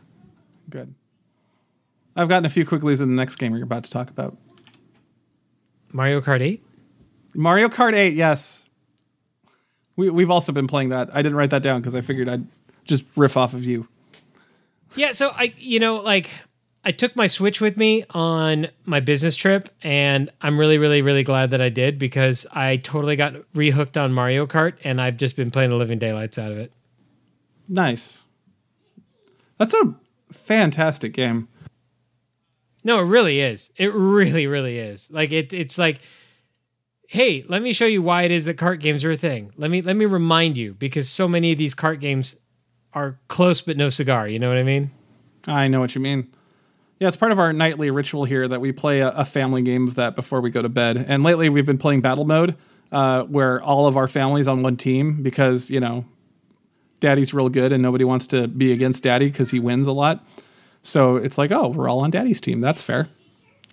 Good. I've gotten a few Quigleys in the next game we're about to talk about. Mario Kart 8. Mario Kart 8, yes. We, we've also been playing that. I didn't write that down because I figured I'd just riff off of you. Yeah, so I, you know, like I took my Switch with me on my business trip, and I'm really, really, really glad that I did because I totally got rehooked on Mario Kart, and I've just been playing the living daylights out of it. Nice. That's a fantastic game. No, it really is. It really, really is. Like it, it's like, hey, let me show you why it is that cart games are a thing. Let me let me remind you because so many of these cart games are close but no cigar. You know what I mean? I know what you mean. Yeah, it's part of our nightly ritual here that we play a, a family game of that before we go to bed. And lately we've been playing battle mode, uh, where all of our families on one team because you know daddy's real good and nobody wants to be against daddy because he wins a lot. So it's like, oh, we're all on daddy's team. That's fair.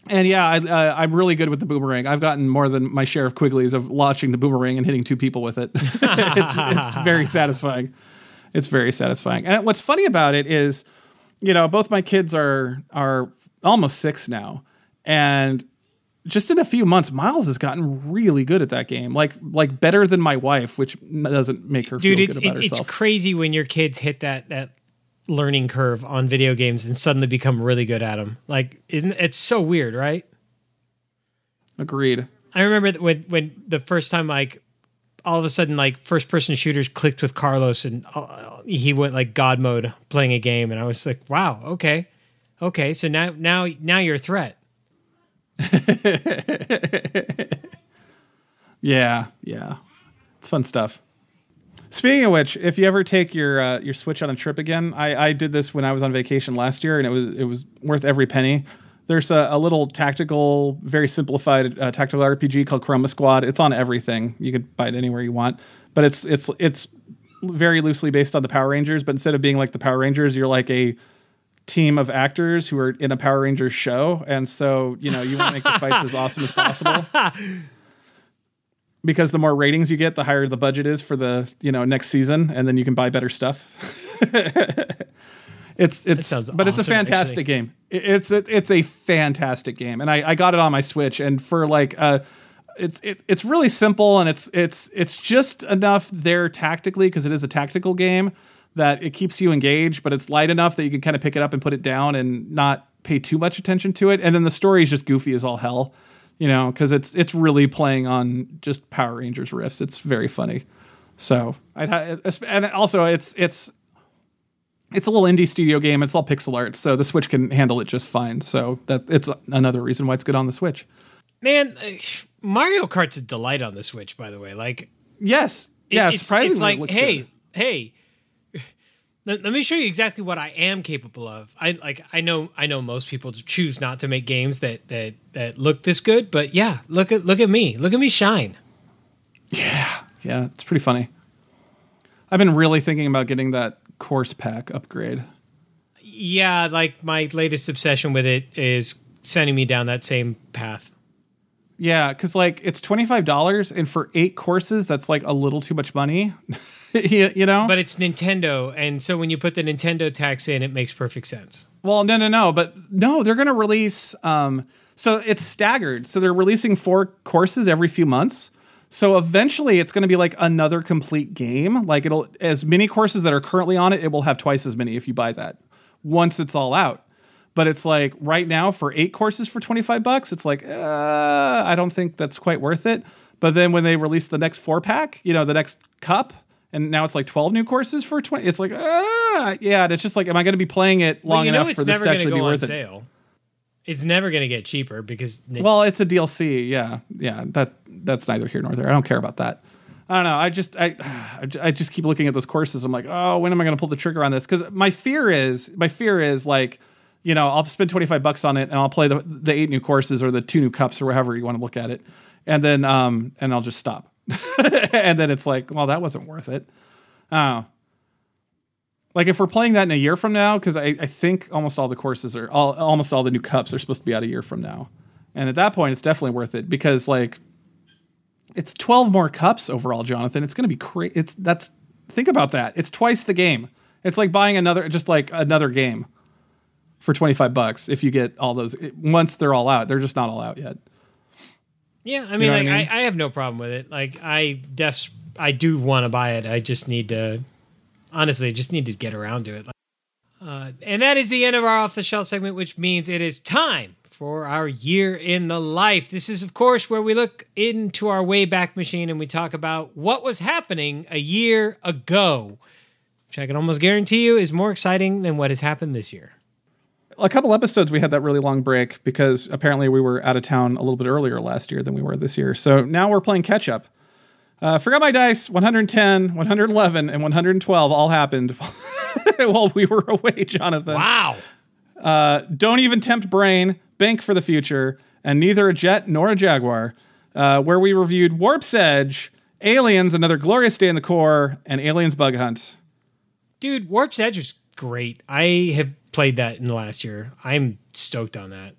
And yeah, I, uh, I'm really good with the boomerang. I've gotten more than my share of Quigleys of launching the boomerang and hitting two people with it. it's, it's very satisfying. It's very satisfying. And what's funny about it is, you know, both my kids are are almost six now, and just in a few months, Miles has gotten really good at that game. Like like better than my wife, which doesn't make her Dude, feel good about it- it's crazy when your kids hit that that learning curve on video games and suddenly become really good at them. Like, isn't it's so weird, right? Agreed. I remember that when when the first time like all of a sudden like first person shooters clicked with Carlos and uh, he went like god mode playing a game and I was like, wow, okay, okay, so now now now you're a threat. Yeah, yeah, it's fun stuff. Speaking of which, if you ever take your uh, your Switch on a trip again, I, I did this when I was on vacation last year, and it was it was worth every penny. There's a, a little tactical, very simplified uh, tactical RPG called Chroma Squad. It's on everything. You could buy it anywhere you want, but it's it's it's very loosely based on the Power Rangers. But instead of being like the Power Rangers, you're like a team of actors who are in a Power Rangers show, and so you know you want to make the fights as awesome as possible. Because the more ratings you get, the higher the budget is for the you know next season, and then you can buy better stuff. it's it's but it's a fantastic actually. game. It- It's a, it's a fantastic game, and I, I got it on my Switch, and for like uh, it's it, it's really simple, and it's it's it's just enough there tactically because it is a tactical game that it keeps you engaged, but it's light enough that you can kind of pick it up and put it down and not pay too much attention to it. And then the story is just goofy as all hell, you know, because it's it's really playing on just Power Rangers riffs. It's very funny. So I'd ha- and also it's it's it's a little indie studio game. It's all pixel art, so the Switch can handle it just fine. So that it's another reason why it's good on the Switch. Man, uh, Mario Kart's a delight on the Switch. By the way, like Yes, yeah, it's, surprisingly, it's it like, looks hey, good. hey, let, let me show you exactly what I am capable of. I like, I know, I know most people choose not to make games that that that look this good, but yeah, look at look at me, look at me shine. yeah, yeah, it's pretty funny. I've been really thinking about getting that course pack upgrade. Yeah, like my latest obsession with it is sending me down that same path. Yeah, because like it's twenty five dollars, and for eight courses, that's like a little too much money. you, you know, But it's Nintendo, and so when you put the Nintendo tax in, it makes perfect sense. Well, no, no, no, but no, they're going to release. Um, so it's staggered. So they're releasing four courses every few months. So eventually, it's going to be like another complete game. Like it'll as many courses that are currently on it, it will have twice as many if you buy that once it's all out. But it's like right now for eight courses for twenty five bucks, it's like uh, I don't think that's quite worth it. But then when they release the next four pack, you know, the next cup. And now it's like twelve new courses for twenty. It's like, ah, yeah. And it's just like, am I going to be playing it long Well, you enough know for this never to going to actually be go on worth it? sale. It's never going to get cheaper because Nin- Well, it's a DLC. Yeah, yeah. That that's neither here nor there. I don't care about that. I don't know. I just I I just keep looking at those courses. I'm like, oh, when am I going to pull the trigger on this? Because my fear is my fear is like, you know, I'll spend 25 bucks on it and I'll play the the eight new courses or the two new cups or whatever you want to look at it, and then um and I'll just stop, and then it's like, well, that wasn't worth it. Oh. Like if we're playing that in a year from now, because I, I think almost all the courses are all almost all the new cups are supposed to be out a year from now. And at that point it's definitely worth it because like it's 12 more cups overall, Jonathan. It's gonna be crazy. It's that's think about that. It's twice the game. It's like buying another just like another game for 25 bucks if you get all those once they're all out. They're just not all out yet. Yeah, I mean, know like I mean? I, I have no problem with it. Like I def I do want to buy it. I just need to honestly, I just need to get around to it. Uh, and that is the end of our off the shelf segment, which means it is time for our year in the life. This is, of course, where we look into our wayback machine and we talk about what was happening a year ago, which I can almost guarantee you is more exciting than what has happened this year. A couple episodes we had that really long break because apparently we were out of town a little bit earlier last year than we were this year. So now we're playing catch up. Uh, forgot my dice 110, 111, and 112 all happened while we were away, Jonathan. Wow. Don't even tempt brain, bank for the future, and neither a jet nor a jaguar, uh, where we reviewed Warp's Edge, Aliens, Another Glorious Day in the Core, and Aliens Bug Hunt. Dude, Warp's Edge was great. I have played that in the last year. I'm stoked on that.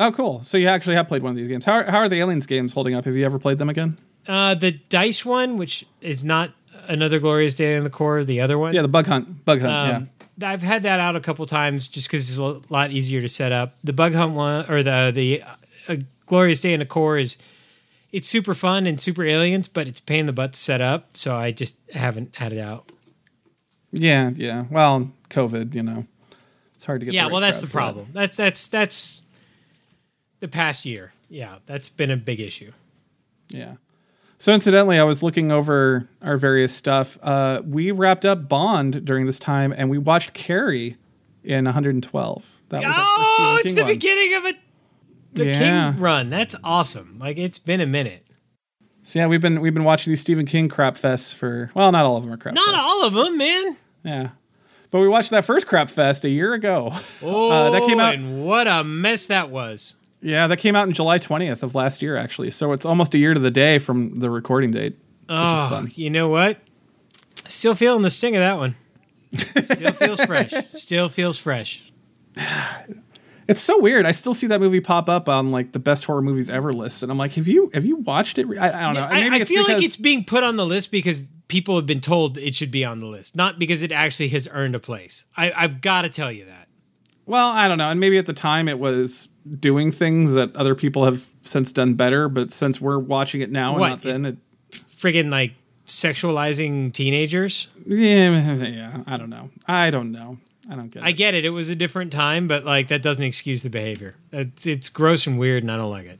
Oh, cool. So you actually have played one of these games. How are, how are the Aliens games holding up? Have you ever played them again? Uh, the dice one, which is not another glorious day in the core, the other one. Yeah, the Bug Hunt. Bug Hunt. Um, I've had that out a couple times just because it's a lot easier to set up. The bug hunt one or the the uh, glorious day in the core is it's super fun and super aliens, but it's a pain in the butt to set up. So I just haven't had it out. yeah. Yeah. Yeah. Well, COVID. You know, it's hard to get. Yeah, right well, that's the for that. problem. That's that's that's the past year. Yeah, that's been a big issue. Yeah. So incidentally, I was looking over our various stuff. Uh, we wrapped up Bond during this time, and we watched Carrie in 112. That was Oh, it's King the one. beginning of a the Yeah. King run. That's awesome. Like it's been a minute. So yeah, we've been we've been watching these Stephen King crap fests for well, not all of them are crap. Not fests. all of them, man. Yeah. But we watched that first crap fest a year ago. Oh, that came oh, out- and what a mess that was. yeah, that came out in July 20th of last year, actually. So it's almost a year to the day from the recording date. Oh, you know what? Still feeling the sting of that one. Still feels fresh. Still feels fresh. It's so weird. I still see that movie pop up on like the best horror movies ever list, and I'm like, have you have you watched it? I, I don't know. I, I feel like it's being put on the list because people have been told it should be on the list, not because it actually has earned a place. I, I've got to tell you that. well, I don't know. And maybe at the time it was doing things that other people have since done better, but since we're watching it now What, and not then, it, Friggin' like sexualizing teenagers. yeah, yeah, I don't know. I don't know. I don't get it. I get it. It was a different time, but like that doesn't excuse the behavior. It's, it's gross and weird, and I don't like it.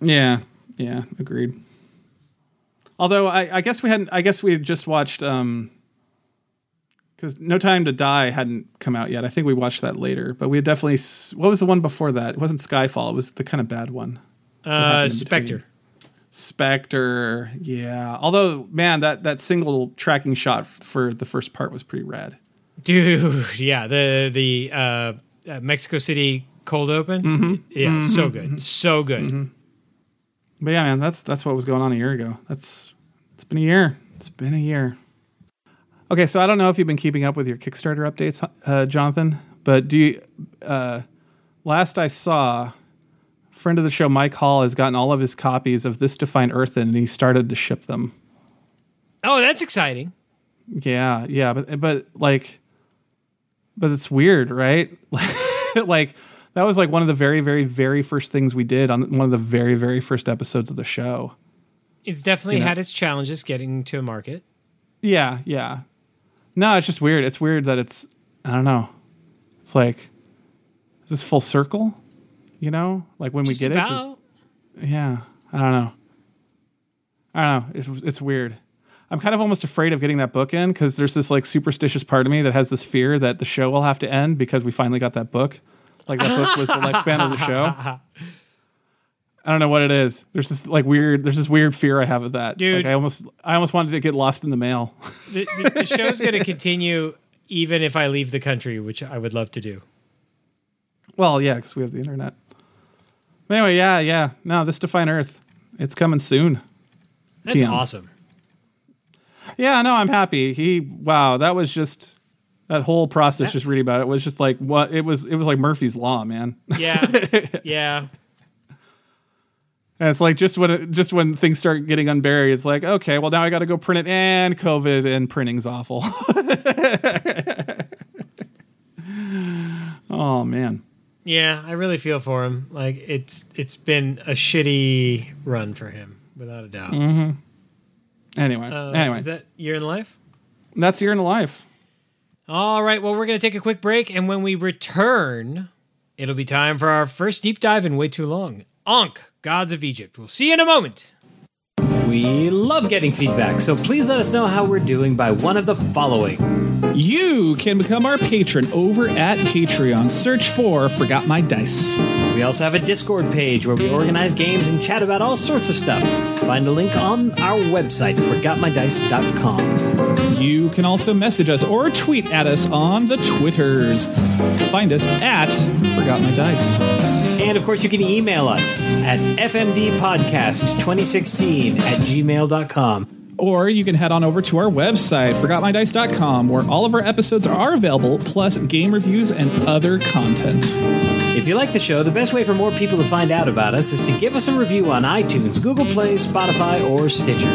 Yeah, yeah, agreed. Although I, I guess we hadn't. I guess we had just watched um because No Time to Die hadn't come out yet. I think we watched that later, but we had definitely. What was the one before that? It wasn't Skyfall. It was the kind of bad one. Uh, Spectre. Spectre. Yeah. Although, man, that that single tracking shot for the first part was pretty rad. Dude, yeah, the the uh, uh, Mexico City cold open, Mm-hmm. yeah, so good, so good. But yeah, man, that's that's what was going on a year ago. That's it's been a year. It's been a year. Okay, so I don't know if you've been keeping up with your Kickstarter updates, uh, Jonathan, but do you? Uh, last I saw, friend of the show Mike Hall has gotten all of his copies of This Defined Earth in, and he started to ship them. Oh, that's exciting. Yeah, yeah, but but like, but it's weird, right? like that was like one of the very, very, very first things we did on one of the very, very first episodes of the show. It's definitely You know? had its challenges getting to a market. Yeah, yeah. No, it's just weird. It's weird that it's I don't know. It's like is this full circle? You know? Like when Just we get about. it? yeah. I don't know. I don't know. It's it's weird. I'm kind of almost afraid of getting that book in because there's this like superstitious part of me that has this fear that the show will have to end because we finally got that book. Like that book was the lifespan of the show. I don't know what it is. There's this like weird. There's this weird fear I have of that. Dude. Like, I almost, I almost wanted to get lost in the mail. the, the, the show's going to continue even if I leave the country, which I would love to do. Well, yeah, because we have the internet. But anyway, yeah, yeah. No, this Define Earth, it's coming soon. That's TM. awesome. Yeah, no, I'm happy. He, wow, that was just that whole process. Just reading about it was just like what it was. It was like Murphy's Law, man. Yeah, yeah. And it's like just when it, just when things start getting unburied, it's like okay, well now I got to go print it, and COVID and printing's awful. oh man. Yeah, I really feel for him. Like it's it's been a shitty run for him, without a doubt. Mm-hmm. Anyway, Uh, anyway, is that year in life? that's year in the life. All right. Well, we're gonna take a quick break, and when we return, it'll be time for our first deep dive in way too long. Ankh, Gods of Egypt. We'll see you in a moment. We love getting feedback, so please let us know how we're doing by one of the following. You can become our patron over at Patreon. Search for Forgot My Dice. We also have a Discord page where we organize games and chat about all sorts of stuff. Find a link on our website, forgotmydice.com. You can also message us or tweet at us on the Twitters. Find us at Forgot My Dice. And of course, you can email us at fmdpodcast2016 at gmail.com. Or you can head on over to our website, forgotmydice.com, where all of our episodes are available, plus game reviews and other content. If you like the show, the best way for more people to find out about us is to give us a review on iTunes, Google Play, Spotify, or Stitcher.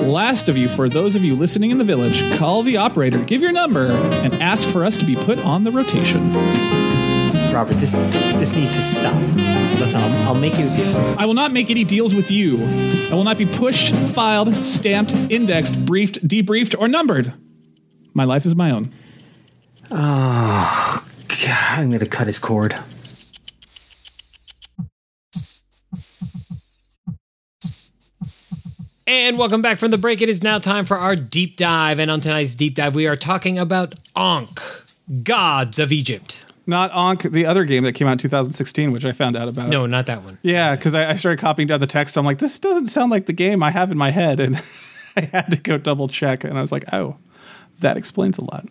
Last of you, for those of you listening in the village, call the operator, give your number, and ask for us to be put on the rotation. Robert, this this needs to stop. Listen, I'll, I'll make you a deal. I will not make any deals with you. I will not be pushed, filed, stamped, indexed, briefed, debriefed, or numbered. My life is my own. Ah, God, I'm gonna cut his cord. And welcome back from the break. It is now time for our deep dive. And on tonight's deep dive, we are talking about Ankh, Gods of Egypt. Not Ankh, the other game that came out in 2016, which I found out about. No, not that one. Yeah, because I, I started copying down the text. I'm like, this doesn't sound like the game I have in my head. And I had to go double check. And I was like, oh, that explains a lot.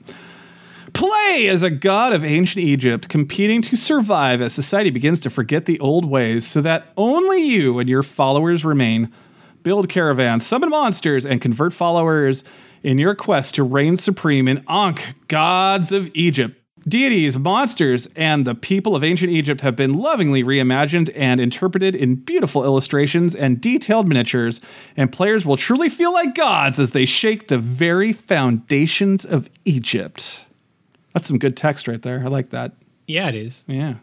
Play as a god of ancient Egypt, competing to survive as society begins to forget the old ways so that only you and your followers remain. Build caravans, summon monsters, and convert followers in your quest to reign supreme in Ankh, gods of Egypt. Deities, monsters, and the people of ancient Egypt have been lovingly reimagined and interpreted in beautiful illustrations and detailed miniatures, and players will truly feel like gods as they shake the very foundations of Egypt. That's some good text right there. I like that. Yeah, it is. Yeah.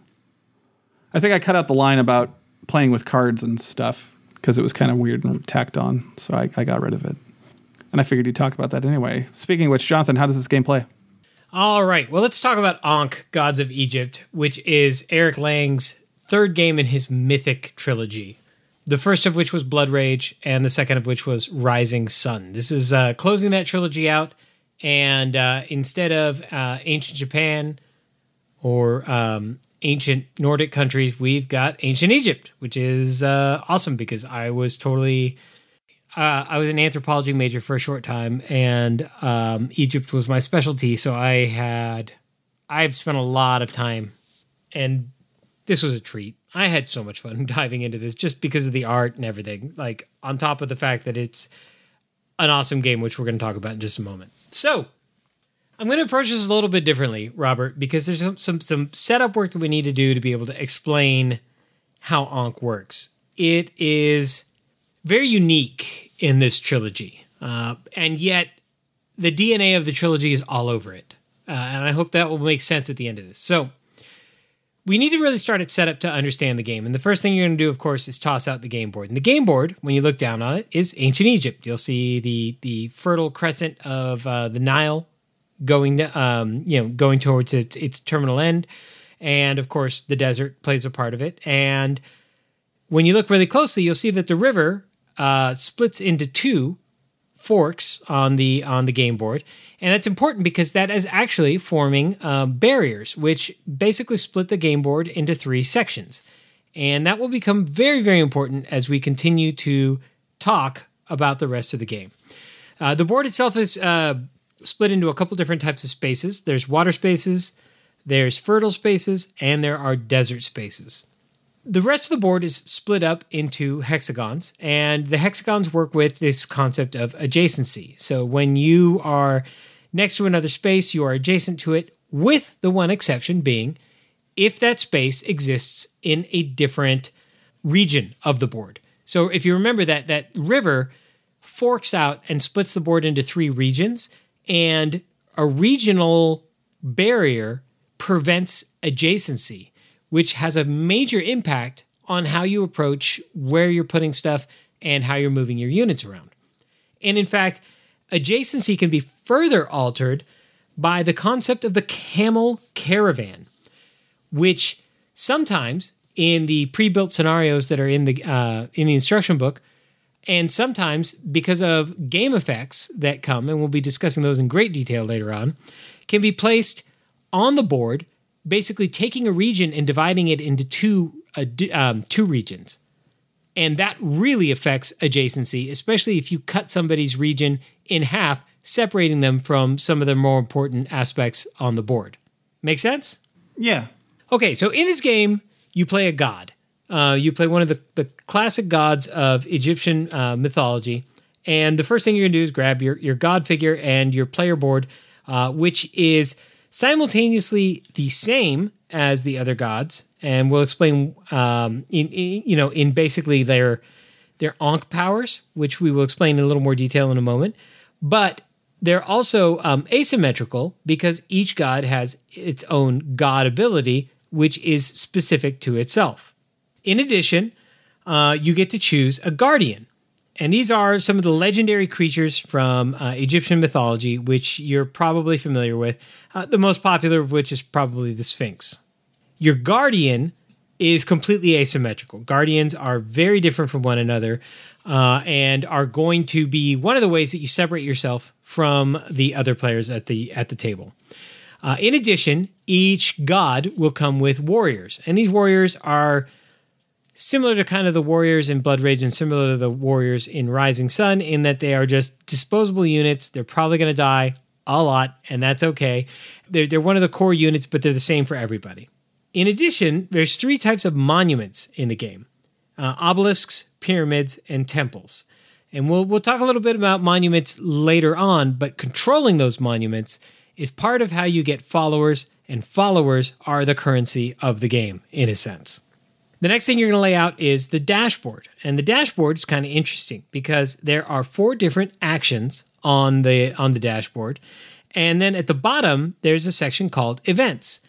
I think I cut out the line about playing with cards and stuff because it was kind of weird and tacked on, so I, I got rid of it. And I figured you'd talk about that anyway. Speaking of which, Jonathan, how does this game play? All right. Well, let's talk about Ankh, Gods of Egypt, which is Eric Lang's third game in his Mythic trilogy. The first of which was Blood Rage, and the second of which was Rising Sun. This is uh, closing that trilogy out, and uh, instead of uh, ancient Japan or um, ancient Nordic countries, we've got ancient Egypt, which is uh, awesome because I was totally uh, I was an anthropology major for a short time, and um, Egypt was my specialty. So I had, I've spent a lot of time, and this was a treat. I had so much fun diving into this just because of the art and everything. Like on top of the fact that it's an awesome game, which we're going to talk about in just a moment. So I'm going to approach this a little bit differently, Robert, because there's some some, some setup work that we need to do to be able to explain how Ankh works. It is very unique in this trilogy. Uh, and yet, the DNA of the trilogy is all over it. Uh, and I hope that will make sense at the end of this. So, we need to really start at setup to understand the game. And the first thing you're going to do, of course, is toss out the game board. And the game board, when you look down on it, is ancient Egypt. You'll see the the fertile crescent of uh, the Nile going to, um, you know going towards its its terminal end, and of course the desert plays a part of it. And when you look really closely, you'll see that the river uh, splits into two forks on the on the game board, and that's important because that is actually forming uh, barriers, which basically split the game board into three sections, and that will become very very important as we continue to talk about the rest of the game. Uh, the board itself is uh, split into a couple different types of spaces. There's water spaces, there's fertile spaces, and there are desert spaces. The rest of the board is split up into hexagons, and the hexagons work with this concept of adjacency. So when you are next to another space, you are adjacent to it, with the one exception being if that space exists in a different region of the board. So if you remember that that river forks out and splits the board into three regions, and a regional barrier prevents adjacency which has a major impact on how you approach where you're putting stuff and how you're moving your units around. And in fact, adjacency can be further altered by the concept of the camel caravan, which sometimes in the pre-built scenarios that are in the uh, in the instruction book, and sometimes because of game effects that come, and we'll be discussing those in great detail later on, can be placed on the board basically taking a region and dividing it into two uh, um, two regions, and that really affects adjacency, especially if you cut somebody's region in half, separating them from some of the more important aspects on the board. Make sense? Yeah. Okay, so in this game, you play a god. Uh, you play one of the, the classic gods of Egyptian uh, mythology, And the first thing you're going to do is grab your, your God figure and your player board, uh, which is simultaneously the same as the other gods. And we'll explain, um, in, in you know, in basically their their Ankh powers, which we will explain in a little more detail in a moment. But they're also um, asymmetrical because each god has its own god ability, which is specific to itself. In addition, uh, you get to choose a guardian. And these are some of the legendary creatures from uh, Egyptian mythology, which you're probably familiar with. Uh, the most popular of which is probably the Sphinx. Your guardian is completely asymmetrical. Guardians are very different from one another uh, and are going to be one of the ways that you separate yourself from the other players at the at the table. Uh, in addition, each god will come with warriors, and these warriors are similar to kind of the warriors in Blood Rage and similar to the warriors in Rising Sun in that they are just disposable units. They're probably going to die a lot, and that's okay. They're, they're one of the core units, but they're the same for everybody. In addition, there's three types of monuments in the game uh, obelisks, pyramids, and temples. And we'll, we'll talk a little bit about monuments later on, but controlling those monuments is part of how you get followers, and followers are the currency of the game, in a sense. The next thing you're going to lay out is the dashboard. And the dashboard is kind of interesting because there are four different actions on the on the dashboard. And then at the bottom there's a section called events.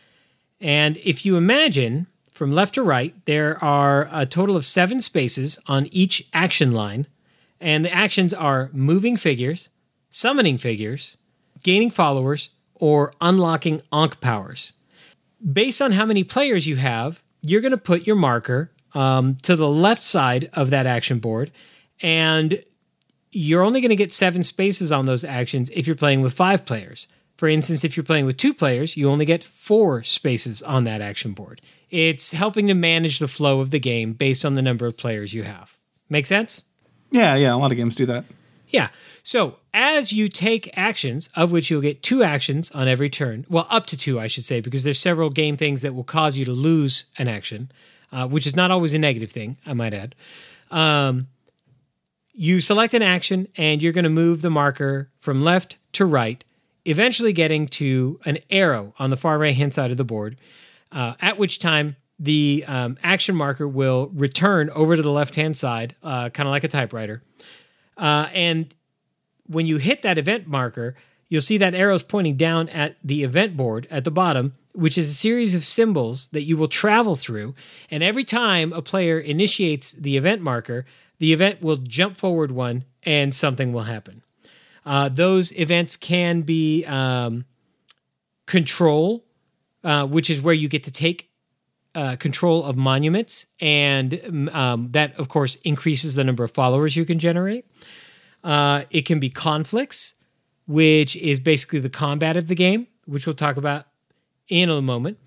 And if you imagine from left to right, there are a total of 7 spaces on each action line. And the actions are moving figures, summoning figures, gaining followers, or unlocking Ankh powers. Based on how many players you have, you're going to put your marker um, to the left side of that action board, and you're only going to get seven spaces on those actions if you're playing with five players. For instance, if you're playing with two players, you only get four spaces on that action board. It's helping to manage the flow of the game based on the number of players you have. Make sense? Yeah, yeah, a lot of games do that. Yeah. So as you take actions, of which you'll get two actions on every turn, well, up to two, I should say, because there's several game things that will cause you to lose an action, uh, which is not always a negative thing, I might add. Um, you select an action and you're going to move the marker from left to right, eventually getting to an arrow on the far right hand side of the board, uh, at which time the um, action marker will return over to the left hand side, uh, kind of like a typewriter. Uh, and when you hit that event marker, you'll see that arrow is pointing down at the event board at the bottom, which is a series of symbols that you will travel through. And every time a player initiates the event marker, the event will jump forward one and something will happen. Uh, those events can be um, control, uh, which is where you get to take uh, control of monuments, and um, that, of course, increases the number of followers you can generate. Uh, it can be conflicts, which is basically the combat of the game, which we'll talk about in a moment.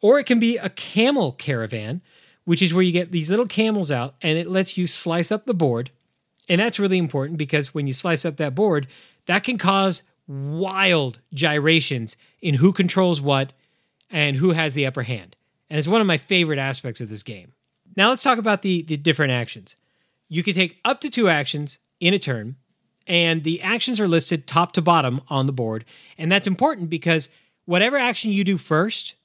Or it can be a camel caravan, which is where you get these little camels out and it lets you slice up the board. And that's really important because when you slice up that board, that can cause wild gyrations in who controls what and who has the upper hand. And it's one of my favorite aspects of this game. Now let's talk about the, the different actions. You can take up to two actions in a turn, and the actions are listed top to bottom on the board. And that's important because whatever action you do first,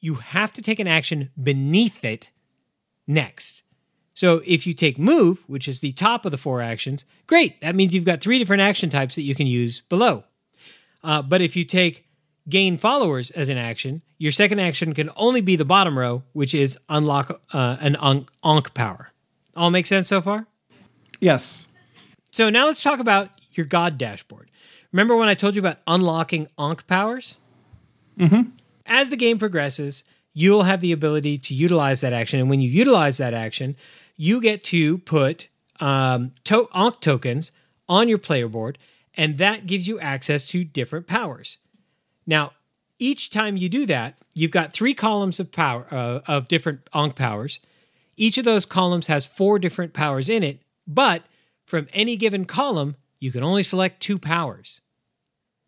you have to take an action beneath it next. So if you take move, which is the top of the four actions, great. That means you've got three different action types that you can use below. Uh, but if you take gain followers as an action, your second action can only be the bottom row, which is unlock uh, an Ankh power. All make sense so far? Yes. So now let's talk about your God dashboard. Remember when I told you about unlocking Ankh powers? Mm-hmm. As the game progresses, you'll have the ability to utilize that action. And when you utilize that action, you get to put um, to- Ankh tokens on your player board, and that gives you access to different powers. Now, each time you do that, you've got three columns of power uh, of different Ankh powers. Each of those columns has four different powers in it, but from any given column, you can only select two powers.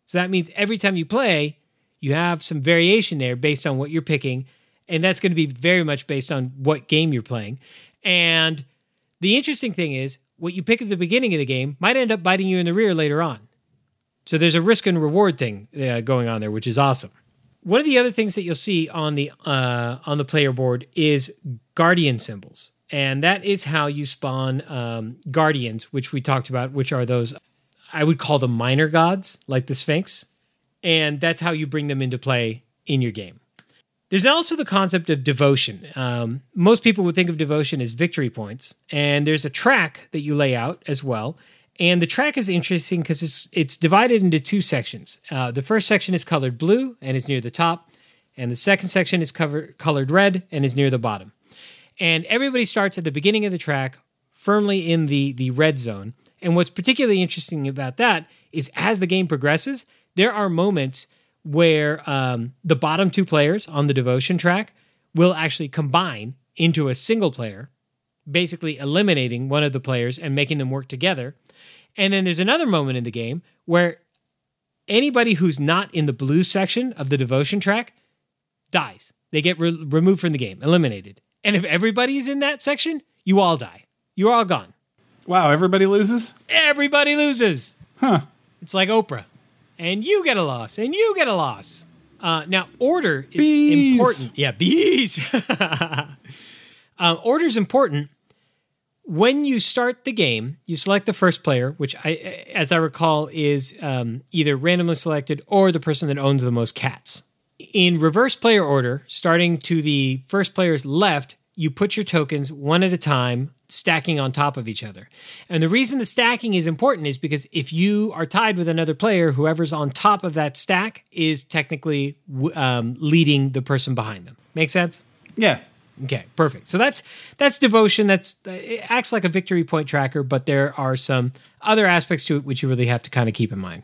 So that means every time you play, you have some variation there based on what you're picking, and that's going to be very much based on what game you're playing. And the interesting thing is, what you pick at the beginning of the game might end up biting you in the rear later on. So there's a risk and reward thing uh, going on there, which is awesome. One of the other things that you'll see on the uh, on the player board is guardian symbols, and that is how you spawn um, guardians, which we talked about, which are those I would call them minor gods, like the Sphinx, and that's how you bring them into play in your game. There's also the concept of devotion. Um, most people would think of devotion as victory points, and there's a track that you lay out as well. And the track is interesting because it's it's divided into two sections. Uh, the first section is colored blue and is near the top, and the second section is cover, colored red and is near the bottom. And everybody starts at the beginning of the track, firmly in the the red zone. And what's particularly interesting about that is as the game progresses, there are moments where um, the bottom two players on the devotion track will actually combine into a single player, basically eliminating one of the players and making them work together. And then there's another moment in the game where anybody who's not in the blue section of the devotion track dies. They get re- removed from the game, eliminated. And if everybody's in that section, you all die. You're all gone. Wow, everybody loses? Everybody loses. Huh. It's like Oprah. And you get a loss, and you get a loss. Uh, now, order is Bees. important. Yeah, bees. uh, order is important. When you start the game, you select the first player, which, I, as I recall, is um, either randomly selected or the person that owns the most cats. In reverse player order, starting to the first player's left, you put your tokens one at a time, stacking on top of each other. And the reason the stacking is important is because if you are tied with another player, whoever's on top of that stack is technically um, leading the person behind them. Make sense? Yeah. Okay, perfect. So that's that's devotion. That's it acts like a victory point tracker, but there are some other aspects to it which you really have to kind of keep in mind.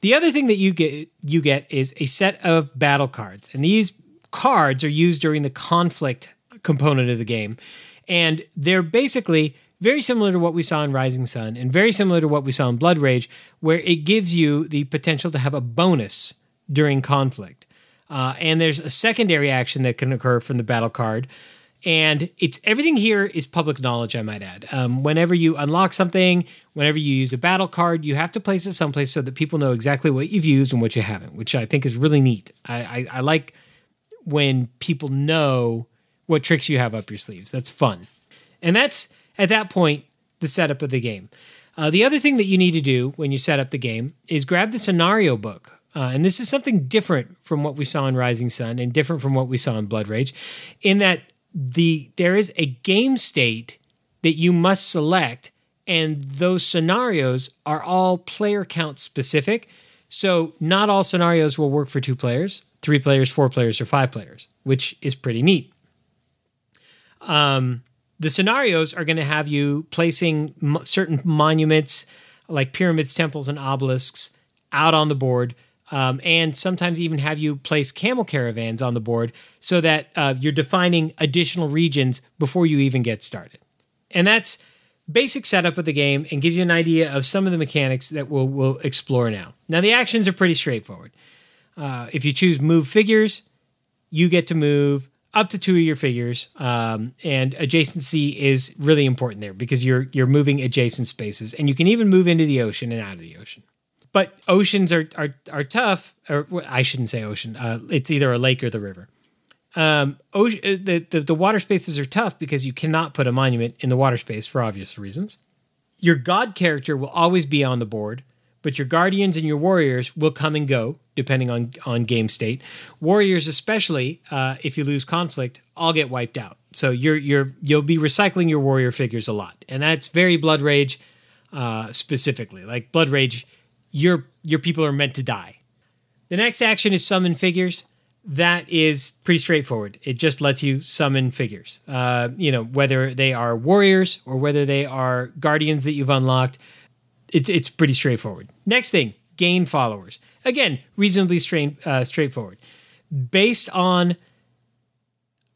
The other thing that you get you get is a set of battle cards, and these cards are used during the conflict component of the game, and they're basically very similar to what we saw in Rising Sun, and very similar to what we saw in Blood Rage, where it gives you the potential to have a bonus during conflict. Uh, and there's a secondary action that can occur from the battle card. And it's everything here is public knowledge, I might add. Um, whenever you unlock something, whenever you use a battle card, you have to place it someplace so that people know exactly what you've used and what you haven't, which I think is really neat. I, I, I like when people know what tricks you have up your sleeves. That's fun. And that's, at that point, the setup of the game. Uh, the other thing that you need to do when you set up the game is grab the scenario book. Uh, and this is something different from what we saw in Rising Sun and different from what we saw in Blood Rage, in that the there is a game state that you must select, and those scenarios are all player count specific. So not all scenarios will work for two players, three players, four players, or five players, which is pretty neat. Um, the scenarios are going to have you placing certain monuments like pyramids, temples, and obelisks out on the board. Um, and sometimes even have you place camel caravans on the board so that uh, you're defining additional regions before you even get started. And that's basic setup of the game and gives you an idea of some of the mechanics that we'll, we'll explore now. Now, the actions are pretty straightforward. Uh, if you choose move figures, you get to move up to two of your figures, um, and adjacency is really important there because you're you're moving adjacent spaces, and you can even move into the ocean and out of the ocean. But oceans are are are tough, or I shouldn't say ocean. Uh, it's either a lake or the river. Um, ocean, uh, the, the the water spaces are tough because you cannot put a monument in the water space for obvious reasons. Your god character will always be on the board, but your guardians and your warriors will come and go depending on on game state. Warriors, especially uh, if you lose conflict, all get wiped out. So you're you're you'll be recycling your warrior figures a lot, and that's very Blood Rage uh, specifically. Like Blood Rage, your your people are meant to die. The next action is summon figures. That is pretty straightforward. It just lets you summon figures. Uh, you know whether they are warriors or whether they are guardians that you've unlocked. It's it's pretty straightforward. Next thing, gain followers. Again, reasonably straight, uh, straightforward. Based on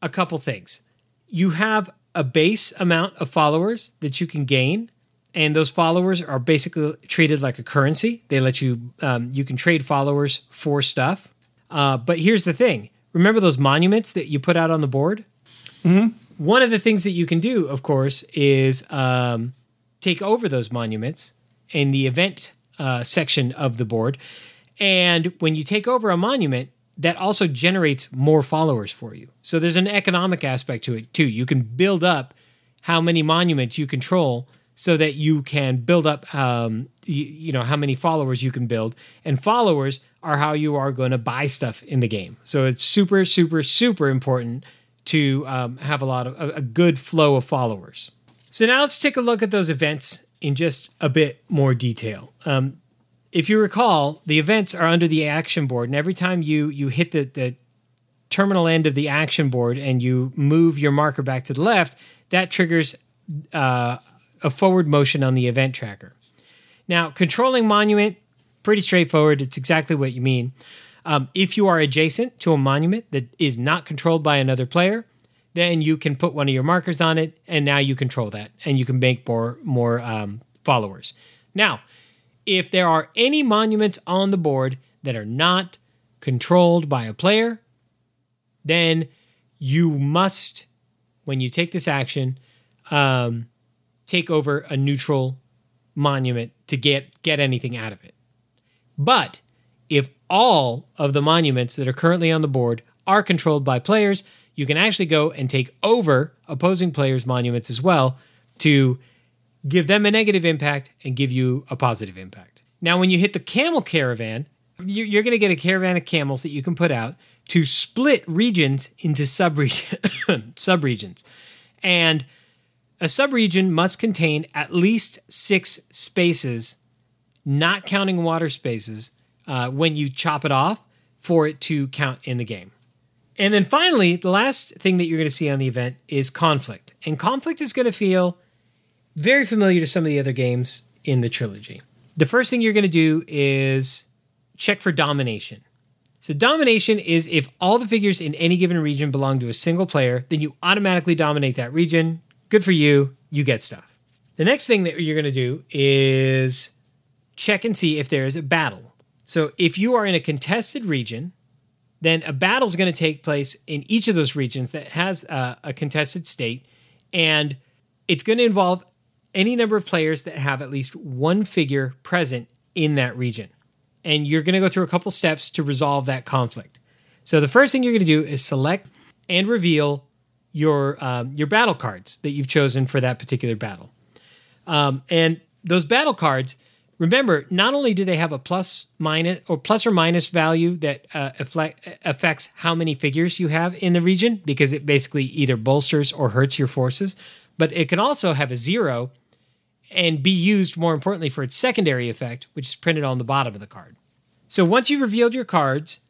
a couple things, you have a base amount of followers that you can gain, and those followers are basically treated like a currency. They let you um, you can trade followers for stuff. Uh, but here's the thing: remember those monuments that you put out on the board? One of the things that you can do, of course, is um, take over those monuments in the event uh, section of the board. And when you take over a monument, that also generates more followers for you. So there's an economic aspect to it too. You can build up how many monuments you control so that you can build up um, you, you know how many followers you can build. And followers are how you are going to buy stuff in the game. So it's super super super important to um, have a lot of a, a good flow of followers. So now let's take a look at those events in just a bit more detail. Um, if you recall the events are under the action board and every time you you hit the, the terminal end of the action board and you move your marker back to the left that triggers uh, a forward motion on the event tracker. Now, controlling monument, pretty straightforward. It's exactly what you mean. Um, if you are adjacent to a monument that is not controlled by another player, then you can put one of your markers on it, and now you control that, and you can make more more um, followers. Now, if there are any monuments on the board that are not controlled by a player, then you must, when you take this action, um, take over a neutral monument to get get anything out of it. But if all of the monuments that are currently on the board are controlled by players, you can actually go and take over opposing players' monuments as well to give them a negative impact and give you a positive impact. Now, when you hit the camel caravan, you're going to get a caravan of camels that you can put out to split regions into subregions. subregions. And a subregion must contain at least six spaces, not counting water spaces, uh, when you chop it off for it to count in the game. And then finally, the last thing that you're going to see on the event is conflict. And conflict is going to feel very familiar to some of the other games in the trilogy. The first thing you're going to do is check for domination. So, domination is if all the figures in any given region belong to a single player, then you automatically dominate that region. Good for you. You get stuff. The next thing that you're going to do is check and see if there is a battle. So if you are in a contested region, then a battle is going to take place in each of those regions that has a, a contested state, and it's going to involve any number of players that have at least one figure present in that region. And you're going to go through a couple steps to resolve that conflict. So the first thing you're going to do is select and reveal your um, your battle cards that you've chosen for that particular battle. Um, and those battle cards, remember, not only do they have a plus minus or plus or minus value that uh, affects how many figures you have in the region, because it basically either bolsters or hurts your forces, but it can also have a zero and be used more importantly for its secondary effect, which is printed on the bottom of the card. So once you've revealed your cards,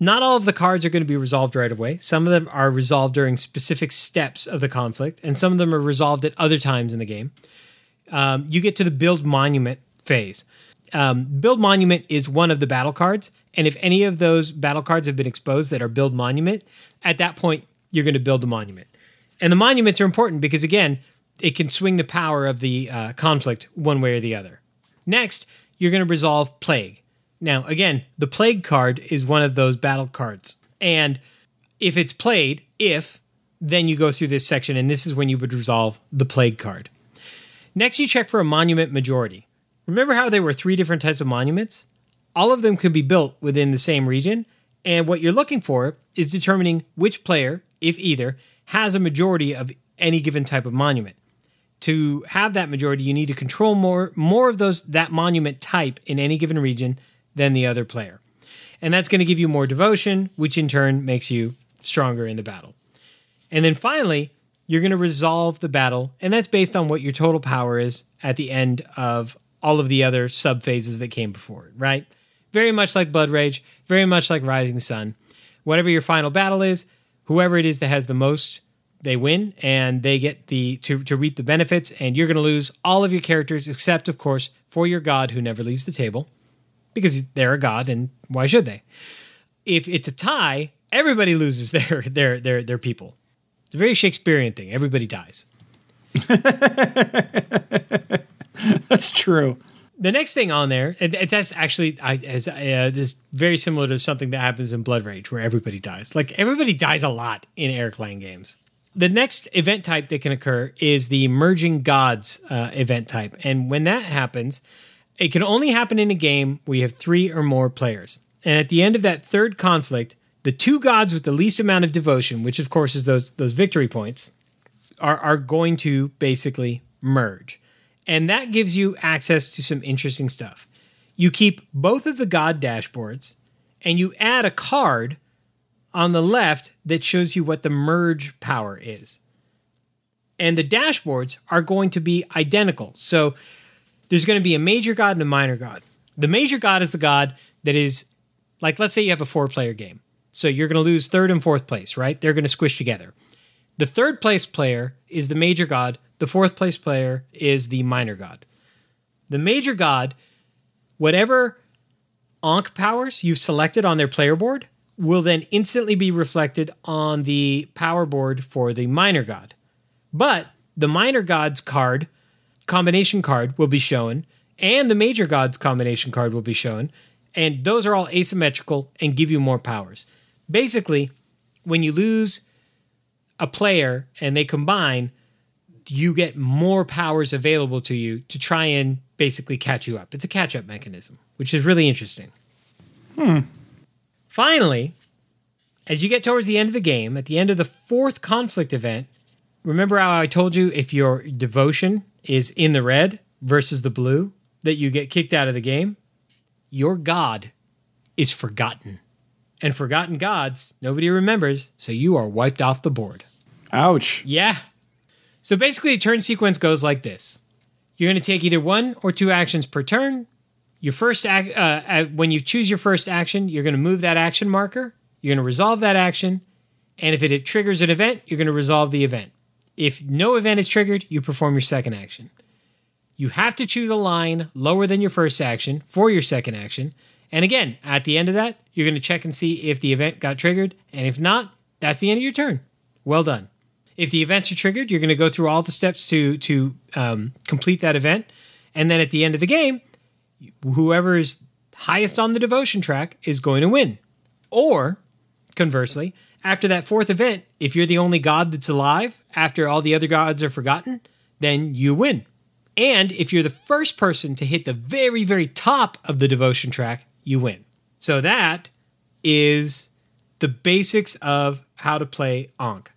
not all of the cards are going to be resolved right away. Some of them are resolved during specific steps of the conflict, and some of them are resolved at other times in the game. Um, you get to the build monument phase. Um, build monument is one of the battle cards, and if any of those battle cards have been exposed that are build monument, at that point you're going to build a monument. And the monuments are important because again, it can swing the power of the uh, conflict one way or the other. Next, you're going to resolve plague. Now, again, the plague card is one of those battle cards. And if it's played, if, then you go through this section, and this is when you would resolve the plague card. Next, you check for a monument majority. Remember how there were three different types of monuments? All of them could be built within the same region, and what you're looking for is determining which player, if either, has a majority of any given type of monument. To have that majority, you need to control more more of those that monument type in any given region than the other player. And that's going to give you more devotion, which in turn makes you stronger in the battle. And then finally, you're going to resolve the battle, and that's based on what your total power is at the end of all of the other sub phases that came before it, right? Very much like Blood Rage, very much like Rising Sun. Whatever your final battle is, whoever it is that has the most, they win and they get the to, to reap the benefits, and you're going to lose all of your characters except, of course, for your god who never leaves the table because they're a god, and why should they? If it's a tie, everybody loses their their their their people. It's a very Shakespearean thing. Everybody dies. That's true. The next thing on there, and that's actually I, as, uh, this very similar to something that happens in Blood Rage, where everybody dies. Like everybody dies a lot in Eric Lang games. the next event type that can occur is the merging gods uh, event type. And when that happens, it can only happen in a game where you have three or more players. And at the end of that third conflict, the two gods with the least amount of devotion, which of course is those those victory points, are, are going to basically merge. And that gives you access to some interesting stuff. You keep both of the god dashboards and you add a card on the left that shows you what the merge power is. And the dashboards are going to be identical. So there's going to be a major god and a minor god. The major god is the god that is, like, let's say you have a four player game. So you're going to lose third and fourth place, right? They're going to squish together. The third place player is the major god, the fourth place player is the minor god. The major god, whatever Ankh powers you've selected on their player board, will then instantly be reflected on the power board for the minor god. But the minor god's card, combination card, will be shown, and the major god's combination card will be shown, and those are all asymmetrical and give you more powers. Basically, when you lose a player and they combine, you get more powers available to you to try and basically catch you up. It's a catch up mechanism, which is really interesting. Hmm. Finally, as you get towards the end of the game, at the end of the fourth conflict event, remember how I told you if your devotion is in the red versus the blue, that you get kicked out of the game? Your god is forgotten. And forgotten gods, nobody remembers, so you are wiped off the board. Ouch. Yeah. So basically, the turn sequence goes like this you're going to take either one or two actions per turn. Your first ac- uh, uh, when you choose your first action, you're going to move that action marker. You're going to resolve that action, and if it, it triggers an event, you're going to resolve the event. If no event is triggered, you perform your second action. You have to choose a line lower than your first action for your second action. And again, at the end of that, you're going to check and see if the event got triggered. And if not, that's the end of your turn. Well done. If the events are triggered, you're going to go through all the steps to to um, complete that event. And then at the end of the game, whoever is highest on the devotion track is going to win. Or conversely, after that fourth event, if you're the only god that's alive after all the other gods are forgotten, then you win. And if you're the first person to hit the very, very top of the devotion track, you win. So that is the basics of how to play Ankh.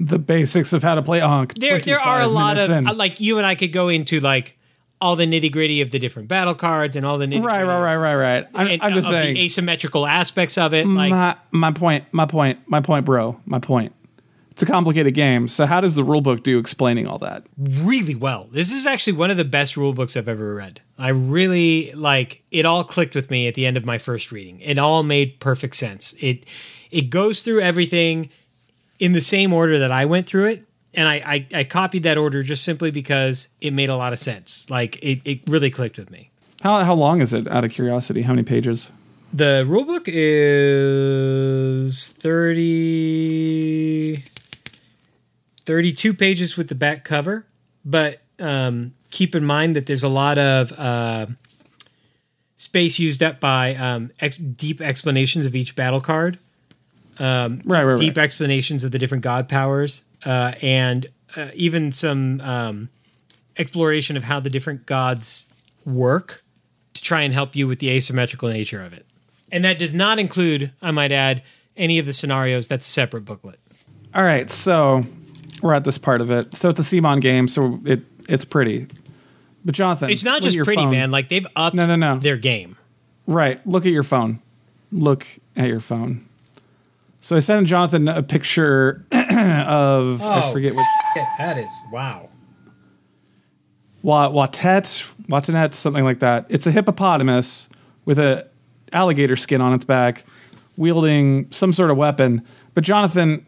The basics of how to play Ankh. There, there are a lot of in. Uh, like you and I could go into like all the nitty gritty of the different battle cards and all the nitty Right, right, right, right, right. I'm, and, I'm uh, just of saying. the asymmetrical aspects of it. Like my, my point, my point, my point, bro. My point. It's a complicated game. So how does the rulebook do explaining all that? really well. This is actually one of the best rule books I've ever read. I really like it all clicked with me at the end of my first reading. It all made perfect sense. It it goes through everything in the same order that I went through it. And I, I, I copied that order just simply because it made a lot of sense. Like it, it really clicked with me. How how long is it? Out of curiosity, how many pages? The rulebook is 30, 32 pages with the back cover, but um, keep in mind that there's a lot of uh, space used up by um, ex- deep explanations of each battle card, Right, right, right. deep explanations of the different god powers, uh, and uh, even some um, exploration of how the different gods work to try and help you with the asymmetrical nature of it. And that does not include, I might add, any of the scenarios. That's a separate booklet. All right, so we're at this part of it. So it's a CMON game, so it it's pretty. But Jonathan, It's not just pretty, phone. man. Like they've upped No, no, no. their game. Right. Look at your phone. Look at your phone. So I sent Jonathan a picture of I Oh. forget what That is wow. Wa- Watet, Watanet, something like that. It's a hippopotamus with a alligator skin on its back, wielding some sort of weapon. But Jonathan,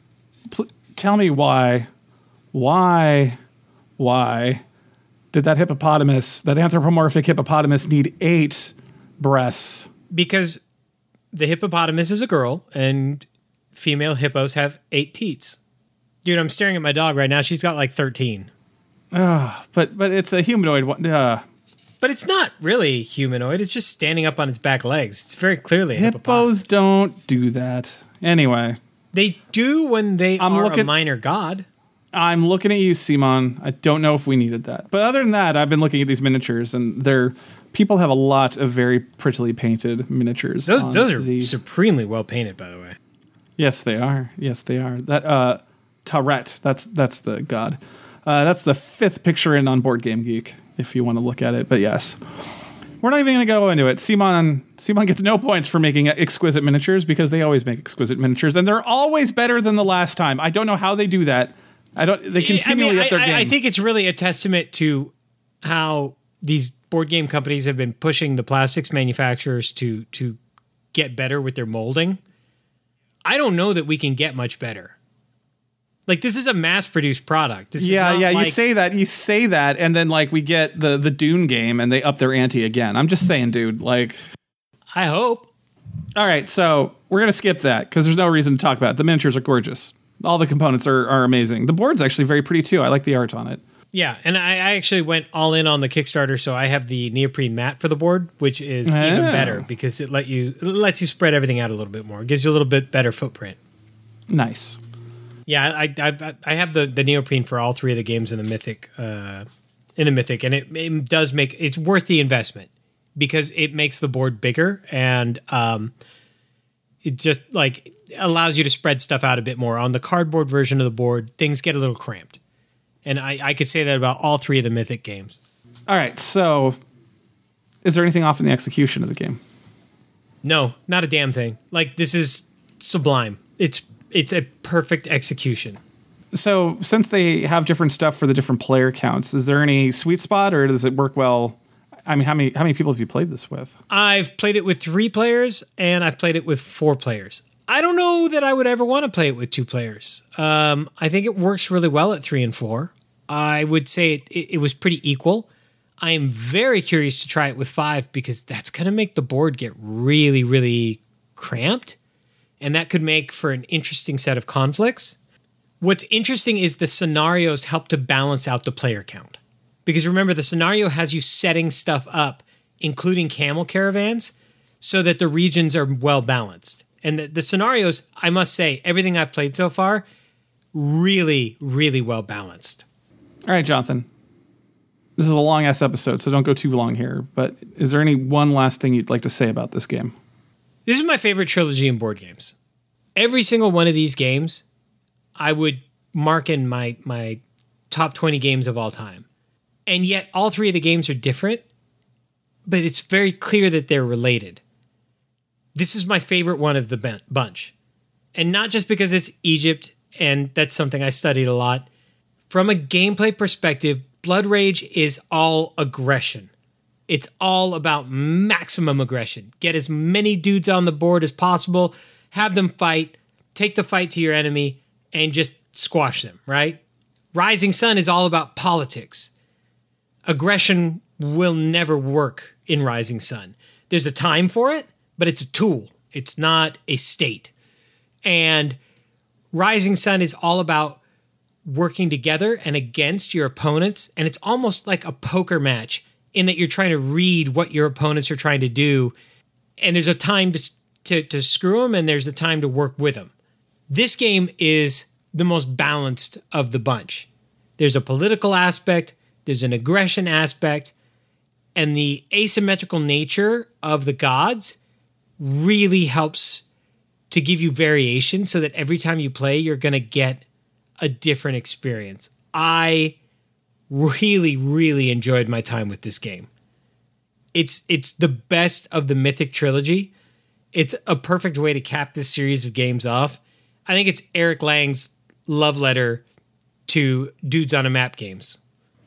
pl- tell me why, why, why did that hippopotamus, that anthropomorphic hippopotamus, need eight breasts? Because the hippopotamus is a girl and female hippos have eight teats. Dude, I'm staring at my dog right now. She's got like 13. But but it's a humanoid one. Uh, But it's not really humanoid. It's just standing up on its back legs. It's very clearly a hippos don't do that. Anyway, They do when they I'm are a looking- minor god. I'm looking at you, CMON. I don't know if we needed that. But other than that, I've been looking at these miniatures and they're people have a lot of very prettily painted miniatures. Those those are the- supremely well painted, by the way. Yes, they are. Yes, they are. That uh Taret, that's that's the god. Uh, that's the fifth picture in on Board Game Geek, if you want to look at it. But yes. We're not even going to go into it. CMON CMON gets no points for making exquisite miniatures because they always make exquisite miniatures, and they're always better than the last time. I don't know how they do that. I don't. They continually I mean, up their I, game. I, I think it's really a testament to how these board game companies have been pushing the plastics manufacturers to to get better with their molding. I don't know that we can get much better. Like this is a mass-produced product. This yeah, yeah. like, you say that, you say that, and then like we get the the Dune game, and they up their ante again. I'm just saying, dude. Like, I hope. all right, so we're gonna skip that because there's no reason to talk about it. The miniatures are gorgeous. All the components are are amazing. The board's actually very pretty too. I like the art on it. Yeah, and I, I actually went all in on the Kickstarter, so I have the neoprene mat for the board, which is even Oh. better because it let you it lets you spread everything out a little bit more. It gives you a little bit better footprint. Nice. Yeah, I I, I have the the neoprene for all three of the games in the mythic uh, in the mythic, and it, it does make it's worth the investment because it makes the board bigger and um, it just like allows you to spread stuff out a bit more. On the cardboard version of the board, things get a little cramped, and I I could say that about all three of the mythic games. All right, so is there anything off in the execution of the game? No, not a damn thing. Like this is sublime. It's it's a perfect execution. So since they have different stuff for the different player counts, is there any sweet spot, or does it work well? I mean, how many how many people have you played this with? I've played it with three players and I've played it with four players. I don't know that I would ever want to play it with two players. Um, I think it works really well at three and four. I would say it, it, it was pretty equal. I am very curious to try it with five because that's going to make the board get really, really cramped. And that could make for an interesting set of conflicts. What's interesting is the scenarios help to balance out the player count. Because remember, the scenario has you setting stuff up, including camel caravans, so that the regions are well balanced. And the, the scenarios, I must say, everything I've played so far, really, really well balanced. All right, Jonathan. This is a long ass episode, so don't go too long here. But is there any one last thing you'd like to say about this game? This is my favorite trilogy in board games. Every single one of these games, I would mark in my my top 20 games of all time. And yet all three of the games are different, but it's very clear that they're related. This is my favorite one of the bunch. And not just because it's Egypt and that's something I studied a lot. From a gameplay perspective, Blood Rage is all aggression. It's all about maximum aggression. Get as many dudes on the board as possible, have them fight, take the fight to your enemy, and just squash them, right? Rising Sun is all about politics. Aggression will never work in Rising Sun. There's a time for it, but it's a tool, it's not a state. And Rising Sun is all about working together and against your opponents. And it's almost like a poker match in that you're trying to read what your opponents are trying to do. And there's a time to, to, to screw them and there's a time to work with them. This game is the most balanced of the bunch. There's a political aspect, there's an aggression aspect, and the asymmetrical nature of the gods really helps to give you variation so that every time you play, you're going to get a different experience. I really, really enjoyed my time with this game. It's it's the best of the Mythic trilogy. It's a perfect way to cap this series of games off. I think it's Eric Lang's love letter to dudes on a map games.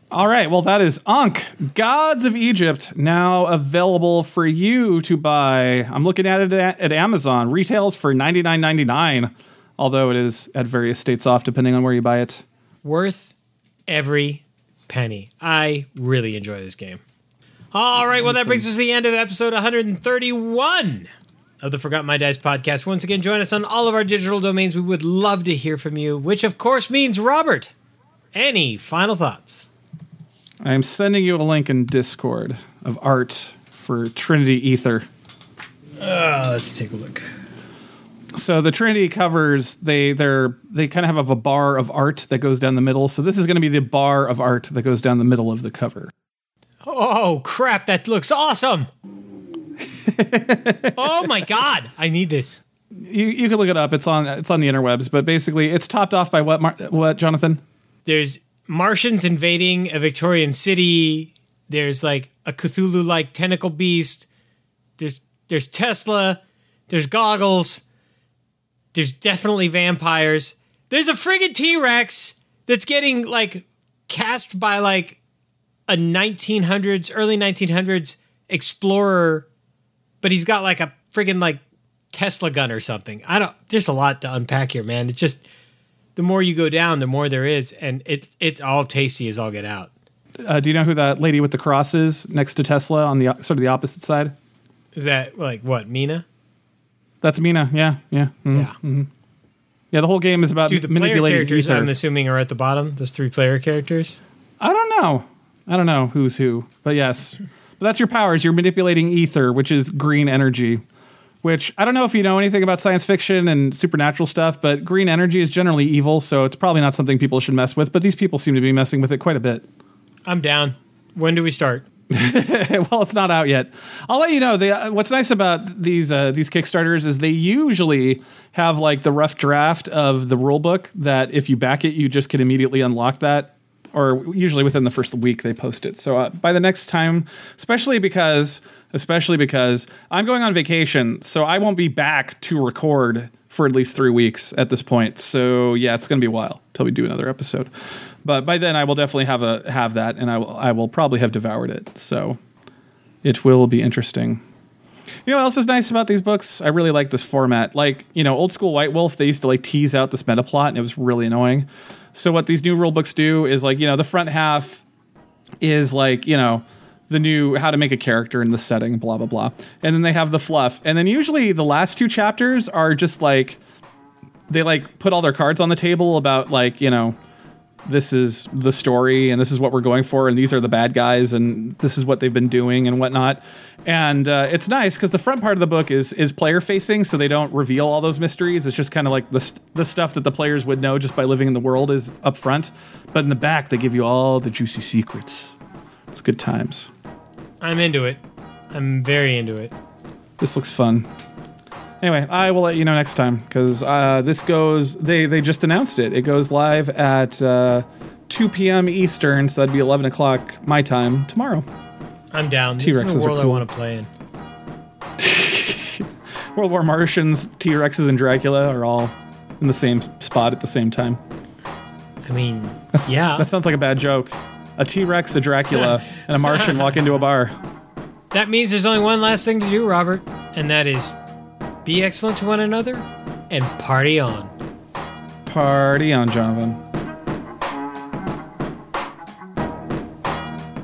All right, well, that is Ankh, Gods of Egypt, now available for you to buy. I'm looking at it at, at Amazon. Retails for $99.99, although it is at various states off depending on where you buy it. Worth every penny. I really enjoy this game. All right, well, that brings us to the end of episode 131 of the Forgot My Dice podcast. Once again, join us on all of our digital domains. We would love to hear from you, which of course means Robert. Any final thoughts? I am sending you a link in Discord of art for Trinity Aether. Uh, let's take a look. So the Trinity covers they they're they kind of have a bar of art that goes down the middle. So this is going to be the bar of art that goes down the middle of the cover. Oh crap! That looks awesome. oh my god! I need this. You you can look it up. It's on it's on the interwebs. But basically, it's topped off by what Mar- what Jonathan? There's Martians invading a Victorian city. There's like a Cthulhu like tentacle beast. There's there's Tesla. There's goggles. There's definitely vampires. There's a friggin' T Rex that's getting like cast by like a 1900s, early 1900s explorer, but he's got like a friggin' like Tesla gun or something. I don't. There's a lot to unpack here, man. It's just the more you go down, the more there is, and it's it's all tasty as all get out. Uh, do you know who that lady with the cross is next to Tesla on the sort of the opposite side? Is that like what Mina? That's Mina. Yeah, yeah, mhm. Yeah. yeah. The whole game is about Dude, the player manipulating characters ether. I'm assuming are at the bottom. Those three player characters. I don't know. I don't know who's who, but yes. But that's your powers. You're manipulating ether, which is green energy. Which I don't know if you know anything about science fiction and supernatural stuff, but green energy is generally evil, so it's probably not something people should mess with. But these people seem to be messing with it quite a bit. I'm down. When do we start? well, it's not out yet. I'll let you know. The, uh, what's nice about these uh, these Kickstarters is they usually have like the rough draft of the rule book that if you back it, you just can immediately unlock that. Or usually within the first week they post it. So uh, by the next time, especially because especially because I'm going on vacation, so I won't be back to record for at least three weeks at this point. So yeah, it's going to be a while till we do another episode. But by then, I will definitely have a have that, and I will I will probably have devoured it. So it will be interesting. You know what else is nice about these books? I really like this format. Like, you know, old school White Wolf, they used to like tease out this meta plot and it was really annoying. So what these new rule books do is like, you know, the front half is like, you know, the new how to make a character in the setting, blah blah blah. And then they have the fluff. And then usually the last two chapters are just like they like put all their cards on the table about like, you know, this is the story and this is what we're going for and these are the bad guys and this is what they've been doing and whatnot. And uh, it's nice because the front part of the book is is player facing so they don't reveal all those mysteries. It's just kind of like the, the stuff that the players would know just by living in the world is up front but in the back they give you all the juicy secrets. It's good times I'm into it. I'm very into it. this looks fun anyway i will let you know next time because uh, this goes they they just announced it it goes live at uh, 2 p.m eastern so that'd be 11 o'clock my time tomorrow I'm down. This is T-Rexes the are world I cool. want to play in. World War Martians, T Rexes, and Dracula are all in the same spot at the same time. I mean, yeah, That sounds like a bad joke. A T Rex, a Dracula, and a Martian walk into a bar. that means there's only one last thing to do, Robert, and that is be excellent to one another and party on. Party on, Jonathan.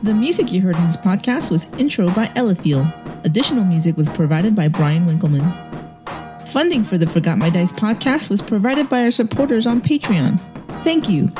The music you heard in this podcast was intro by Elithiel. Additional music was provided by Brian Winkleman. Funding for the Forgot My Dice podcast was provided by our supporters on Patreon. Thank you.